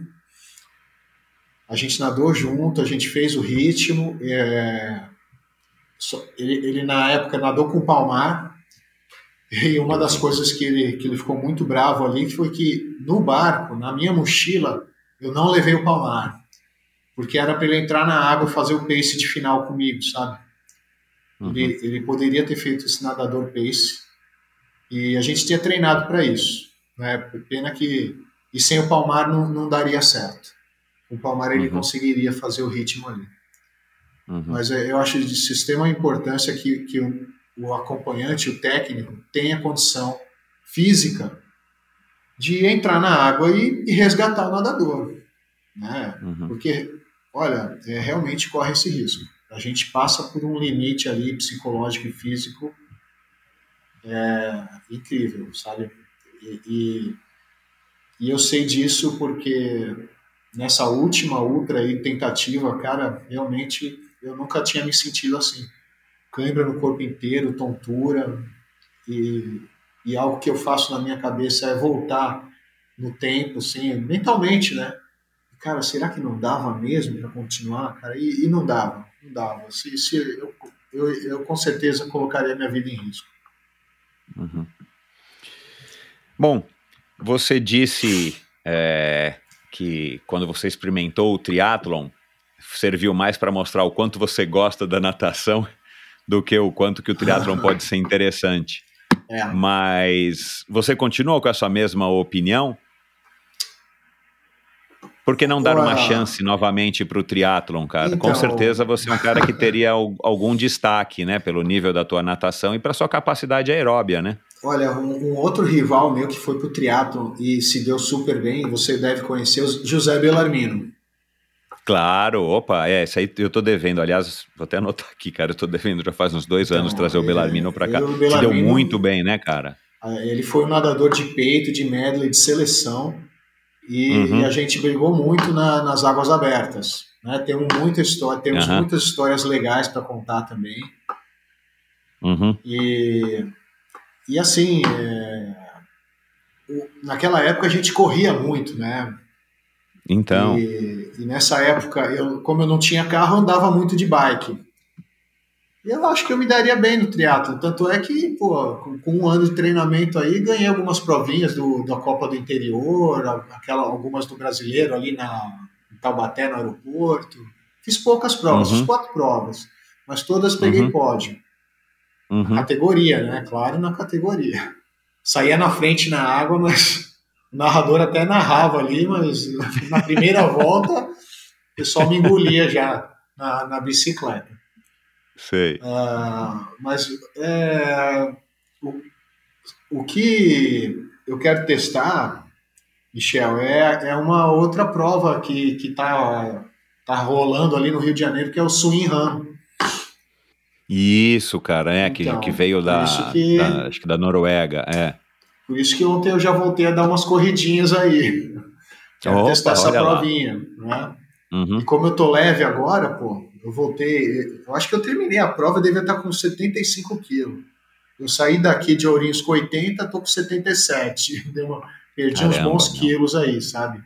A gente nadou junto, a gente fez o ritmo. É... Ele, ele, na época nadou com o Palmar, e uma das coisas que ele, que ele ficou muito bravo ali foi que no barco, na minha mochila, eu não levei o palmar. Porque era para ele entrar na água e fazer o pace de final comigo, sabe? Uhum. Ele, ele poderia ter feito esse nadador pace. E a gente tinha treinado para isso. Né? Pena que. E sem o palmar não, não daria certo. O palmar ele uhum. conseguiria fazer o ritmo ali. Uhum. Mas é, eu acho de sistema importância que, que o, o acompanhante, o técnico, tenha condição física de entrar na água e, e resgatar o nadador. Né? Uhum. Porque, olha, é, realmente corre esse risco. A gente passa por um limite ali psicológico e físico é, incrível, sabe? E, e, e, eu sei disso porque nessa última ultra aí, tentativa, cara, realmente eu nunca tinha me sentido assim. Cãibra no corpo inteiro, tontura, e, e algo que eu faço na minha cabeça é voltar no tempo, assim, mentalmente, né? Cara, será que não dava mesmo para continuar, cara? E, e, não dava, não dava. Se, se eu, eu, eu, com certeza colocaria minha vida em risco. Uhum. Bom, você disse é, que quando você experimentou o triatlon, serviu mais para mostrar o quanto você gosta da natação [LAUGHS] do que o quanto que o triatlon pode ser [LAUGHS] interessante. É. Mas você continua com essa mesma opinião? Por que não dar uma chance novamente para o triatlon, cara? Então... Com certeza você é um cara que teria algum destaque, né? Pelo nível da tua natação e para sua capacidade aeróbia, né? Olha, um, um, outro rival meu que foi para o triatlon e se deu super bem, você deve conhecer, o José Belarmino. Claro, opa, é, isso aí eu tô devendo. Aliás, vou até anotar aqui, cara, eu tô devendo já faz uns dois então, anos trazer o é, Belarmino para cá. Belarmino, Te deu muito bem, né, cara? Ele foi um nadador de peito, de medley, de seleção. E, uhum. e a gente brigou muito na, nas águas abertas. Né? Temos muita história, temos uhum. muitas histórias legais para contar também. Uhum. E, e assim, é, naquela época a gente corria muito, né? Então. E, e, nessa época, eu, como eu não tinha carro, eu andava muito de bike. Eu acho que eu me daria bem no triatlo. Tanto é que, pô, com, com, um ano de treinamento aí, ganhei algumas provinhas do, da Copa do Interior, aquela, algumas do brasileiro ali na em Taubaté, no aeroporto. Fiz poucas provas, uhum. fiz quatro provas, mas todas peguei uhum. pódio. Uhum. Categoria, né? Claro, na categoria. Saía na frente na água, mas [LAUGHS] o narrador até narrava ali, mas na primeira volta o pessoal me engolia já na, na bicicleta. Sei. Uh, mas é, o, o que eu quero testar, Michel, é, é uma outra prova que está tá rolando ali no Rio de Janeiro, que é o Swing Run. Isso, cara, é, então, que, que veio da, que, da, acho que da Noruega, é. Por isso que ontem eu já voltei a dar umas corridinhas aí. Quero Opa, testar essa provinha, né? Uhum. E como eu tô leve agora, pô, eu voltei. Eu acho que eu terminei a prova, eu devia estar com 75 quilos. Eu saí daqui de Ourinhos com 80, tô com 77. [LAUGHS] Deu uma, perdi Caramba, uns bons não. quilos aí, sabe?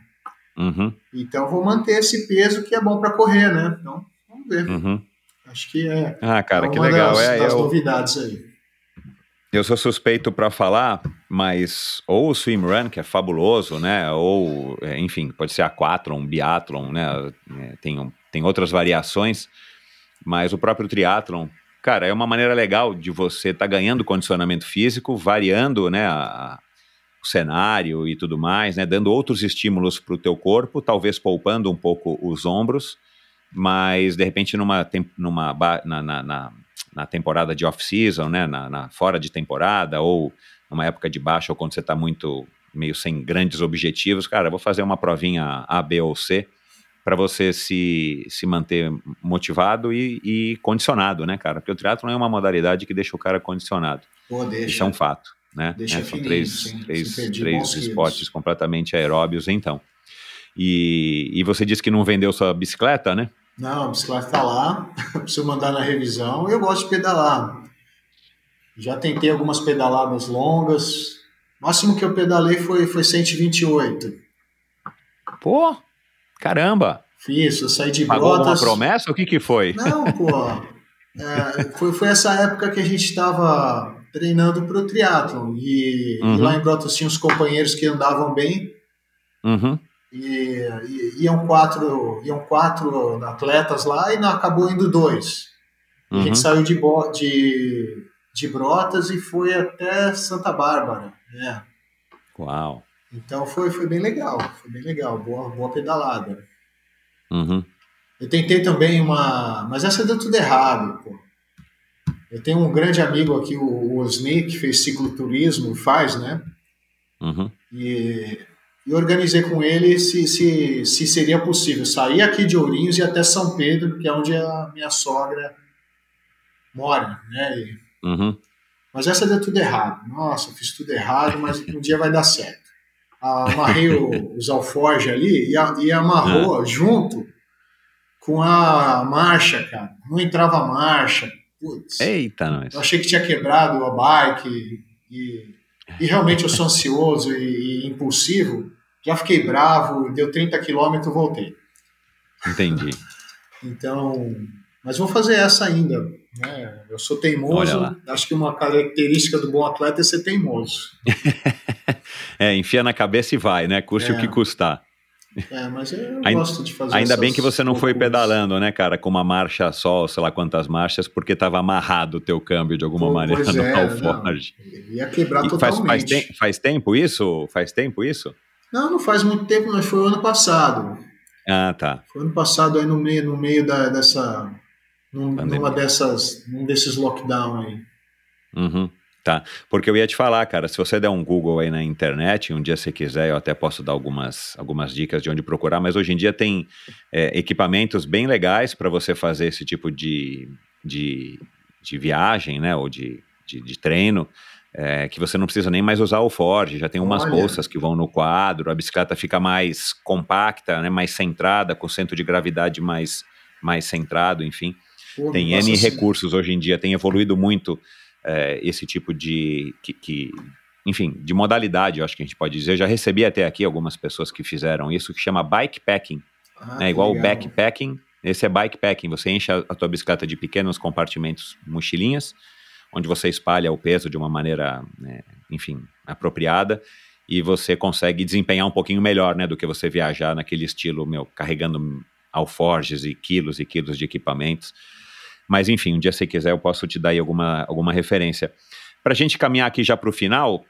Uhum. Então vou manter esse peso que é bom para correr, né? Então, vamos ver. Uhum. Acho que é. Ah, cara, é que legal. Das, é, das eu... novidades aí. Eu sou suspeito para falar, mas ou o swimrun, que é fabuloso, né? Ou, é, enfim, pode ser aquathlon, biathlon, né? É, tem, tem outras variações, mas o próprio triatlon, cara, é uma maneira legal de você estar tá ganhando condicionamento físico, variando, né? A, o cenário e tudo mais, né? Dando outros estímulos para o teu corpo, talvez poupando um pouco os ombros, mas de repente numa, numa na, na, na na temporada de off-season, né, na, na, fora de temporada, ou numa época de baixa, ou quando você está muito meio sem grandes objetivos, cara, vou fazer uma provinha A, B ou C para você se, se manter motivado e, e, condicionado, né, cara? Porque o triatlo é uma modalidade que deixa o cara condicionado. Pô, deixa. Isso é um fato, né? Deixa é, são três, sim, três, três esportes completamente aeróbios, então. E, e você disse que não vendeu sua bicicleta, né? Não, a bicicleta está lá, [LAUGHS] preciso mandar na revisão. Eu gosto de pedalar. Já tentei algumas pedaladas longas. O máximo que eu pedalei foi, foi 128. Pô, caramba! Fiz, eu saí de Pagou Brotas. uma promessa? O que que foi? Não, pô. [LAUGHS] É, foi, foi essa época que a gente estava treinando para o triatlon. E, uhum. e, lá em Brotas tinha os companheiros que andavam bem. Uhum e, e, iam quatro iam quatro atletas lá e não, acabou indo dois. Uhum. A gente uhum. saiu de, de, de Brotas e foi até Santa Bárbara. Né? Uau! Então foi, foi bem legal, foi bem legal, boa, boa pedalada. Uhum. Eu tentei também uma. Mas essa deu tudo errado, pô. Eu tenho um grande amigo aqui, o Osni, que fez cicloturismo, faz, né? Uhum. E, e organizei com ele se, se, se seria possível sair aqui de Ourinhos e até São Pedro, que é onde a minha sogra mora, né? E, Uhum. mas essa deu tudo errado. Nossa, fiz tudo errado, mas um dia vai dar certo. Amarrei o- os alforjes ali e, a- e amarrou junto com a marcha, cara. Não entrava a marcha. Putz. Eita, nós. Eu achei que tinha quebrado a bike e, e realmente eu sou ansioso e impulsivo. Já fiquei bravo, deu 30 quilômetros, voltei. Entendi. [LAUGHS] Então, mas vou fazer essa ainda. Né? Eu sou teimoso. Acho que uma característica do bom atleta é ser teimoso. [LAUGHS] É, enfia na cabeça e vai, né? Custe É. o que custar. É, mas eu Ainda- gosto de fazer Ainda bem que você não foi pedalando, né, cara, com uma marcha só, sei lá quantas marchas, porque estava amarrado o teu câmbio de alguma Pô, maneira no é, alforge. Ia quebrar E faz, totalmente. faz, tem- faz tempo isso? Faz tempo isso? Não, não faz muito tempo, mas foi o ano passado. Ah, tá. Foi ano passado aí no meio, no meio da, dessa. Num, numa dessas. num desses lockdown aí. Uhum, tá. Porque eu ia te falar, cara, se você der um Google aí na internet, um dia se quiser, eu até posso dar algumas, algumas dicas de onde procurar, mas hoje em dia tem é, equipamentos bem legais para você fazer esse tipo de, de, de viagem, né, ou de, de, de treino, é, que você não precisa nem mais usar o Ford, já tem umas Olha. bolsas que vão no quadro, a bicicleta fica mais compacta, né, mais centrada, com o centro de gravidade mais, mais centrado, enfim. Pô, Tem N recursos hoje em dia, tem evoluído muito é, esse tipo de. Que, que- enfim, de modalidade, eu acho que a gente pode dizer. Eu já recebi até aqui algumas pessoas que fizeram isso, que chama bikepacking. ah, né? Igual o backpacking, esse é bikepacking. Você enche a, a tua bicicleta de pequenos compartimentos, mochilinhas, onde você espalha o peso de uma maneira, né, enfim, apropriada. E você consegue desempenhar um pouquinho melhor, né, do que você viajar naquele estilo, meu, carregando alforjes e quilos e quilos de equipamentos. Mas enfim, um dia se quiser eu posso te dar aí alguma, alguma referência. Para a gente caminhar aqui já para o final,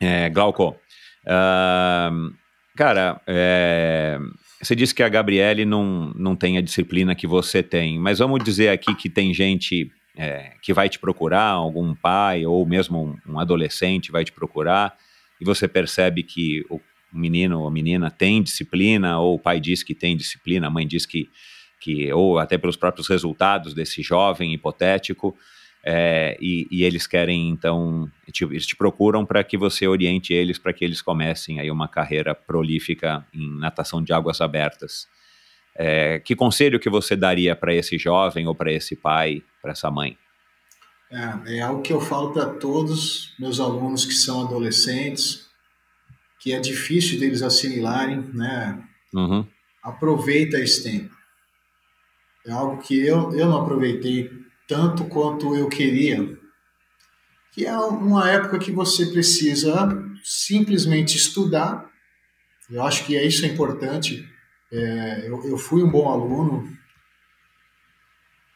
é, Glauco, ahn, cara, é, você disse que a Gabriele não, não tem a disciplina que você tem, mas vamos dizer aqui que tem gente é, que vai te procurar, algum pai ou mesmo um, um adolescente vai te procurar e você percebe que o menino ou a menina tem disciplina, ou o pai diz que tem disciplina, a mãe diz que, que ou até pelos próprios resultados desse jovem hipotético, é, e, e eles querem, então, te- eles te procuram para que você oriente eles para que eles comecem aí uma carreira prolífica em natação de águas abertas. É, que conselho que você daria para esse jovem ou para esse pai, para essa mãe? É, é algo que eu falo para todos meus alunos que são adolescentes, que é difícil deles assimilarem, né? Uhum, Aproveita esse tempo. É algo que eu, eu não aproveitei tanto quanto eu queria, que é uma época que você precisa simplesmente estudar. Eu acho que é isso é importante. É, eu, eu fui um bom aluno,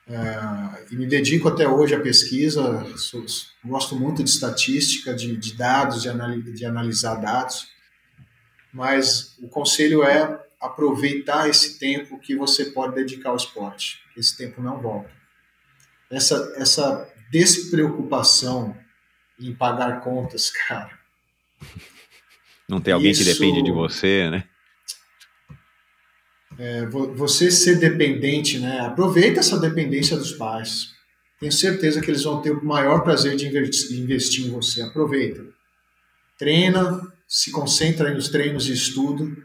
é, e me dedico até hoje à pesquisa. Sou- gosto muito de estatística, de, de dados, de, anali- de analisar dados. Mas o conselho é aproveitar esse tempo que você pode dedicar ao esporte. Esse tempo não volta. Essa, essa despreocupação em pagar contas, [LAUGHS] cara. Não tem alguém que Isso- depende de você, né? É, vo- você ser dependente, né? Aproveita essa dependência dos pais. Tenho certeza que eles vão ter o maior prazer de investir em você. Aproveita. Treina, se concentra nos treinos de estudo,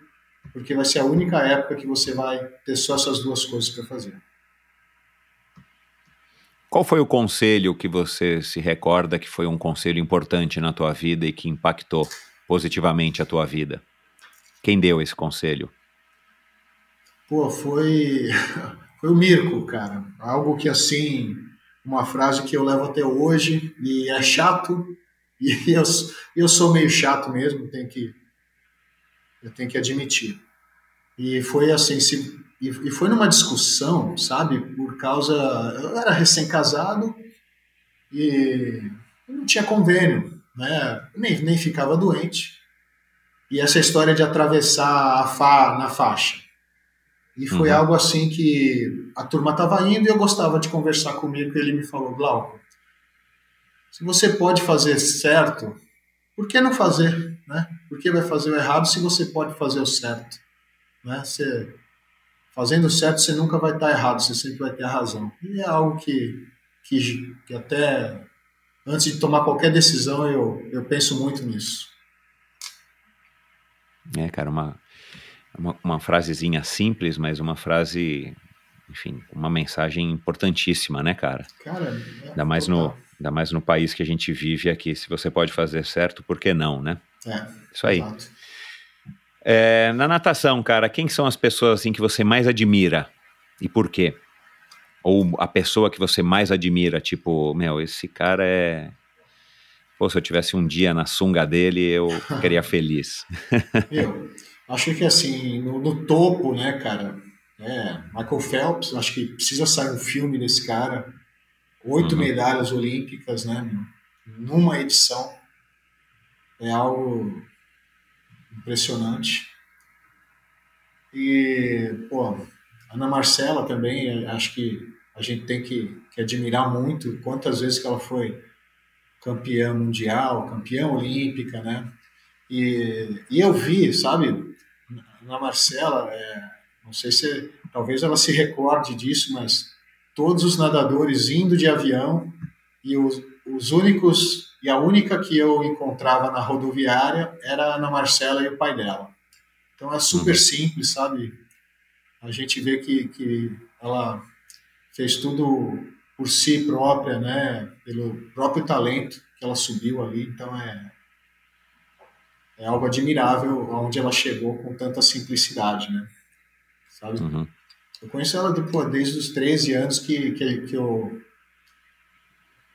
porque vai ser a única época que você vai ter só essas duas coisas para fazer. Qual foi o conselho que você se recorda que foi um conselho importante na tua vida e que impactou positivamente a tua vida? Quem deu esse conselho? Pô, foi, [LAUGHS] foi o Mirko, cara. Algo que, assim, uma frase que eu levo até hoje, e é chato, [LAUGHS] e eu, eu sou meio chato mesmo, tenho que, eu tenho que admitir. E foi assim, se, e, foi numa discussão, sabe, por causa, eu era recém-casado e não tinha convênio, né, nem, nem ficava doente. E essa história de atravessar a fa, na faixa. E foi Uhum. algo assim que a turma estava indo e eu gostava de conversar comigo. E ele me falou: Glauco, se você pode fazer certo, por que não fazer? Né? Por que vai fazer o errado se você pode fazer o certo? Né? Você, fazendo o certo, você nunca vai estar errado, você sempre vai ter a razão. E é algo que, que, que até antes de tomar qualquer decisão eu, eu penso muito nisso. É, cara, uma, uma, uma frasezinha simples, mas uma frase, enfim, uma mensagem importantíssima, né, cara? Cara, é Ainda mais no, ainda mais no país que a gente vive aqui. Se você pode fazer certo, por que não, né? É, Isso aí. É, na natação, cara, quem são as pessoas assim que você mais admira e por quê? Ou a pessoa que você mais admira, tipo, meu, esse cara é. Pô, se eu tivesse um dia na sunga dele, eu [LAUGHS] ficaria feliz. Eu acho que assim, no, no topo, né, cara, é, Michael Phelps, acho que precisa sair um filme desse cara. Oito Uhum. medalhas olímpicas, né, meu, numa edição. É algo impressionante. E, pô, Ana Marcela também, acho que a gente tem que, que admirar muito quantas vezes que ela foi campeã mundial, campeã olímpica, né? E, e eu vi, sabe, na Marcela, é, não sei se talvez ela se recorde disso, mas todos os nadadores indo de avião e os, os únicos e a única que eu encontrava na rodoviária era a Ana Marcela e o pai dela. Então é super Uhum. simples, sabe? A gente vê que, que ela fez tudo por si própria, né? Pelo próprio talento que ela subiu ali. Então é é algo admirável aonde ela chegou com tanta simplicidade, né? Sabe? Uhum. Eu conheço ela desde os 13 anos que, que, que eu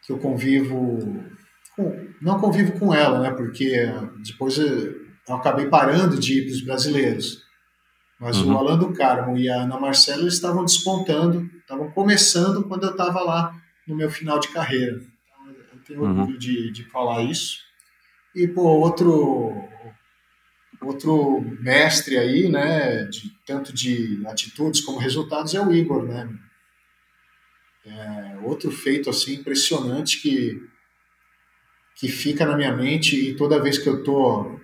que eu convivo não convivo com ela, né? Porque depois eu, acabei parando de ir para os brasileiros. Mas Uhum. o Alan do Carmo e a Ana Marcela estavam despontando, estavam começando quando eu estava lá no meu final de carreira. Então, eu tenho Uhum. orgulho de, de falar isso. E, pô, outro, outro mestre aí, né, de, tanto de atitudes como resultados, é o Igor, né? É outro feito, assim, impressionante que, que fica na minha mente e toda vez que eu tô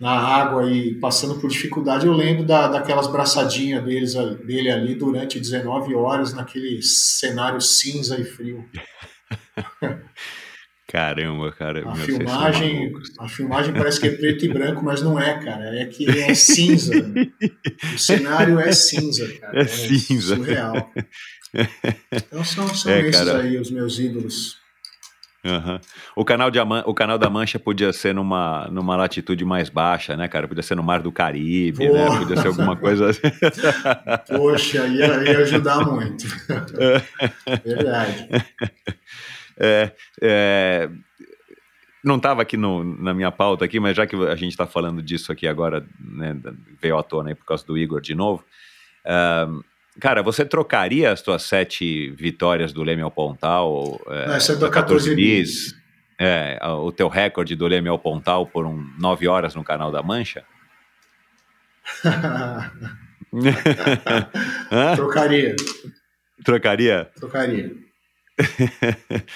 na água e passando por dificuldade, eu lembro da, daquelas braçadinhas deles, dele ali durante 19 horas naquele cenário cinza e frio. [LAUGHS] Caramba, cara. A filmagem, a filmagem parece que é preto e branco, mas não é, cara. É que é cinza. o cenário é cinza, [LAUGHS] cara. É cinza. surreal. [LAUGHS] Então são, são É, esses cara. aí os meus ídolos. Aham. O, canal de o canal da Mancha podia ser numa, numa latitude mais baixa, né, cara? Podia ser no Mar do Caribe, né? Boa. Podia ser alguma coisa assim. Poxa, ia, ia ajudar muito. [LAUGHS] Verdade. É, é, não estava aqui no- na minha pauta aqui, mas já que a gente está falando disso aqui agora, né, veio à tona aí por causa do Igor de novo. ahn, cara, você trocaria as tuas sete vitórias do Leme ao Pontal, é, Não, essa é do da 14 14 bis, é, o teu recorde do Leme ao Pontal por um nove horas no canal da Mancha? [LAUGHS] Trocaria, Trocaria? trocaria. [LAUGHS]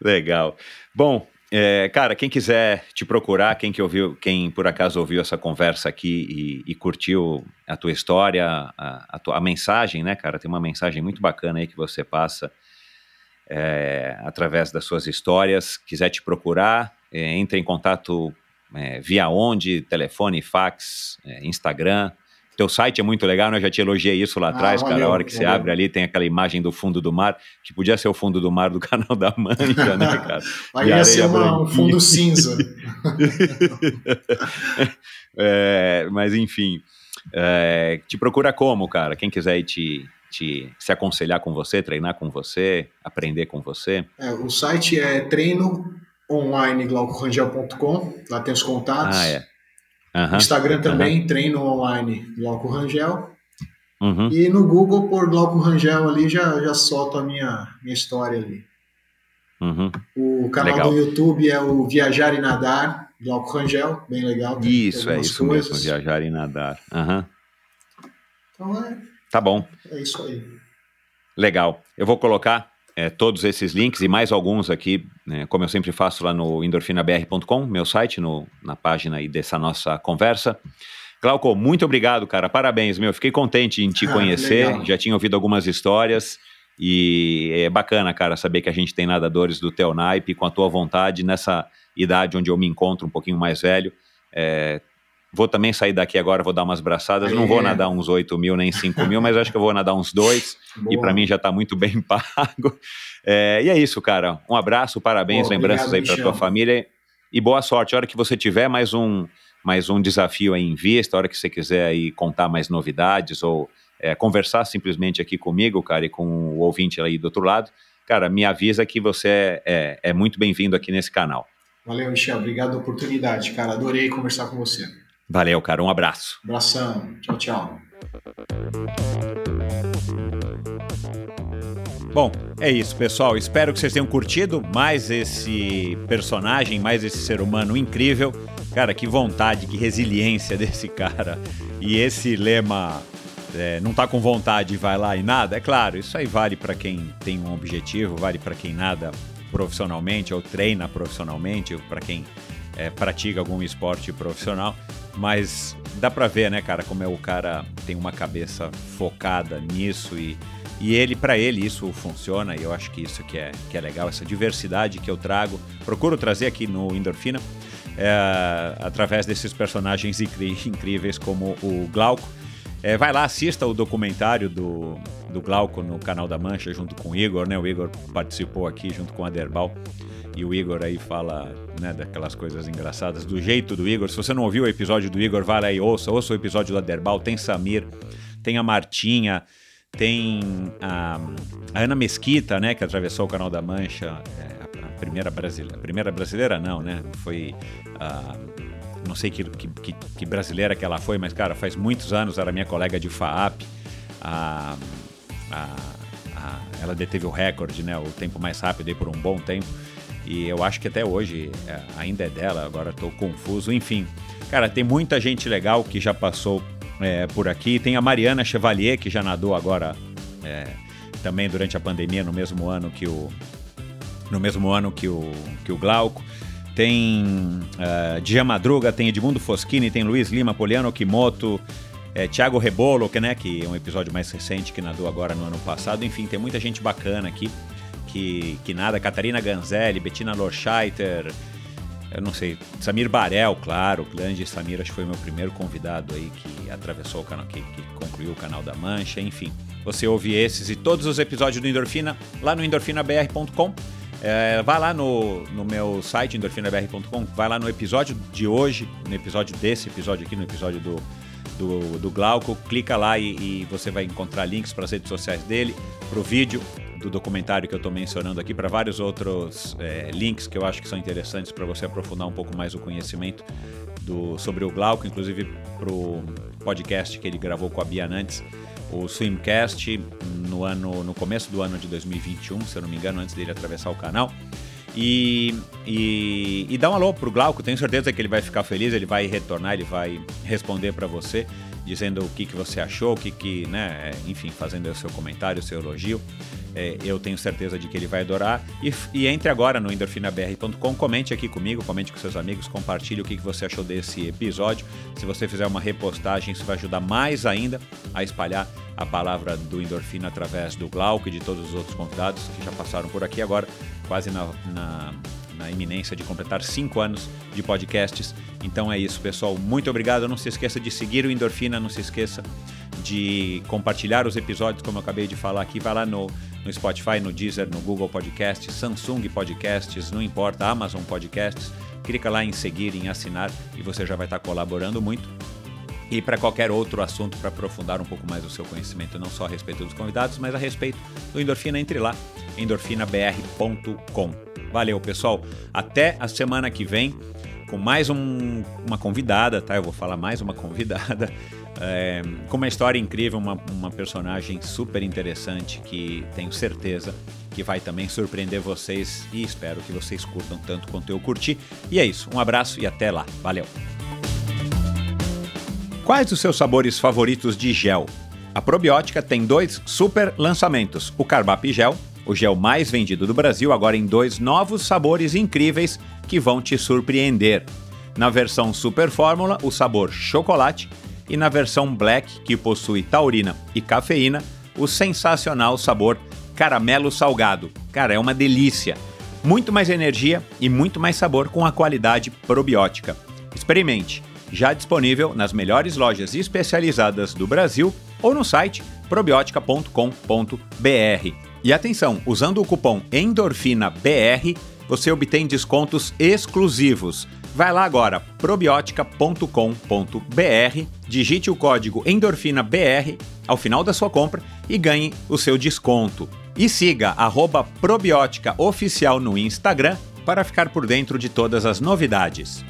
Legal. Bom, é, cara, quem quiser te procurar, quem que ouviu, quem por acaso ouviu essa conversa aqui e, e curtiu a tua história, a, a tua a mensagem, né, cara? Tem uma mensagem muito bacana aí que você passa é, através das suas histórias. Quiser te procurar, é, entre em contato é, via onde, telefone, fax, é, Instagram. Teu site é muito legal, né? Eu já te elogiei isso lá Ah, atrás, cara. A valeu, hora que você valeu. abre ali, tem aquela imagem do fundo do mar, que podia ser o fundo do mar do [LAUGHS] canal da Mancha, né, [LAUGHS] cara? E ia ser uma- um fundo cinza. [LAUGHS] É, mas enfim, é, te procura como, cara? Quem quiser ir te, te se aconselhar com você, treinar com você, aprender com você. É, o site é treino online lá tem os contatos. Ah, é. Aham, Instagram também, treino online Glauco Rangel. uhum, E no Google, por Glauco Rangel ali, já, já solto a minha, minha história ali. uhum. O canal Legal. do YouTube é o Viajar e Nadar, Glauco Rangel, bem legal. Isso, é isso coisas. mesmo, viajar e nadar. Aham. Então é, Tá bom. é isso aí. Legal. Eu vou colocar é, todos esses links e mais alguns aqui, né, como eu sempre faço lá no endorfinabr.com, meu site, no, na página aí dessa nossa conversa. Glauco, muito obrigado, cara. Parabéns, meu. Fiquei contente em te Ah, conhecer. legal. Já tinha ouvido algumas histórias. E é bacana, cara, saber que a gente tem nadadores do teu naipe com a tua vontade nessa idade onde eu me encontro um pouquinho mais velho. É, vou também sair daqui agora, vou dar umas braçadas. Não vou Aê. nadar uns 8 mil nem 5 mil, mas acho que eu vou nadar uns dois. E Boa. para mim já está muito bem [LAUGHS] pago. É, e é isso, cara. Um abraço, parabéns, Pô, lembranças obrigado, aí para tua família e boa sorte. A hora que você tiver mais um mais um desafio aí em vista, a hora que você quiser aí contar mais novidades ou é, conversar simplesmente aqui comigo, cara, e com o ouvinte aí do outro lado, cara, me avisa que você é, é, é muito bem-vindo aqui nesse canal. Valeu, Michel. Obrigado pela oportunidade, cara. Adorei conversar com você. Valeu, cara. Um abraço. Abração. Tchau, tchau. Bom, é isso, pessoal. Espero que vocês tenham curtido mais esse personagem, mais esse ser humano incrível. Cara, que vontade, que resiliência [LAUGHS] desse cara. E esse lema, é, não tá com vontade, vai lá e nada. É claro, isso aí vale para quem tem um objetivo, vale para quem nada profissionalmente ou treina profissionalmente, ou para quem é, pratica algum esporte profissional. Mas dá pra ver, né, cara, como é o cara tem uma cabeça focada nisso e e ele, para ele, isso funciona, e eu acho que isso que é, que é legal, essa diversidade que eu trago, procuro trazer aqui no Endorfina, é, através desses personagens incríveis como o Glauco. É, vai lá, assista o documentário do, do Glauco no canal da Mancha, junto com o Igor, né? O Igor participou aqui junto com a Derbal. E o Igor aí fala né, daquelas coisas engraçadas, do jeito do Igor. Se você não ouviu o episódio do Igor, vai lá e ouça. Ouça o episódio da Derbal. Tem Samir, tem a Martinha, tem a, a Ana Mesquita, né, que atravessou o Canal da Mancha, é, a, primeira brasileira, a primeira brasileira não, né, foi a, não sei que, que, que- brasileira que ela foi, mas cara, faz muitos anos era minha colega de FAAP, a- a- ela deteve o recorde, né, o tempo mais rápido aí por um bom tempo, e eu acho que até hoje é, ainda é dela, agora estou confuso, enfim. Cara, tem muita gente legal que já passou é, por aqui. Tem a Mariana Chevalier, que já nadou agora é, também durante a pandemia, no mesmo ano que o, no mesmo ano que o, que o Glauco. Tem uh, Dia Madruga, tem Edmundo Foschini, tem Luiz Lima, Poliano Kimoto, é, Thiago Rebolo, que, né, que é um episódio mais recente que nadou agora no ano passado. Enfim, tem muita gente bacana aqui que, que nada. Catarina Ganzelli, Bettina Lorscheiter, eu não sei, Samir Barel, claro, grande Samir, acho que foi meu primeiro convidado aí que atravessou o canal, que, que concluiu o canal da Mancha, enfim. Você ouve esses e todos os episódios do Endorfina lá no endorfinabr.com. É, vai lá no, no meu site, endorfinabr.com, vai lá no episódio de hoje, no episódio desse episódio aqui, no episódio do, do, do Glauco, clica lá e, e você vai encontrar links para as redes sociais dele, para o vídeo do documentário que eu estou mencionando aqui, para vários outros é, links que eu acho que são interessantes para você aprofundar um pouco mais o conhecimento do, sobre o Glauco, inclusive para o podcast que ele gravou com a Bia Nantes, o Swimcast, no, ano, no começo do ano de 2021, se eu não me engano, antes dele atravessar o canal. E, e, e dá um alô pro Glauco, tenho certeza que ele vai ficar feliz, ele vai retornar, ele vai responder para você, dizendo o que, que você achou, o que, que, né, enfim, fazendo o seu comentário, o seu elogio. É, eu tenho certeza de que ele vai adorar. E, e entre agora no endorfinabr.com, comente aqui comigo, comente com seus amigos, compartilhe o que, que você achou desse episódio. Se você fizer uma repostagem, isso vai ajudar mais ainda a espalhar a palavra do endorfina através do Glauco e de todos os outros convidados que já passaram por aqui agora, quase na, na, na iminência de completar cinco anos de podcasts. Então é isso, pessoal. Muito obrigado. Não se esqueça de seguir o Endorfina, não se esqueça de compartilhar os episódios, como eu acabei de falar aqui. Vai lá no, no Spotify, no Deezer, no Google Podcasts, Samsung Podcasts, não importa, Amazon Podcasts. Clica lá em seguir, em assinar e você já vai estar colaborando muito. E para qualquer outro assunto para aprofundar um pouco mais o seu conhecimento, não só a respeito dos convidados, mas a respeito do Endorfina, entre lá, endorfinabr.com. Valeu, pessoal. Até a semana que vem com mais um, uma convidada, tá? Eu vou falar mais uma [LAUGHS] convidada. É, com uma história incrível, uma, uma personagem super interessante que tenho certeza que vai também surpreender vocês e espero que vocês curtam tanto quanto eu curti. E é isso, um abraço e até lá. Valeu! Quais os seus sabores favoritos de gel? A probiótica tem dois super lançamentos: o Carbap Gel, o gel mais vendido do Brasil, agora em dois novos sabores incríveis que vão te surpreender. Na versão Super Fórmula, o sabor chocolate, e na versão Black, que possui taurina e cafeína, o sensacional sabor caramelo salgado. Cara, é uma delícia. Muito mais energia e muito mais sabor com a qualidade probiótica. Experimente. Já disponível nas melhores lojas especializadas do Brasil ou no site probiotica.com.br. E atenção, usando o cupom ENDORFINABR, você obtém descontos exclusivos. Vai lá agora, probiotica.com.br, digite o código ENDORFINABR ao final da sua compra e ganhe o seu desconto. E siga arroba Probiótica Oficial no Instagram para ficar por dentro de todas as novidades.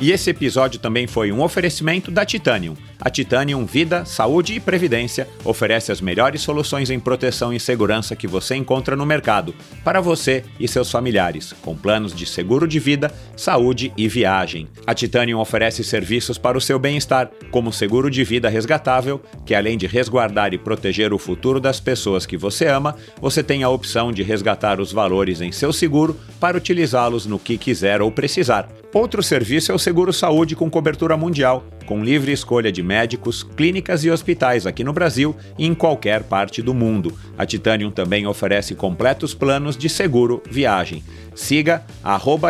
E esse episódio também foi um oferecimento da Titanium. A Titanium Vida, Saúde e Previdência oferece as melhores soluções em proteção e segurança que você encontra no mercado, para você e seus familiares, com planos de seguro de vida, saúde e viagem. A Titanium oferece serviços para o seu bem-estar, como seguro de vida resgatável, que além de resguardar e proteger o futuro das pessoas que você ama, você tem a opção de resgatar os valores em seu seguro para utilizá-los no que quiser ou precisar. Outro serviço é o Seguro Saúde com cobertura mundial, com livre escolha de médicos, clínicas e hospitais aqui no Brasil e em qualquer parte do mundo. A Titanium também oferece completos planos de seguro viagem. Siga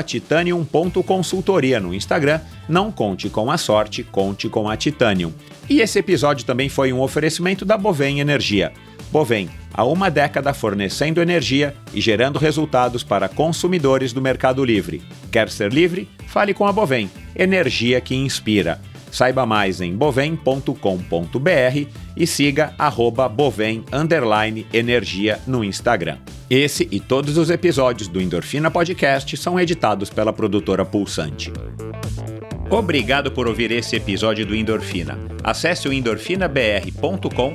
titanium.consultoria no Instagram. Não conte com a sorte, conte com a Titanium. E esse episódio também foi um oferecimento da Bovem Energia. Bovem, há uma década fornecendo energia e gerando resultados para consumidores do Mercado Livre. Quer ser livre? Fale com a Bovem, energia que inspira. Saiba mais em bovem.com.br e siga arroba bovem energia no Instagram. Esse e todos os episódios do Endorfina Podcast são editados pela produtora Pulsante. Obrigado por ouvir esse episódio do Endorfina. Acesse o endorfinabr.com,